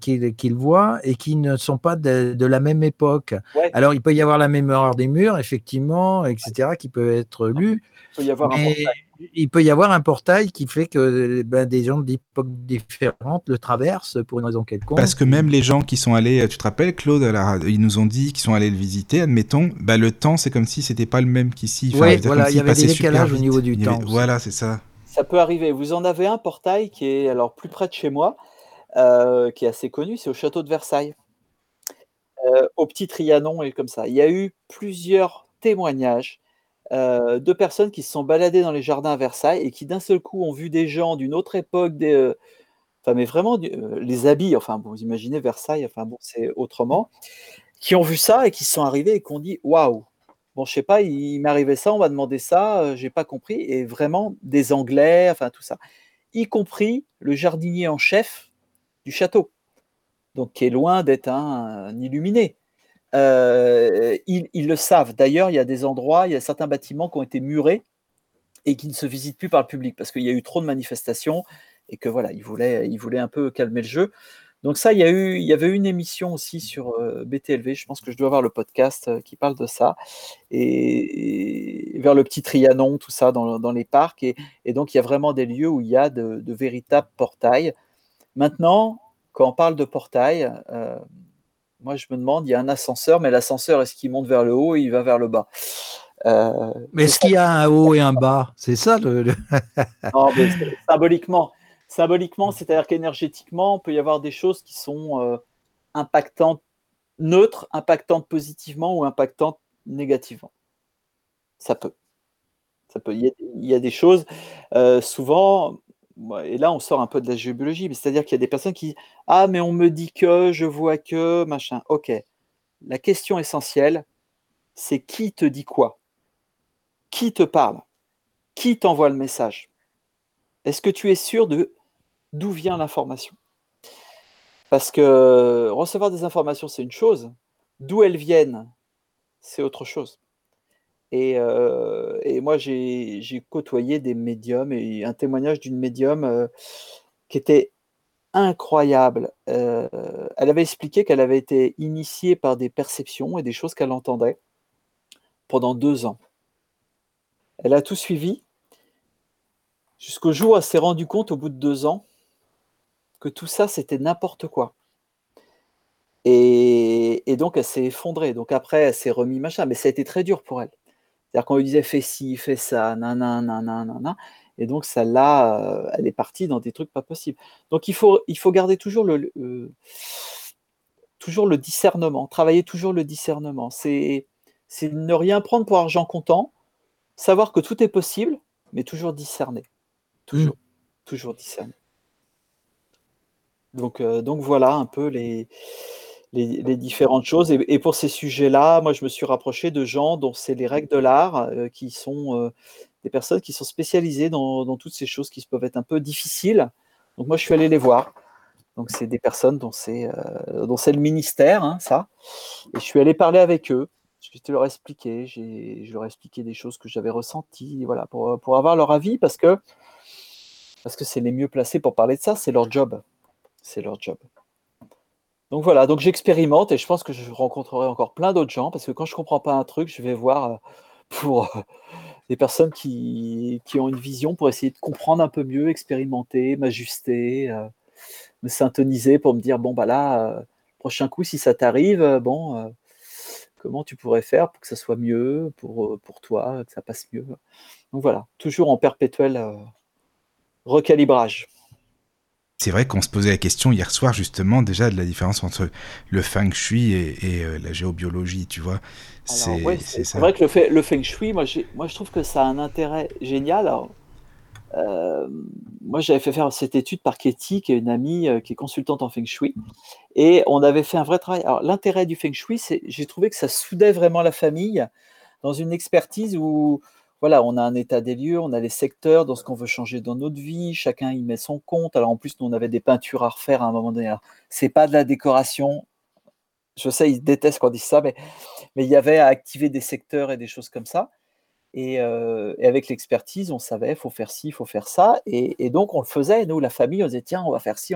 qu'ils voient et qui ne sont pas de, de la même époque. Ouais. Alors, il peut y avoir la mémoire des murs, effectivement, etc., qui peut être lue, Il peut y avoir un portail. Il peut y avoir un portail qui fait que ben, des gens d'époques différentes le traversent pour une raison quelconque. Parce que même les gens qui sont allés, tu te rappelles Claude, à la- ils nous ont dit qu'ils sont allés le visiter, admettons, bah, le temps c'est comme si c'était pas le même qu'ici. Dire, voilà, il y avait des décalages au niveau du avait- temps. Voilà, c'est ça. Ça peut arriver. Vous en avez un portail qui est alors plus près de chez moi, euh, qui est assez connu, c'est au château de Versailles, Euh, au petit Trianon et comme ça. Il y a eu plusieurs témoignages euh, de personnes qui se sont baladées dans les jardins à Versailles et qui d'un seul coup ont vu des gens d'une autre époque, euh, mais vraiment euh, les habits. Enfin vous imaginez Versailles, enfin bon c'est autrement, qui ont vu ça et qui sont arrivés et qui ont dit waouh. Bon, je sais pas, il, ça, on m'a demandé ça, euh, j'ai pas compris. Et vraiment des Anglais, enfin tout ça y compris le jardinier en chef du château, donc qui est loin d'être un illuminé. Euh, ils, le savent. D'ailleurs, il y a des endroits, il y a certains bâtiments qui ont été murés et qui ne se visitent plus par le public parce qu'il y a eu trop de manifestations et que voilà, ils voulaient, ils voulaient un peu calmer le jeu. Donc ça, il y, a eu, avait une émission aussi sur euh, BTLV, je pense que je dois avoir le podcast euh, qui parle de ça, et, vers le petit Trianon, tout ça, dans, les parcs, et, donc, il y a vraiment des lieux où il y a de, véritables portails. Maintenant, quand on parle de portail, euh, moi, je me demande, il y a un ascenseur, mais l'ascenseur, est-ce qu'il monte vers le haut ou il va vers le bas Euh, Mais est-ce qu'il y a un haut et un bas? C'est ça le. le- non, mais c'est- symboliquement, symboliquement, c'est-à-dire qu'énergétiquement, il peut y avoir des choses qui sont euh, impactantes, neutres, impactantes positivement ou impactantes négativement. Ça peut. Ça peut. Il y a, il y a des choses, euh, souvent, et là on sort un peu de la géobiologie, mais c'est-à-dire qu'il y a des personnes qui Ah, mais on me dit que, je vois que, machin. Ok. La question essentielle, c'est qui te dit quoi? Qui te parle? Qui t'envoie le message? Est-ce que tu es sûr de d'où vient l'information? Parce que recevoir des informations, c'est une chose. D'où elles viennent, c'est autre chose. Et, euh, et moi, j'ai j'ai côtoyé des médiums et un témoignage d'une médium euh, qui était incroyable. Euh, elle avait expliqué qu'elle avait été initiée par des perceptions et des choses qu'elle entendait pendant deux ans. Elle a tout suivi jusqu'au jour où elle s'est rendue compte, au bout de deux ans, que tout ça, c'était n'importe quoi. Et, et donc, elle s'est effondrée. Donc, après, elle s'est remis machin. Mais ça a été très dur pour elle. C'est-à-dire qu'on lui disait fais ci, fais ça, nanana, nanana. Et donc, celle-là, euh, elle est partie dans des trucs pas possibles. Donc, il faut, il faut garder toujours le, euh, toujours le discernement, travailler toujours le discernement. C'est c'est ne rien prendre pour argent comptant, savoir que tout est possible, mais toujours discerner. Toujours, toujours discerner. Donc, euh, donc voilà un peu les, les, différentes choses. Et, pour ces sujets-là, moi, je me suis rapproché de gens dont c'est les règles de l'art, euh, qui sont euh, des personnes qui sont spécialisées dans, toutes ces choses qui peuvent être un peu difficiles. Donc moi, je suis allé les voir. Donc c'est des personnes dont c'est c'est le ministère, hein, ça. Et je suis allé parler avec eux. Je leur expliquer, je leur ai expliqué des choses que j'avais ressenties, voilà, pour, pour avoir leur avis, parce que parce que c'est les mieux placés pour parler de ça, c'est leur job. C'est leur job. Donc voilà, donc j'expérimente et je pense que je rencontrerai encore plein d'autres gens parce que quand je ne comprends pas un truc, je vais voir euh, pour euh, des personnes qui, ont une vision pour essayer de comprendre un peu mieux, expérimenter, m'ajuster, euh, me syntoniser pour me dire bon bah là, prochain coup, si ça t'arrive, bon, comment tu pourrais faire pour que ça soit mieux pour, pour toi, que ça passe mieux? Donc voilà, toujours en perpétuel recalibrage. C'est vrai qu'on se posait la question hier soir justement déjà de la différence entre le feng shui et, euh, la géobiologie, tu vois. C'est vrai que le, le feng shui, moi, moi je trouve que ça a un intérêt génial. Euh, moi j'avais fait faire cette étude par Katie, qui est une amie euh, qui est consultante en feng shui, et on avait fait un vrai travail. Alors l'intérêt du feng shui, c'est j'ai trouvé que ça soudait vraiment la famille dans une expertise où voilà, on a un état des lieux, on a les secteurs dans ce qu'on veut changer dans notre vie, chacun y met son compte. Alors en plus, nous, on avait des peintures à refaire à un moment donné. C'est pas de la décoration. Je sais, ils détestent quand on dit ça, mais, mais il y avait à activer des secteurs et des choses comme ça. Et, euh, avec l'expertise, on savait, il faut faire ci, il faut faire ça. Et, donc, on le faisait. Nous, la famille, on disait, tiens, on va faire ci.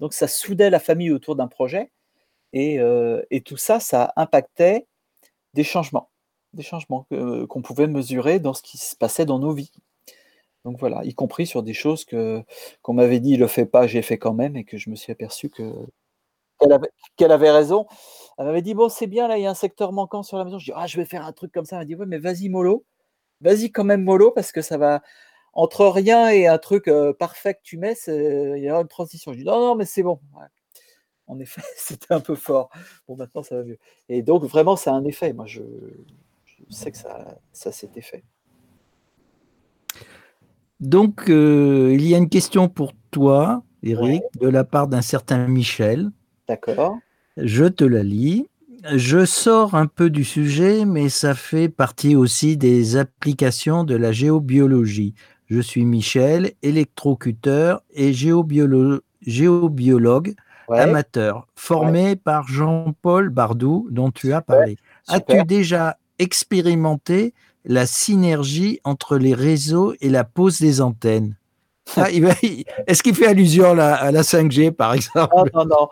Donc, ça soudait la famille autour d'un projet. Et, euh, et tout ça, ça impactait des changements des changements qu'on pouvait mesurer dans ce qui se passait dans nos vies. Donc voilà, y compris sur des choses que qu'on m'avait dit, le fait pas, j'ai fait quand même, et que je me suis aperçu que qu'elle avait, raison. Elle m'avait dit, bon, c'est bien, là, il y a un secteur manquant sur la maison. Je dis, ah, je vais faire un truc comme ça. Elle m'a dit, ouais, mais vas-y, mollo. Vas-y quand même, mollo, parce que ça va. Entre rien et un truc parfait que tu mets, il y aura une transition. Je dis, non, non, mais c'est bon. En effet, c'était un peu fort. Bon, maintenant, ça va mieux. Et donc, vraiment, ça a un effet. Moi, je, je sais que ça, ça s'était fait. Donc, euh, il y a une question pour toi, Eric, de la part d'un certain Michel. D'accord. Je te la lis. Je sors un peu du sujet, mais ça fait partie aussi des applications de la géobiologie. Je suis Michel, électrocuteur et géobiologue amateur, formé par Jean-Paul Bardou, dont tu as parlé. As-tu déjà expérimenter la synergie entre les réseaux et la pose des antennes. Ah, est-ce qu'il fait allusion à la, 5G, par exemple? Non, non, non.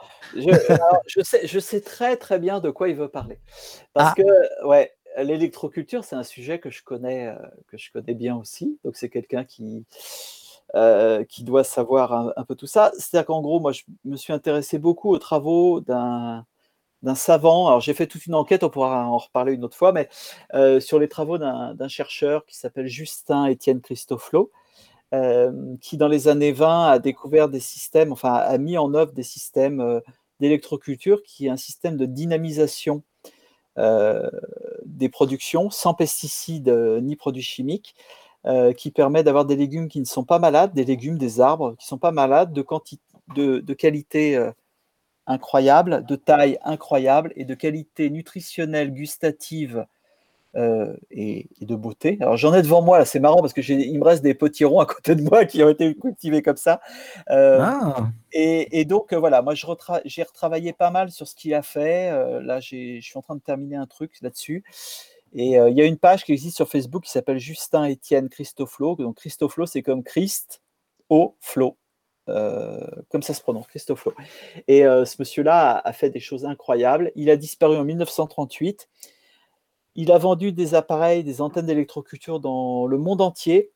Je, sais, je sais très, très bien de quoi il veut parler. Parce ah. que, ouais, l'électroculture, c'est un sujet que je connais, euh, que je connais bien aussi. Donc, c'est quelqu'un qui, euh, qui doit savoir un, un peu tout ça. C'est-à-dire qu'en gros, moi, je me suis intéressé beaucoup aux travaux d'un d'un savant. Alors, j'ai fait toute une enquête, on pourra en reparler une autre fois, mais euh, sur les travaux d'un chercheur qui s'appelle Justin Étienne Christoflo, euh, qui dans les années 20 a découvert des systèmes, enfin a mis en œuvre des systèmes euh, d'électroculture qui est un système de dynamisation des productions sans pesticides ni produits chimiques. qui permet d'avoir des légumes qui ne sont pas malades, des légumes, des arbres qui ne sont pas malades, de, quantité, de, de qualité incroyable, de taille incroyable et de qualité nutritionnelle, gustative euh, et, de beauté. Alors j'en ai devant moi, là, c'est marrant parce que il me reste des potirons à côté de moi qui ont été cultivés comme ça. Euh, ah. et, donc euh, voilà, moi j'ai retravaillé pas mal sur ce qu'il a fait. là, je suis en train de terminer un truc là-dessus. Et il y a une page qui existe sur Facebook qui s'appelle Justin Étienne Christoflo. Donc Christoflo, c'est comme Christ au Flo. Euh, comme ça se prononce, Christophe Et euh, ce monsieur-là a, fait des choses incroyables. Il a disparu en 1938. Il a vendu des appareils, des antennes d'électroculture dans le monde entier.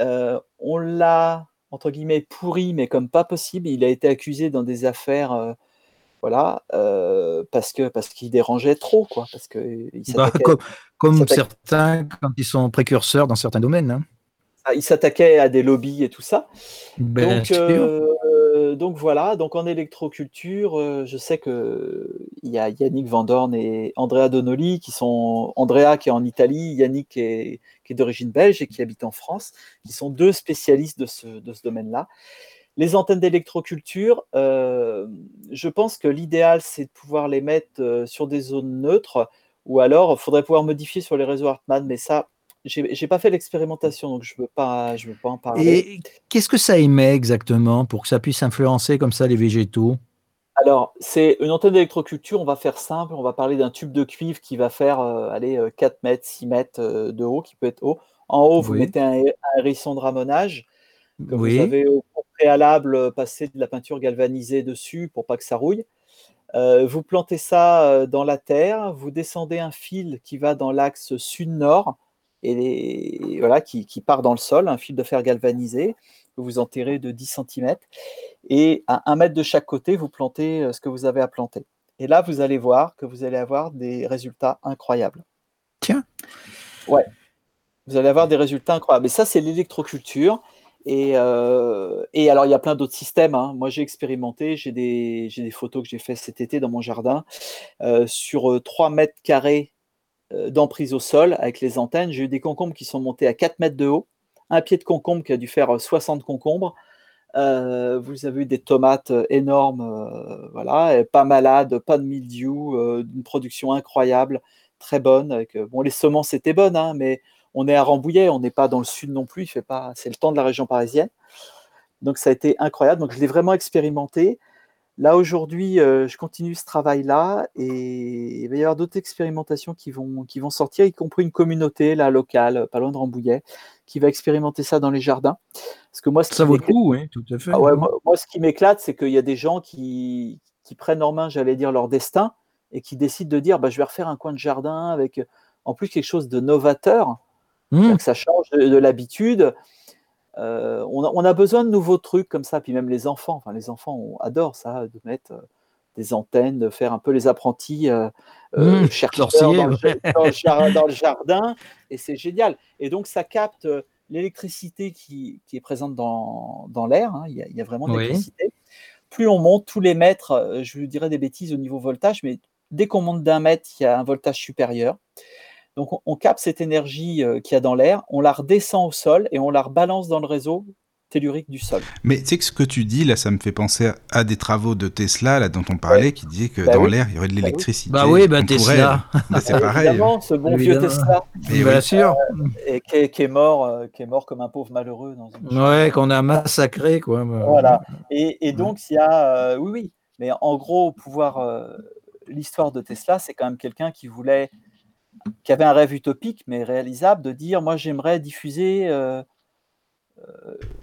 Euh, on l'a, entre guillemets, pourri, mais comme pas possible. Il a été accusé dans des affaires voilà, parce que parce qu'il dérangeait trop, quoi, parce que bah, comme, certains quand ils sont précurseurs dans certains domaines. Hein. Ah, il s'attaquait à des lobbies et tout ça. Donc, euh, donc voilà, donc en électroculture, euh, je sais que il y a Yannick Vandorn et Andrea Donnelly qui sont Andrea qui est en Italie, Yannick qui est, d'origine belge et qui habite en France, qui sont deux spécialistes de ce, de ce domaine-là. Les antennes d'électroculture, euh, je pense que l'idéal c'est de pouvoir les mettre sur des zones neutres ou alors il faudrait pouvoir modifier sur les réseaux Hartmann, mais ça, j'ai pas fait l'expérimentation, donc je veux pas, je veux pas en parler. Et qu'est-ce que ça émet exactement pour que ça puisse influencer comme ça les végétaux? Alors, c'est une antenne d'électroculture, on va faire simple, on va parler d'un tube de cuivre qui va faire euh, allez, euh, 4 mètres, 6 mètres euh, de haut, qui peut être haut. En haut, vous Oui. mettez un, un hérisson de ramonage, que Oui. vous avez au préalable euh, passé de la peinture galvanisée dessus pour pas que ça rouille. Euh, vous plantez ça euh, dans la terre, vous descendez un fil qui va dans l'axe sud-nord et voilà, qui, qui part dans le sol, un fil de fer galvanisé que vous enterrez de 10 cm. Et à un mètre de chaque côté, vous plantez euh, ce que vous avez à planter. Et là, vous allez voir que vous allez avoir des résultats incroyables. Tiens. Ouais. Vous allez avoir des résultats incroyables. Et ça, c'est l'électroculture. Et, euh, et alors, il y a plein d'autres systèmes. hein. Moi, j'ai expérimenté. J'ai des, photos que j'ai fait cet été dans mon jardin. Euh, sur euh, 3 mètres carrés d'emprise au sol avec les antennes, j'ai eu des concombres qui sont montés à 4 mètres de haut. Un pied de concombre qui a dû faire euh, 60 concombres. Euh, vous avez eu des tomates euh, énormes, euh, voilà, pas malades, pas de mildiou, euh, une production incroyable, très bonne. Avec, euh, bon, les semences étaient bonnes, hein, mais on est à Rambouillet, on n'est pas dans le sud non plus. Il fait pas, c'est le temps de la région parisienne. Donc ça a été incroyable. Donc je l'ai vraiment expérimenté. Là aujourd'hui, euh, je continue ce travail-là et il va y avoir d'autres expérimentations qui vont, qui vont sortir, y compris une communauté là, locale, pas loin de Rambouillet, qui va expérimenter ça dans les jardins. Parce que moi, ce Ça vaut le coup, oui, tout à fait. ah ouais, moi, moi, ce qui m'éclate, c'est qu'il y a des gens qui, qui prennent en main, j'allais dire, leur destin et qui décident de dire bah, je vais refaire un coin de jardin avec en plus quelque chose de novateur, Mmh. que ça change de, de l'habitude. Euh, on, a, on a besoin de nouveaux trucs comme ça, puis même les enfants, enfin les enfants on adore ça, de mettre euh, des antennes, de faire un peu les apprentis euh, euh, Mmh, chercheurs dans le, ouais. dans le jar- dans le jardin, et c'est génial. Et donc ça capte euh, l'électricité qui, qui est présente dans, dans l'air, hein, il, y a, il y a vraiment de Oui. l'électricité. Plus on monte, tous les mètres, je vous dirais des bêtises au niveau voltage, mais dès qu'on monte d'un mètre, il y a un voltage supérieur. Donc on, on capte cette énergie euh, qu'il y a dans l'air, on la redescend au sol et on la rebalance dans le réseau tellurique du sol. Mais tu sais que ce que tu dis, là, ça me fait penser à, des travaux de Tesla, là, dont on parlait, qui disaient que Bah dans oui. l'air, il y aurait de Bah l'électricité. Bah oui, bah On pourrait- Tesla. Bah, c'est Euh, pareil. Évidemment, ce bon vieux. Tesla Et Bien oui. sûr. et qui, est, qui est mort, euh, qui est mort comme un pauvre malheureux dans une Ouais, qu'on a massacré, quoi. Voilà. Et, et donc, il y a. euh, oui, oui. Mais en gros, pouvoir. euh, L'histoire de Tesla, c'est quand même quelqu'un qui voulait. Qui avait un rêve utopique, mais réalisable, de dire moi, j'aimerais diffuser euh,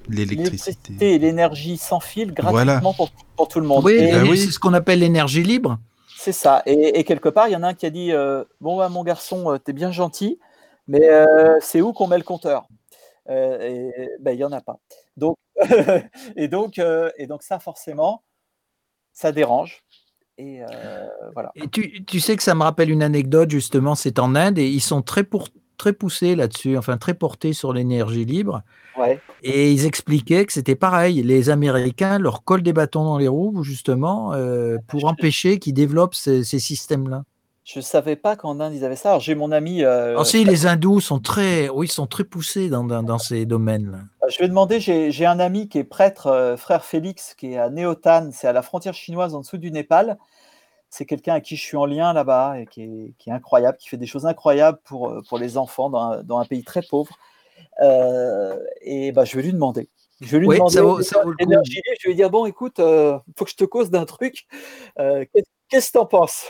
L'électricité. l'électricité et l'énergie sans fil gratuitement Voilà. pour, pour tout le monde. Oui, Ah oui. c'est ce qu'on appelle l'énergie libre. C'est ça. Et, et quelque part, il y en a un qui a dit euh, Bon, bah, mon garçon, euh, t'es bien gentil, mais euh, c'est où qu'on met le compteur? Euh, Et ben, il n'y en a pas. Donc, et, donc, euh, et donc, ça, forcément, ça dérange. Et euh, voilà. Et tu, tu sais que ça me rappelle une anecdote, justement, c'est en Inde et ils sont très, pour, très poussés là-dessus, enfin très portés sur l'énergie libre. Ouais. Et ils expliquaient que c'était pareil. Les Américains leur collent des bâtons dans les roues, justement, euh, pour empêcher qu'ils développent ces, ces systèmes-là. Je ne savais pas qu'en Inde, ils avaient ça. Alors, j'ai mon ami. euh, Alors, si les hindous sont très, oui, sont très poussés dans, dans, dans ces domaines-là. Je vais demander, j'ai j'ai un ami qui est prêtre, euh, frère Félix, qui est à Néotan, c'est à la frontière chinoise en dessous du Népal. C'est quelqu'un à qui je suis en lien là-bas et qui est, qui est incroyable, qui fait des choses incroyables pour, euh, pour les enfants dans un, dans un pays très pauvre. Euh, et bah, je vais lui demander. Je vais lui Oui, demander ça vaut- ça vaut le coup. l'énergie libre. Je vais lui dire bon, écoute, il faut que je te cause d'un truc. Euh, qu'est-ce que tu en penses?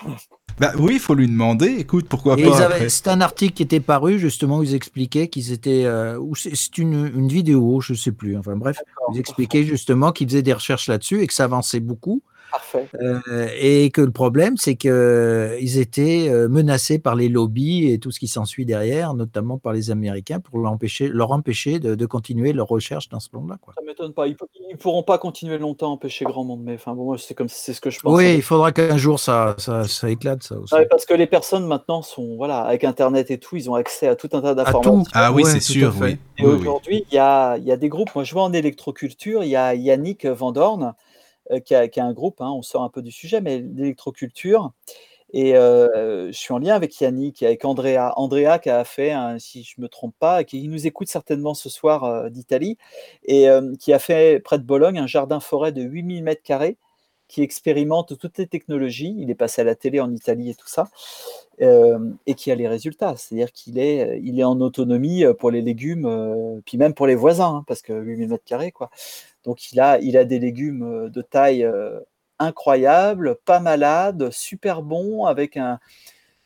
Bah oui, il faut lui demander. Écoute, pourquoi Et pas c'est un article qui était paru justement où ils expliquaient qu'ils étaient, euh, ou c'est une, une vidéo, je sais plus. Enfin bref, ils expliquaient justement qu'ils faisaient des recherches là-dessus et que ça avançait beaucoup. Parfait. Euh, et que le problème, c'est qu'ils étaient euh, menacés par les lobbies et tout ce qui s'ensuit derrière, notamment par les Américains, pour l'empêcher, leur empêcher de, de continuer leurs recherches dans ce monde-là. Ça m'étonne pas. Ils, ne pourront pas continuer longtemps à empêcher grand monde. Mais enfin, bon, moi, c'est comme c'est ce que je pense. Oui, il faudra qu'un jour ça, ça, ça éclate, ça aussi. Ouais, parce que les personnes maintenant sont, voilà, avec Internet et tout, ils ont accès à tout un tas d'informations. Ah oui, Ouais, c'est sûr, oui. Et Oui, aujourd'hui, il y a, il y a des groupes. Moi, je vois en électroculture, il y a Yannick Vandorn qui, a, un groupe, hein, on sort un peu du sujet, mais d'électroculture. Et je suis en lien avec Yannick et avec Andrea. Andrea qui a fait, si je ne me trompe pas, qui nous écoute certainement ce soir d'Italie, et qui a fait près de Bologne un jardin-forêt de 8000 mètres carrés qui expérimente toutes les technologies. Il est passé à la télé en Italie et tout ça, et qui a les résultats. C'est-à-dire qu'il est, il est en autonomie pour les légumes, puis même pour les voisins, hein, parce que 8000 mètres carrés, quoi. Donc il a, il a des légumes de taille incroyable, pas malade, super bon, avec un,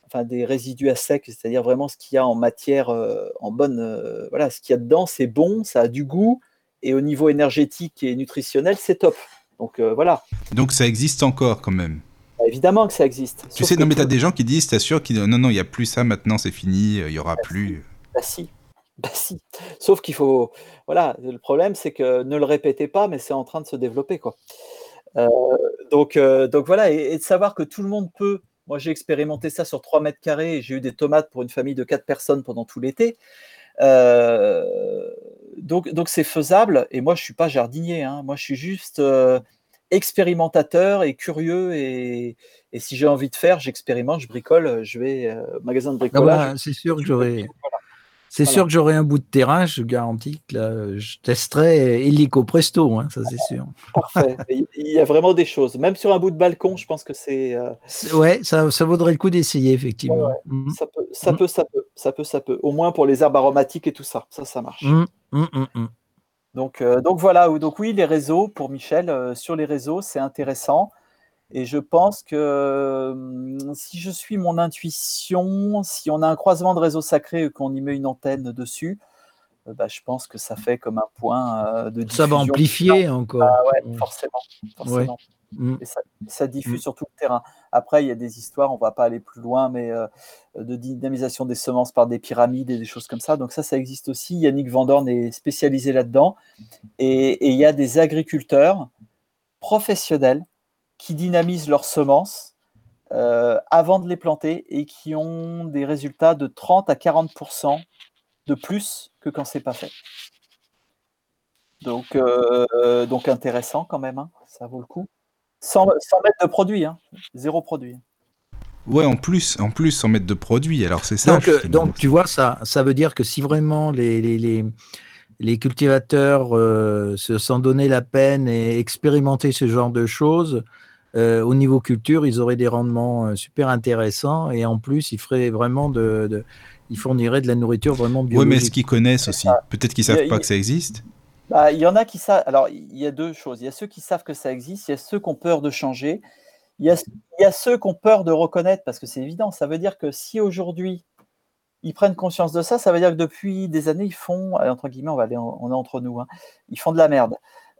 enfin, des résidus à sec, c'est-à-dire vraiment ce qu'il y a en matière, euh, en bonne, euh, voilà, ce qu'il y a dedans, c'est bon, ça a du goût, et au niveau énergétique et nutritionnel, c'est top. Donc euh, voilà. Donc ça existe encore quand même. Bah, évidemment que ça existe. Tu sais, non mais t'as des gens qui disent, t'es sûr, qui non non, il y a plus ça maintenant, c'est fini, il y aura bah, plus. Bah si. Bah si. Sauf qu'il faut, voilà, le problème c'est que ne le répétez pas, mais c'est en train de se développer quoi. Euh, donc, euh, donc voilà, et, de savoir que tout le monde peut. Moi, j'ai expérimenté ça sur 3 mètres carrés et j'ai eu des tomates pour une famille de 4 personnes pendant tout l'été. Euh, donc, donc c'est faisable. Et moi, je suis pas jardinier. Hein. Moi, je suis juste expérimentateur et curieux. Et, et si j'ai envie de faire, j'expérimente, je bricole. Je vais au magasin de bricolage. c'est sûr que j'aurais. C'est sûr que j'aurai un bout de terrain, je garantis que je testerai illico presto, hein, ça c'est sûr. Parfait. Il y a vraiment des choses. Même sur un bout de balcon, je pense que c'est. Euh, ouais, ça, ça, vaudrait le coup d'essayer, effectivement. Mmh. Ça, peut, ça mmh. peut, ça peut, ça peut, ça peut. Au moins pour les herbes aromatiques et tout ça. Ça, ça marche. Mmh, donc, euh, donc voilà. Donc oui, les réseaux, pour Michel, euh, sur les réseaux, c'est intéressant. Et je pense que hum, si je suis mon intuition, si on a un croisement de réseau sacré et qu'on y met une antenne dessus, euh, bah, je pense que ça fait comme un point euh, de diffusion. Ça va amplifier encore. Ah ouais, mmh. forcément. forcément. Mmh. Et ça, diffuse mmh. sur tout le terrain. Après, il y a des histoires, on ne va pas aller plus loin, mais euh, de dynamisation des semences par des pyramides et des choses comme ça. Donc ça, ça existe aussi. Yannick Vandorn est spécialisé là-dedans. et il y a des agriculteurs professionnels qui dynamisent leurs semences euh, avant de les planter et qui ont des résultats de 30 à 40% de plus que quand c'est pas fait. Donc, euh, donc intéressant quand même, hein, ça vaut le coup. Sans, mettre de produit, hein, zéro produit. Ouais, en plus, en plus, sans mettre de produit. Alors c'est ça. Donc, euh, donc, tu vois, ça, ça veut dire que si vraiment les, les, les, les cultivateurs se sont donné la peine et expérimenter ce genre de choses, euh, au niveau culture, ils auraient des rendements euh, super intéressants et en plus, ils feraient vraiment de, ils fourniraient de la nourriture vraiment biologique. Oui, mais est-ce qu'ils connaissent aussi? Peut-être qu'ils savent pas que ça existe. Bah, il y en a qui savent. Alors, il y a deux choses. Il y a ceux qui savent que ça existe. Il y a ceux qui ont peur de changer. Il y a, il y a ceux qui ont peur de reconnaître parce que c'est évident. Ça veut dire que si aujourd'hui ils prennent conscience de ça, ça veut dire que depuis des années, ils font, entre guillemets, on va aller, on est entre nous, hein, ils font de la merde.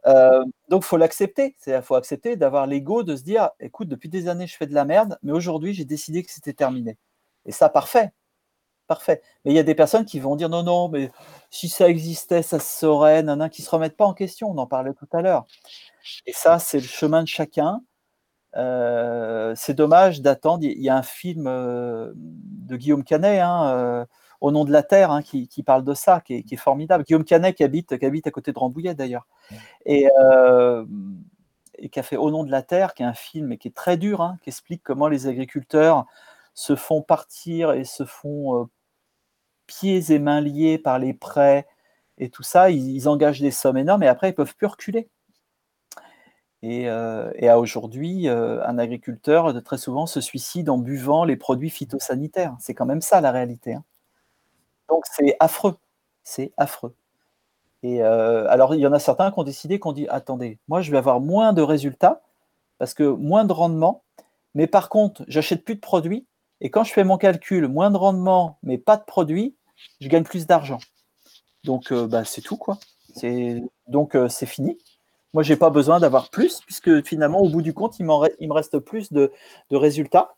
Euh, donc, faut l'accepter. Il faut accepter d'avoir l'ego de se dire écoute, depuis des années, je fais de la merde, mais aujourd'hui, j'ai décidé que c'était terminé. Et ça, parfait. Parfait. Mais il y a des personnes qui vont dire non, non, mais si ça existait, ça se saurait, qui ne se remettent pas en question. On en parlait tout à l'heure. Et ça, c'est le chemin de chacun. Euh, c'est dommage d'attendre. Il y a un film euh, de Guillaume Canet, hein, au nom de la Terre, hein, qui, parle de ça, qui est, formidable. Guillaume Canet, qui habite, qui habite à côté de Rambouillet d'ailleurs, et, euh, et, qui a fait Au nom de la Terre, qui est un film qui est très dur, hein, qui explique comment les agriculteurs se font partir et se font euh, pieds et mains liés par les prêts et tout ça. Ils, engagent des sommes énormes et après, ils peuvent plus reculer. Et, euh, et, à aujourd'hui, un agriculteur très souvent se suicide en buvant les produits phytosanitaires. C'est quand même ça la réalité. Hein. Donc c'est affreux, c'est affreux. Et euh, alors il y en a certains qui ont décidé qu'on dit attendez, moi je vais avoir moins de résultats parce que moins de rendement, mais par contre j'achète plus de produits et quand je fais mon calcul, moins de rendement mais pas de produits, je gagne plus d'argent. Donc euh, bah, c'est tout quoi. Donc euh, c'est fini. Moi j'ai pas besoin d'avoir plus puisque finalement au bout du compte il, il me reste plus de résultats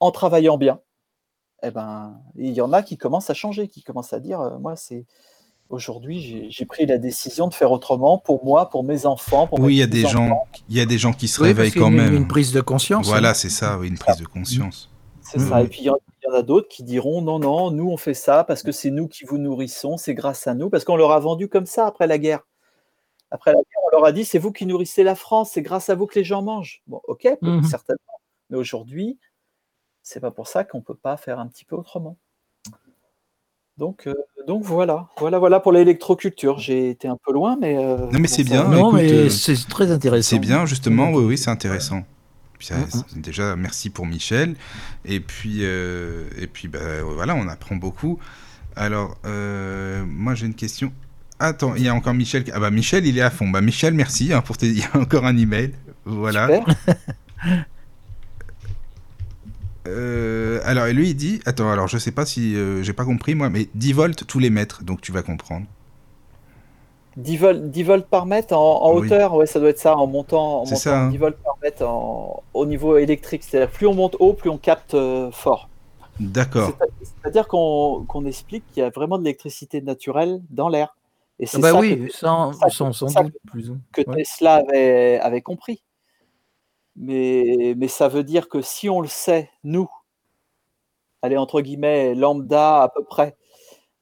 en travaillant bien eh ben, il y en a qui commencent à changer, qui commencent à dire, euh, moi, c'est aujourd'hui, j'ai pris la décision de faire autrement pour moi, pour mes enfants. Pour oui, il y a des gens, il y a des gens qui se réveillent quand même. Une prise de conscience. Voilà, hein. c'est ça, une prise de conscience. C'est ça. Et puis il y, en a d'autres qui diront, non, non, nous on fait ça parce que c'est nous qui vous nourrissons, c'est grâce à nous, parce qu'on leur a vendu comme ça après la guerre. Après la guerre, on leur a dit c'est vous qui nourrissez la France, c'est grâce à vous que les gens mangent. Bon, ok, Mhm. certainement. Mais aujourd'hui, c'est pas pour ça qu'on peut pas faire un petit peu autrement. Donc, euh, donc voilà, voilà, voilà pour l'électroculture. J'ai été un peu loin, mais euh, Non, mais c'est bien. non, écoute, mais euh, c'est très intéressant. C'est bien, justement, oui, oui, c'est intéressant. Puis ça- Mhm. c'est- déjà, merci pour Michel. Et puis, euh, et puis bah, voilà, on apprend beaucoup. Alors, euh, moi, j'ai une question. Attends, il y a encore Michel. Ah bah Michel, il est à fond. Bah Michel, merci hein, pour tes... Il y a encore un email. Voilà. Euh, alors, et lui, il dit... Attends, alors je sais pas si... euh, j'ai pas compris, moi, mais 10 volts tous les mètres, donc tu vas comprendre. 10 volts, 10 volts par mètre en, en Oui. hauteur, ouais, ça doit être ça, en montant, en montant ça, hein. 10 volts par mètre en- au niveau électrique. C'est-à-dire plus on monte haut, plus on capte euh, fort. D'accord. C'est- C'est-à-dire qu'on qu'on explique qu'il y a vraiment de l'électricité naturelle dans l'air. Et Ah c'est bah ça oui, que, sans, ça- sans, sans ça- doute plus. ou- que ouais. Tesla avait, avait compris. Mais, mais ça veut dire que si on le sait, nous, allez, entre guillemets, lambda à peu près,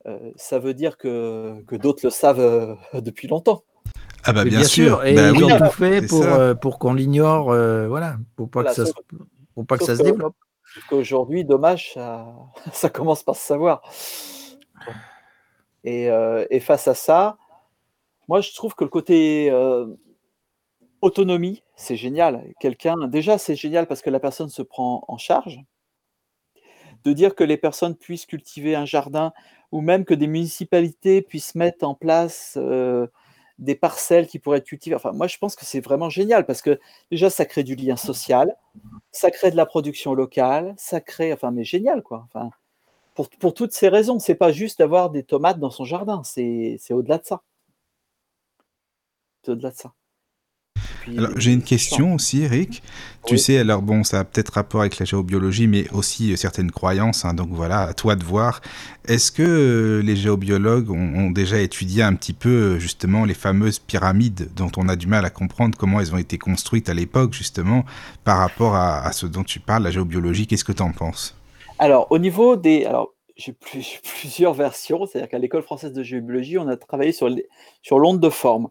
euh, ça veut dire que, que d'autres le savent euh, depuis longtemps. Ah bah bien, sûr. et Bah ils oui, ont tout fait pour, euh, pour qu'on l'ignore, euh, voilà, pour pas Voilà, que ça, sauf- se, pour pas que ça se développe. Qu'aujourd'hui, dommage, ça, ça commence par se savoir. Et, euh, et face à ça, moi, je trouve que le côté euh, autonomie, c'est génial. Quelqu'un, déjà, c'est génial parce que la personne se prend en charge. De dire que les personnes puissent cultiver un jardin ou même que des municipalités puissent mettre en place euh, des parcelles qui pourraient être cultivées. Enfin, moi, je pense que c'est vraiment génial parce que déjà, ça crée du lien social, ça crée de la production locale, ça crée, enfin, mais génial, quoi. Pour, pour toutes ces raisons, c'est pas juste d'avoir des tomates dans son jardin, c'est au-delà de ça. C'est au-delà de ça. Alors, j'ai une question aussi, Eric. Tu sais, alors bon, ça a peut-être rapport avec la géobiologie, mais aussi euh, certaines croyances. hein, donc voilà, à toi de voir. Est-ce que euh, les géobiologues ont, ont déjà étudié un petit peu euh, justement les fameuses pyramides dont on a du mal à comprendre comment elles ont été construites à l'époque, justement, par rapport à, à ce dont tu parles, la géobiologie? Qu'est-ce que tu en penses? Alors, au niveau des. Alors, j'ai plus- j'ai plusieurs versions. C'est-à-dire qu'à l'école française de géobiologie, on a travaillé sur, sur l'onde de forme.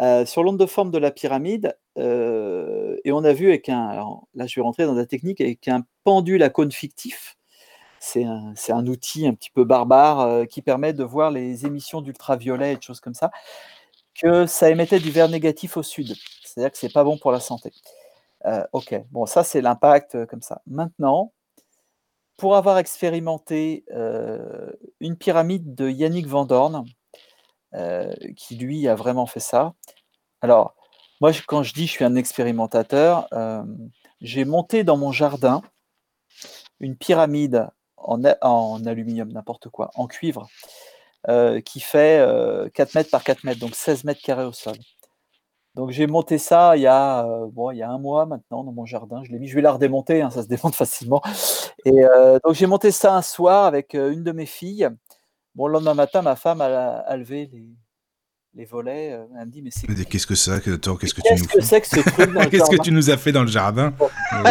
Euh, sur l'onde de forme de la pyramide, euh, et on a vu avec un. alors, là, je vais rentrer dans la technique avec un pendule à cône fictif. C'est un, c'est un outil un petit peu barbare euh, qui permet de voir les émissions d'ultraviolet et de choses comme ça, que ça émettait du verre négatif au sud. C'est-à-dire que c'est pas bon pour la santé. Ok, bon, ça c'est l'impact comme ça. Maintenant, pour avoir expérimenté euh, une pyramide de Yannick Van Dorn, euh, qui lui a vraiment fait ça. Alors, moi, quand je dis je suis un expérimentateur, euh, j'ai monté dans mon jardin une pyramide en, en aluminium, n'importe quoi, en cuivre, qui fait euh, 4 mètres par 4 mètres, donc 16 mètres carrés au sol. Donc j'ai monté ça il y, a, euh, bon, il y a un mois maintenant dans mon jardin. Je l'ai mis, je vais la redémonter, hein, ça se démonte facilement. Et euh, donc j'ai monté ça un soir avec euh, une de mes filles. Bon, le lendemain matin, ma femme a, a levé les, les volets. euh, elle me dit, mais c'est Mais Qu'est-ce que c'est que attends, Qu'est-ce que tu qu'est-ce nous que fais c'est que ce truc Qu'est-ce que tu nous as fait dans le jardin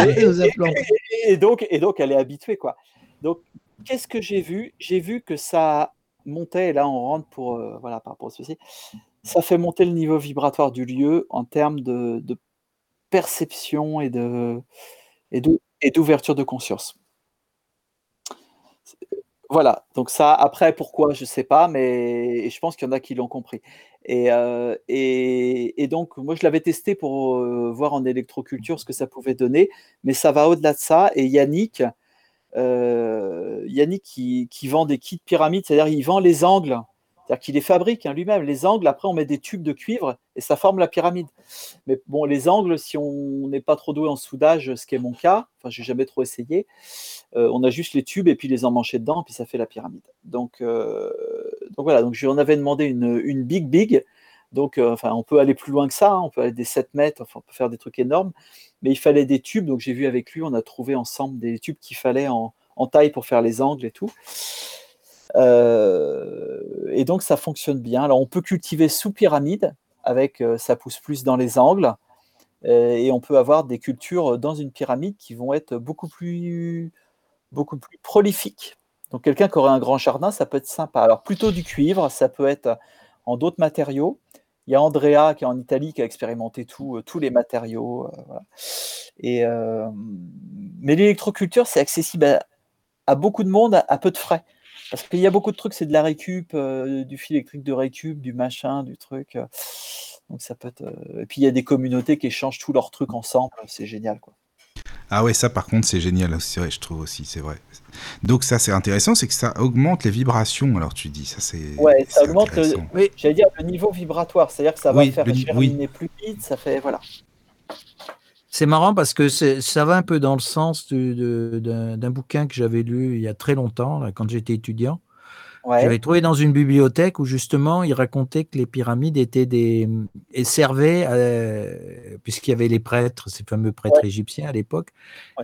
Et- donc, et donc, elle est habituée, quoi. Donc, qu'est-ce que j'ai vu? J'ai vu que ça montait, et là, on rentre pour, euh, voilà, par rapport à ceci, ça fait monter le niveau vibratoire du lieu en termes de, perception et d'ouverture de conscience. Voilà, donc ça, après, pourquoi, je sais pas, mais je pense qu'il y en a qui l'ont compris. Et, euh, et, donc, moi, je l'avais testé pour euh, voir en électroculture ce que ça pouvait donner, mais ça va au-delà de ça. Et Yannick, euh, Yannick qui, qui vend des kits pyramides, c'est-à-dire il vend les angles, c'est-à-dire qu'il les fabrique hein, lui-même. Les angles, après, on met des tubes de cuivre et ça forme la pyramide. Mais bon, les angles, si on n'est pas trop doué en soudage, ce qui est mon cas, enfin, j'ai jamais trop essayé, euh, on a juste les tubes et puis les emmancher dedans, et puis ça fait la pyramide. Donc, euh, voilà, donc j'en avais demandé une, big big. Donc, euh, on peut aller plus loin que ça, hein, on peut aller des 7 mètres, on peut faire des trucs énormes, mais il fallait des tubes. Donc, j'ai vu avec lui, on a trouvé ensemble des tubes qu'il fallait en taille pour faire les angles et tout. Euh, et donc, ça fonctionne bien. Alors, on peut cultiver sous pyramide, avec euh, ça pousse plus dans les angles, euh, et on peut avoir des cultures dans une pyramide qui vont être beaucoup plus, beaucoup plus prolifiques. Donc, quelqu'un qui aurait un grand jardin, ça peut être sympa. Alors, plutôt du cuivre, ça peut être en d'autres matériaux. il y a Andrea qui est en Italie qui a expérimenté tout, tous les matériaux. Mais l'électroculture, c'est accessible à, beaucoup de monde à, peu de frais. Parce qu'il y a beaucoup de trucs, c'est de la récup, du fil électrique de récup, du machin, du truc. donc ça peut être. Et puis il y a des communautés qui échangent tous leurs trucs ensemble, c'est génial quoi. Ah ouais, ça par contre c'est génial, c'est vrai, je trouve aussi, c'est vrai. Donc ça c'est intéressant, c'est que ça augmente les vibrations. Alors tu dis, ça c'est. Ouais, ça augmente, le, oui, j'allais dire le niveau vibratoire, c'est-à-dire que ça va faire germiner plus vite, ça fait voilà. C'est marrant parce que ça va un peu dans le sens d'un bouquin que j'avais lu il y a très longtemps, quand j'étais étudiant. J'avais trouvé dans une bibliothèque où justement il racontait que les pyramides étaient des et servaient, puisqu'il y avait les prêtres, ces fameux prêtres égyptiens à l'époque,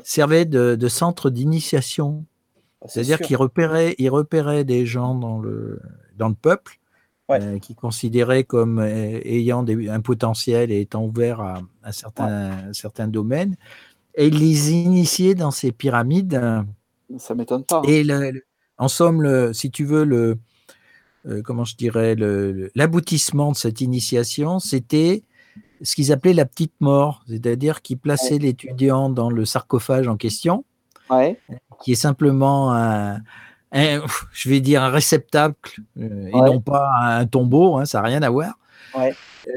servaient de, de centre d'initiation. Ah, C'est-à-dire qu'ils repéraient, ils repéraient des gens dans le, dans le peuple euh, qui considéraient comme euh, ayant des, un potentiel et étant ouverts à, à certains, certains domaines, et ils les initiaient dans ces pyramides. Ça m'étonne pas. Hein. Et en somme, le, si tu veux, le, euh, comment je dirais, l'aboutissement de cette initiation, c'était ce qu'ils appelaient la petite mort, c'est-à-dire qu'ils plaçaient l'étudiant dans le sarcophage en question, qui est simplement un, je vais dire un réceptacle euh, et non pas un tombeau, hein, ça n'a rien à voir. Euh,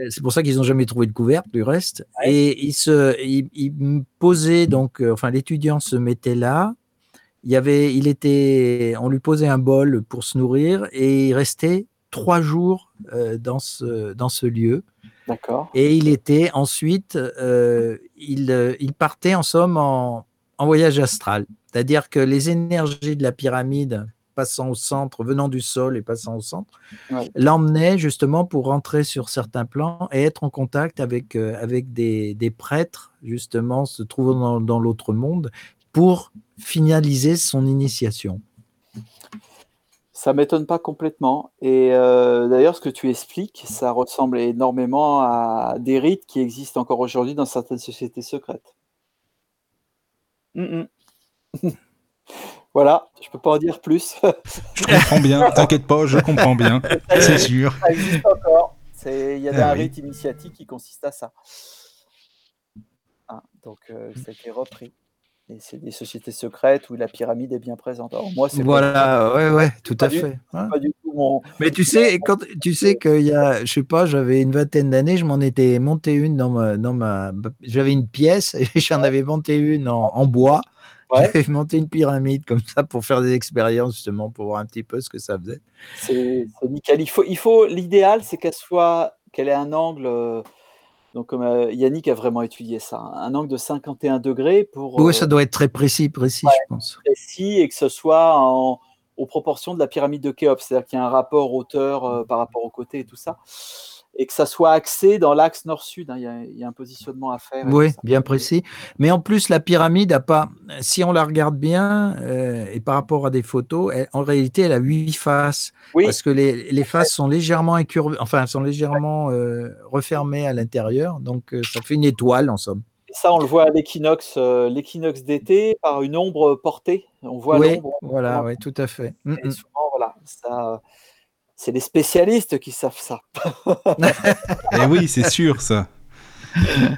c'est pour ça qu'ils n'ont jamais trouvé de couvercle du reste. Et il se, il, posait donc, enfin l'étudiant se mettait là, il y avait, il était, on lui posait un bol pour se nourrir et il restait trois jours euh, dans, ce, dans ce lieu. D'accord. Et il était ensuite, euh, il, il, partait en somme en, en voyage astral. C'est-à-dire que les énergies de la pyramide passant au centre, venant du sol et passant au centre, l'emmenaient justement pour rentrer sur certains plans et être en contact avec, euh, avec des, des, prêtres, justement, se trouvant dans, dans l'autre monde, pour finaliser son initiation. Ça m'étonne pas complètement. Et euh, d'ailleurs, ce que tu expliques, ça ressemble énormément à des rites qui existent encore aujourd'hui dans certaines sociétés secrètes. Mm, mm. voilà, je peux pas en dire plus. je comprends bien, t'inquiète pas, je comprends bien, c'est sûr. Ça existe encore. Il y a ah, des rites initiatiques qui consistent à ça. Ah, donc, euh, ça a été repris c'est des sociétés secrètes où la pyramide est bien présente. moi, c'est voilà, ouais, ouais, tout à fait. Mais tu sais, quand tu sais qu'il y a, je sais pas, j'avais une vingtaine d'années, je m'en étais monté une dans ma, dans ma, j'avais une pièce et j'en avais monté une en, bois. J'avais monté une pyramide comme ça pour faire des expériences justement pour voir un petit peu ce que ça faisait. C'est nickel. Il faut, il faut, l'idéal, c'est qu'elle soit, qu'elle ait un angle euh, donc, euh, Yannick a vraiment étudié ça, un angle de 51 degrés pour. Oui, ça euh, doit être très précis, précis, je pense. Précis et que ce soit en, aux proportions de la pyramide de Khéops, c'est-à-dire qu'il y a un rapport hauteur euh, par rapport au côté et tout ça et que ça soit axé dans l'axe nord-sud. Hein. Il, y a un positionnement à faire. Oui, bien précis. Mais en plus, la pyramide a pas, si on la regarde bien, euh, et par rapport à des photos, en réalité, elle a huit faces. Oui. Parce que les, les faces sont légèrement incurvées, enfin, sont légèrement euh, refermées à l'intérieur. Donc, euh, ça fait une étoile, en somme. ça, on le voit à l'équinoxe, l'équinoxe d'été, par une ombre portée. On voit oui, Voilà, oui, tout à fait. Mm, mm. souvent, voilà, ça c'est les spécialistes qui savent ça. Eh oui, c'est sûr ça.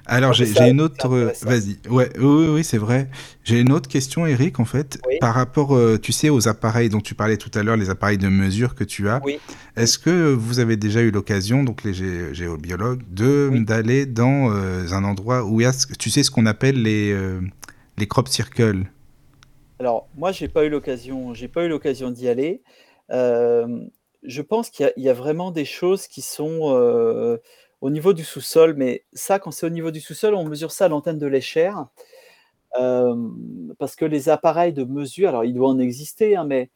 Alors j'ai une autre. Vas-y. Ouais, oui, oui, c'est vrai. J'ai une autre question, Eric, en fait, par rapport, euh, tu sais, aux appareils dont tu parlais tout à l'heure, les appareils de mesure que tu as. Oui. Est-ce que vous avez déjà eu l'occasion, donc les géobiologues, de d'aller dans euh, un endroit où il y a, tu sais, ce qu'on appelle les euh, les crop circles? Alors moi, j'ai pas eu l'occasion, j'ai pas eu l'occasion d'y aller je pense qu'il y, a vraiment des choses qui sont au niveau du sous-sol, mais ça, quand c'est au niveau du sous-sol, on mesure ça à l'antenne de l'échelle. parce que les appareils de mesure, alors il doit en exister, hein, mais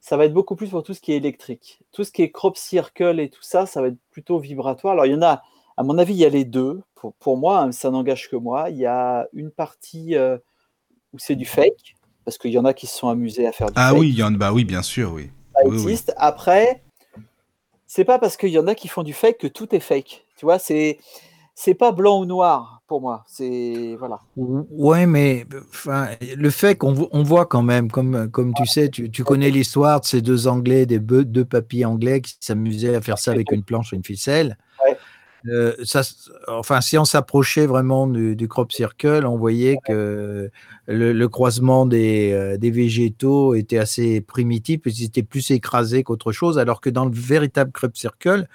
ça va être beaucoup plus pour tout ce qui est électrique. Tout ce qui est crop circle et tout ça, ça va être plutôt vibratoire. Alors il y en a, à mon avis, il y a les deux. Pour, moi, hein, ça n'engage que moi. Il y a une partie où c'est du fake, parce qu'il y en a qui se sont amusés à faire du ah fake. oui, il y en, bah oui, bien sûr, oui existe. Après, c'est pas parce qu'il y en a qui font du fake que tout est fake. Tu vois, c'est c'est pas blanc ou noir pour moi. C'est voilà. Ouais, mais enfin, le fait qu'on on voit quand même, comme comme tu sais, tu, tu connais l'histoire de ces deux Anglais, des deux papis anglais qui s'amusaient à faire ça avec une planche et une ficelle. Euh, ça, enfin, si on s'approchait vraiment du, crop circle, on voyait que le, croisement des, euh, des, végétaux était assez primitif, ils étaient plus écrasés qu'autre chose, alors que dans le véritable crop circle,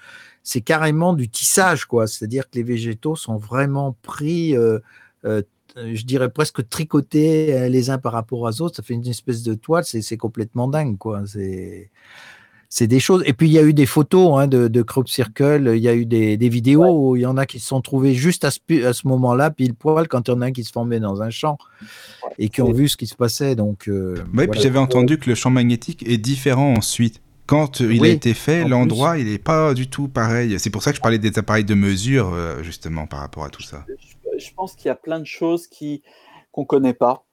c'est carrément du tissage, quoi. C'est-à-dire que les végétaux sont vraiment pris, euh, je dirais presque tricotés les uns par rapport aux autres. Ça fait une espèce de toile, c'est complètement dingue, quoi. C'est c'est des choses. Et puis il y a eu des photos hein, de, de, Crop Circle, il y a eu des, des vidéos où il y en a qui se sont trouvés juste à ce, à ce moment-là, pile poil, quand il y en a un qui se formait dans un champ et qui ont vu ce qui se passait. Donc, euh, puis j'avais entendu que le champ magnétique est différent ensuite. Quand il a été fait, l'endroit, il n'est pas du tout pareil. C'est pour ça que je parlais des appareils de mesure, euh, justement, par rapport à tout ça. Je, pense qu'il y a plein de choses qui qu'on ne connaît pas.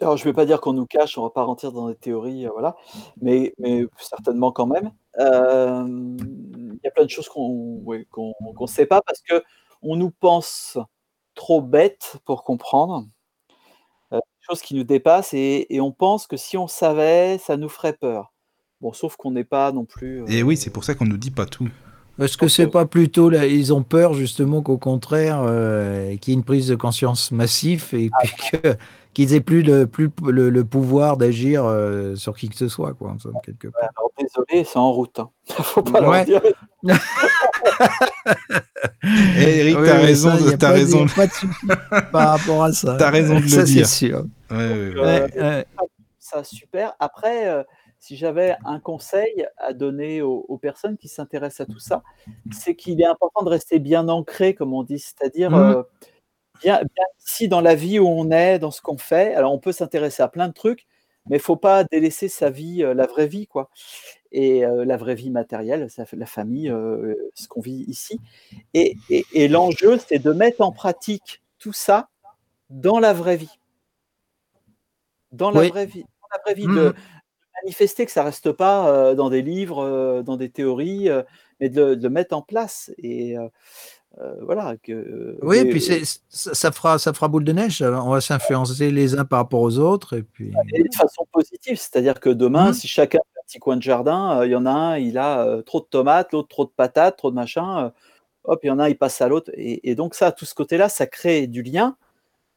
Alors, je ne vais pas dire qu'on nous cache, on ne va pas rentrer dans des théories, euh, voilà, mais, mais certainement quand même. Euh, il y a plein de choses qu'on ne sait pas parce qu'on nous pense trop bêtes pour comprendre, euh, des choses qui nous dépassent et, et, on pense que si on savait, ça nous ferait peur. Bon, sauf qu'on n'est pas non plus. et oui, c'est pour ça qu'on ne nous dit pas tout. Est-ce que c'est pas plutôt là, ils ont peur justement qu'au contraire qu'il y ait une prise de conscience massive et ah. puis que qu'ils aient plus le, plus le, pouvoir d'agir euh, sur qui que ce soit, quoi, quelque part. alors, désolé, c'est en route. Hein. Faut pas ouais. dire. Eh, Eric, t'as raison, de, as raison. Pas de par rapport à ça. T'as raison de le dire. Sûr. Euh, ça, super. Après, euh, si j'avais un conseil à donner aux, personnes qui s'intéressent à tout ça, c'est qu'il est important de rester bien ancré, comme on dit, c'est-à-dire mmh bien, ici dans la vie où on est, dans ce qu'on fait. Alors on peut s'intéresser à plein de trucs, mais il faut pas délaisser sa vie, euh, la vraie vie, quoi. Et euh, la vraie vie matérielle, ça fait la famille, euh, ce qu'on vit ici. Et, l'enjeu, c'est de mettre en pratique tout ça dans la vraie vie. Dans la vraie vie. Dans la vraie vie, de, mmh. manifester que ça reste pas dans des livres, dans des théories, mais de, de, le mettre en place. Et euh, voilà. Que, oui, et puis ça, fera, ça fera boule de neige. On va s'influencer les uns par rapport aux autres. Et puis... de façon positive, c'est-à-dire que demain, mmh. si chacun a un petit coin de jardin, euh, il y en a un, il a euh, trop de tomates, l'autre trop de patates, trop de machin. hop, il y en a un, il passe à l'autre. Et, donc ça, tout ce côté-là, ça crée du lien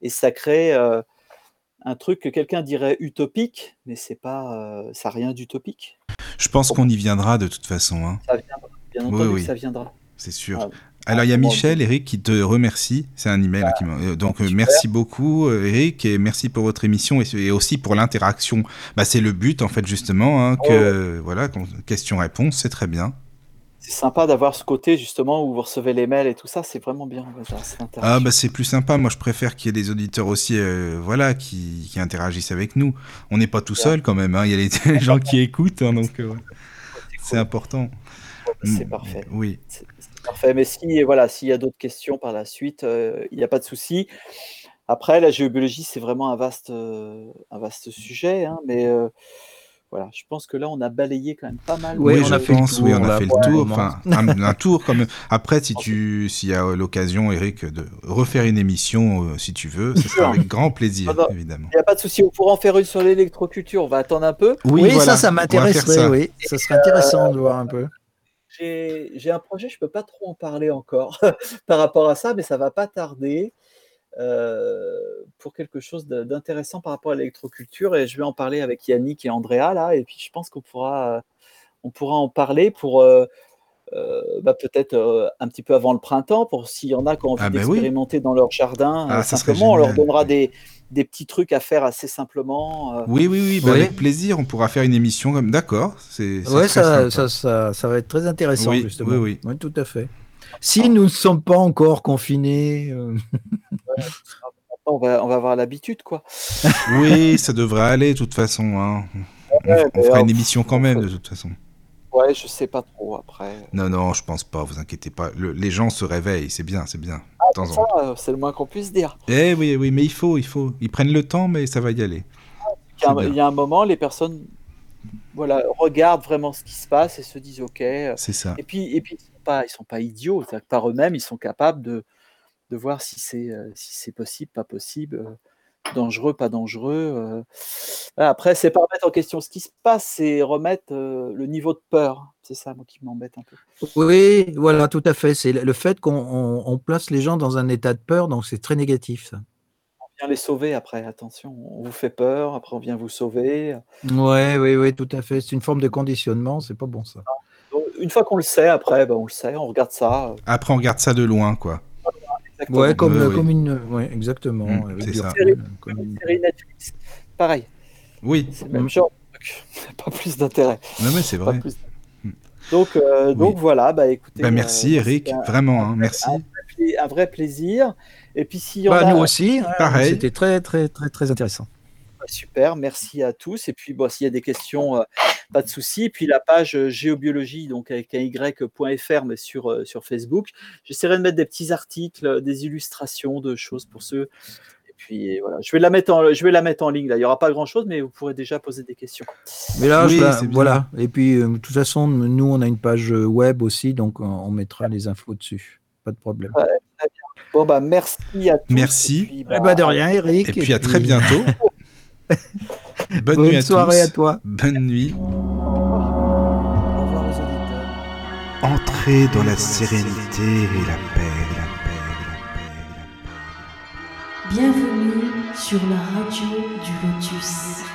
et ça crée un truc que quelqu'un dirait utopique, mais c'est pas, ça n'a rien d'utopique. Je pense qu'on y viendra de toute façon. Hein. Ça viendra, bien entendu, ça viendra. C'est sûr. Ah alors il y a Michel, Eric, qui te remercie. C'est un email. qui euh, donc euh, merci beaucoup, euh, Eric, et merci pour votre émission et, aussi pour l'interaction. Bah, c'est le but en fait justement hein, que voilà, question-réponse, c'est très bien. C'est sympa d'avoir ce côté justement où vous recevez les mails et tout ça, c'est vraiment bien. Ah bah c'est plus sympa. Moi je préfère qu'il y ait des auditeurs aussi, voilà, qui, interagissent avec nous. On n'est pas tout seul quand même. Hein. Il y a les, gens qui écoutent, hein, donc c'est important. C'est parfait. Oui. Parfait, mais si voilà, s'il y a d'autres questions par la suite, euh, il n'y a pas de souci. Après, la géobiologie, c'est vraiment un vaste, euh, un vaste sujet, hein, mais euh, voilà, je pense que là, on a balayé quand même pas mal. Oui, on a fait le tour, oui, on a fait le tour, enfin, un, tour comme. Après, si tu, s'il y a l'occasion, Eric, de refaire une émission, si tu veux, ce sera avec grand plaisir, évidemment. Il n'y a pas de souci, on pourra en faire une sur l'électroculture. On va attendre un peu. Oui, ça, ça m'intéresserait. Oui, ça serait intéressant de voir un peu j'ai un projet, je ne peux pas trop en parler encore par rapport à ça, mais ça va pas tarder euh, pour quelque chose d'intéressant par rapport à l'électroculture. Et je vais en parler avec Yannick et Andrea là, et puis je pense qu'on pourra, on pourra en parler pour euh, bah, peut-être un petit peu avant le printemps, pour s'il y en a qui ont envie ah, ben d'expérimenter dans leur jardin. Ah, simplement, on leur donnera des, des petits trucs à faire assez simplement. Euh. Oui, oui, oui, bah, avec plaisir, on pourra faire une émission comme. D'accord. Oui, ça, ça, ça, ça, va être très intéressant, justement. Oui, oui. tout à fait. Si nous ne sommes pas encore confinés. Euh. on, va, on va avoir l'habitude, quoi. oui, ça devrait aller, de toute façon. Hein. on, fera une émission quand même, de toute façon. Ouais, je sais pas trop après. Non, non, je pense pas, vous inquiétez pas. les gens se réveillent, c'est bien, c'est bien. Ah, c'est le moins qu'on puisse dire. Eh oui, oui, mais il faut, il faut. Ils prennent le temps, mais ça va y aller. Il y a, un, moment, les personnes voilà, regardent vraiment ce qui se passe et se disent OK. C'est ça. Et puis, et puis ils ne sont, pas, ils sont pas idiots. Par eux-mêmes, ils sont capables de, de voir si c'est si c'est possible, pas possible. Dangereux, pas dangereux. Après, c'est pas remettre en question ce qui se passe, c'est remettre le niveau de peur. C'est ça, moi, qui m'embête un peu. Oui, voilà, tout à fait. C'est le fait qu'on place les gens dans un état de peur, donc c'est très négatif, ça. On vient les sauver après, attention. On vous fait peur, après on vient vous sauver. Oui, oui, oui, tout à fait. C'est une forme de conditionnement, c'est pas bon ça. une fois qu'on le sait, après, ben, on le sait, on regarde ça. Après, on regarde ça de loin, quoi. Ouais, comme, comme une. Ouais, exactement. Mmh, c'est ça. Série, une série Netflix. Pareil. Oui. C'est le même genre. Pas plus d'intérêt. Non, mais c'est vrai. Mmh. Donc, euh, donc voilà, bah écoutez. Bah, merci euh, Eric, un, vraiment, hein, merci. Un, vrai plaisir. Et puis s'il y en bah, a. Nous aussi, hein, pareil. C'était très, très, très, très intéressant. Bah, super, merci à tous. Et puis, bon, s'il y a des questions, euh, pas de souci. Et puis, la page euh, géobiologie, donc avec un y.fr, mais sur, euh, sur Facebook. J'essaierai de mettre des petits articles, des illustrations de choses pour ceux. Et puis, voilà. Je vais la mettre en, je vais la mettre en ligne. Là. Il n'y aura pas grand-chose, mais vous pourrez déjà poser des questions. Mais là, oui, je, voilà. Et puis, de toute façon, nous, on a une page web aussi, donc on mettra les infos dessus. Pas de problème. Ouais, bon, bah, merci à tous. Merci. Puis, bah, bah, de rien, Eric. Et puis, à très bientôt. Bonne, Bonne nuit à soirée tous. à toi. Bonne nuit. Au revoir aux auditeurs. Entrez dans la sérénité et la paix, la paix, la paix, la paix. Bienvenue sur la radio du Lotus.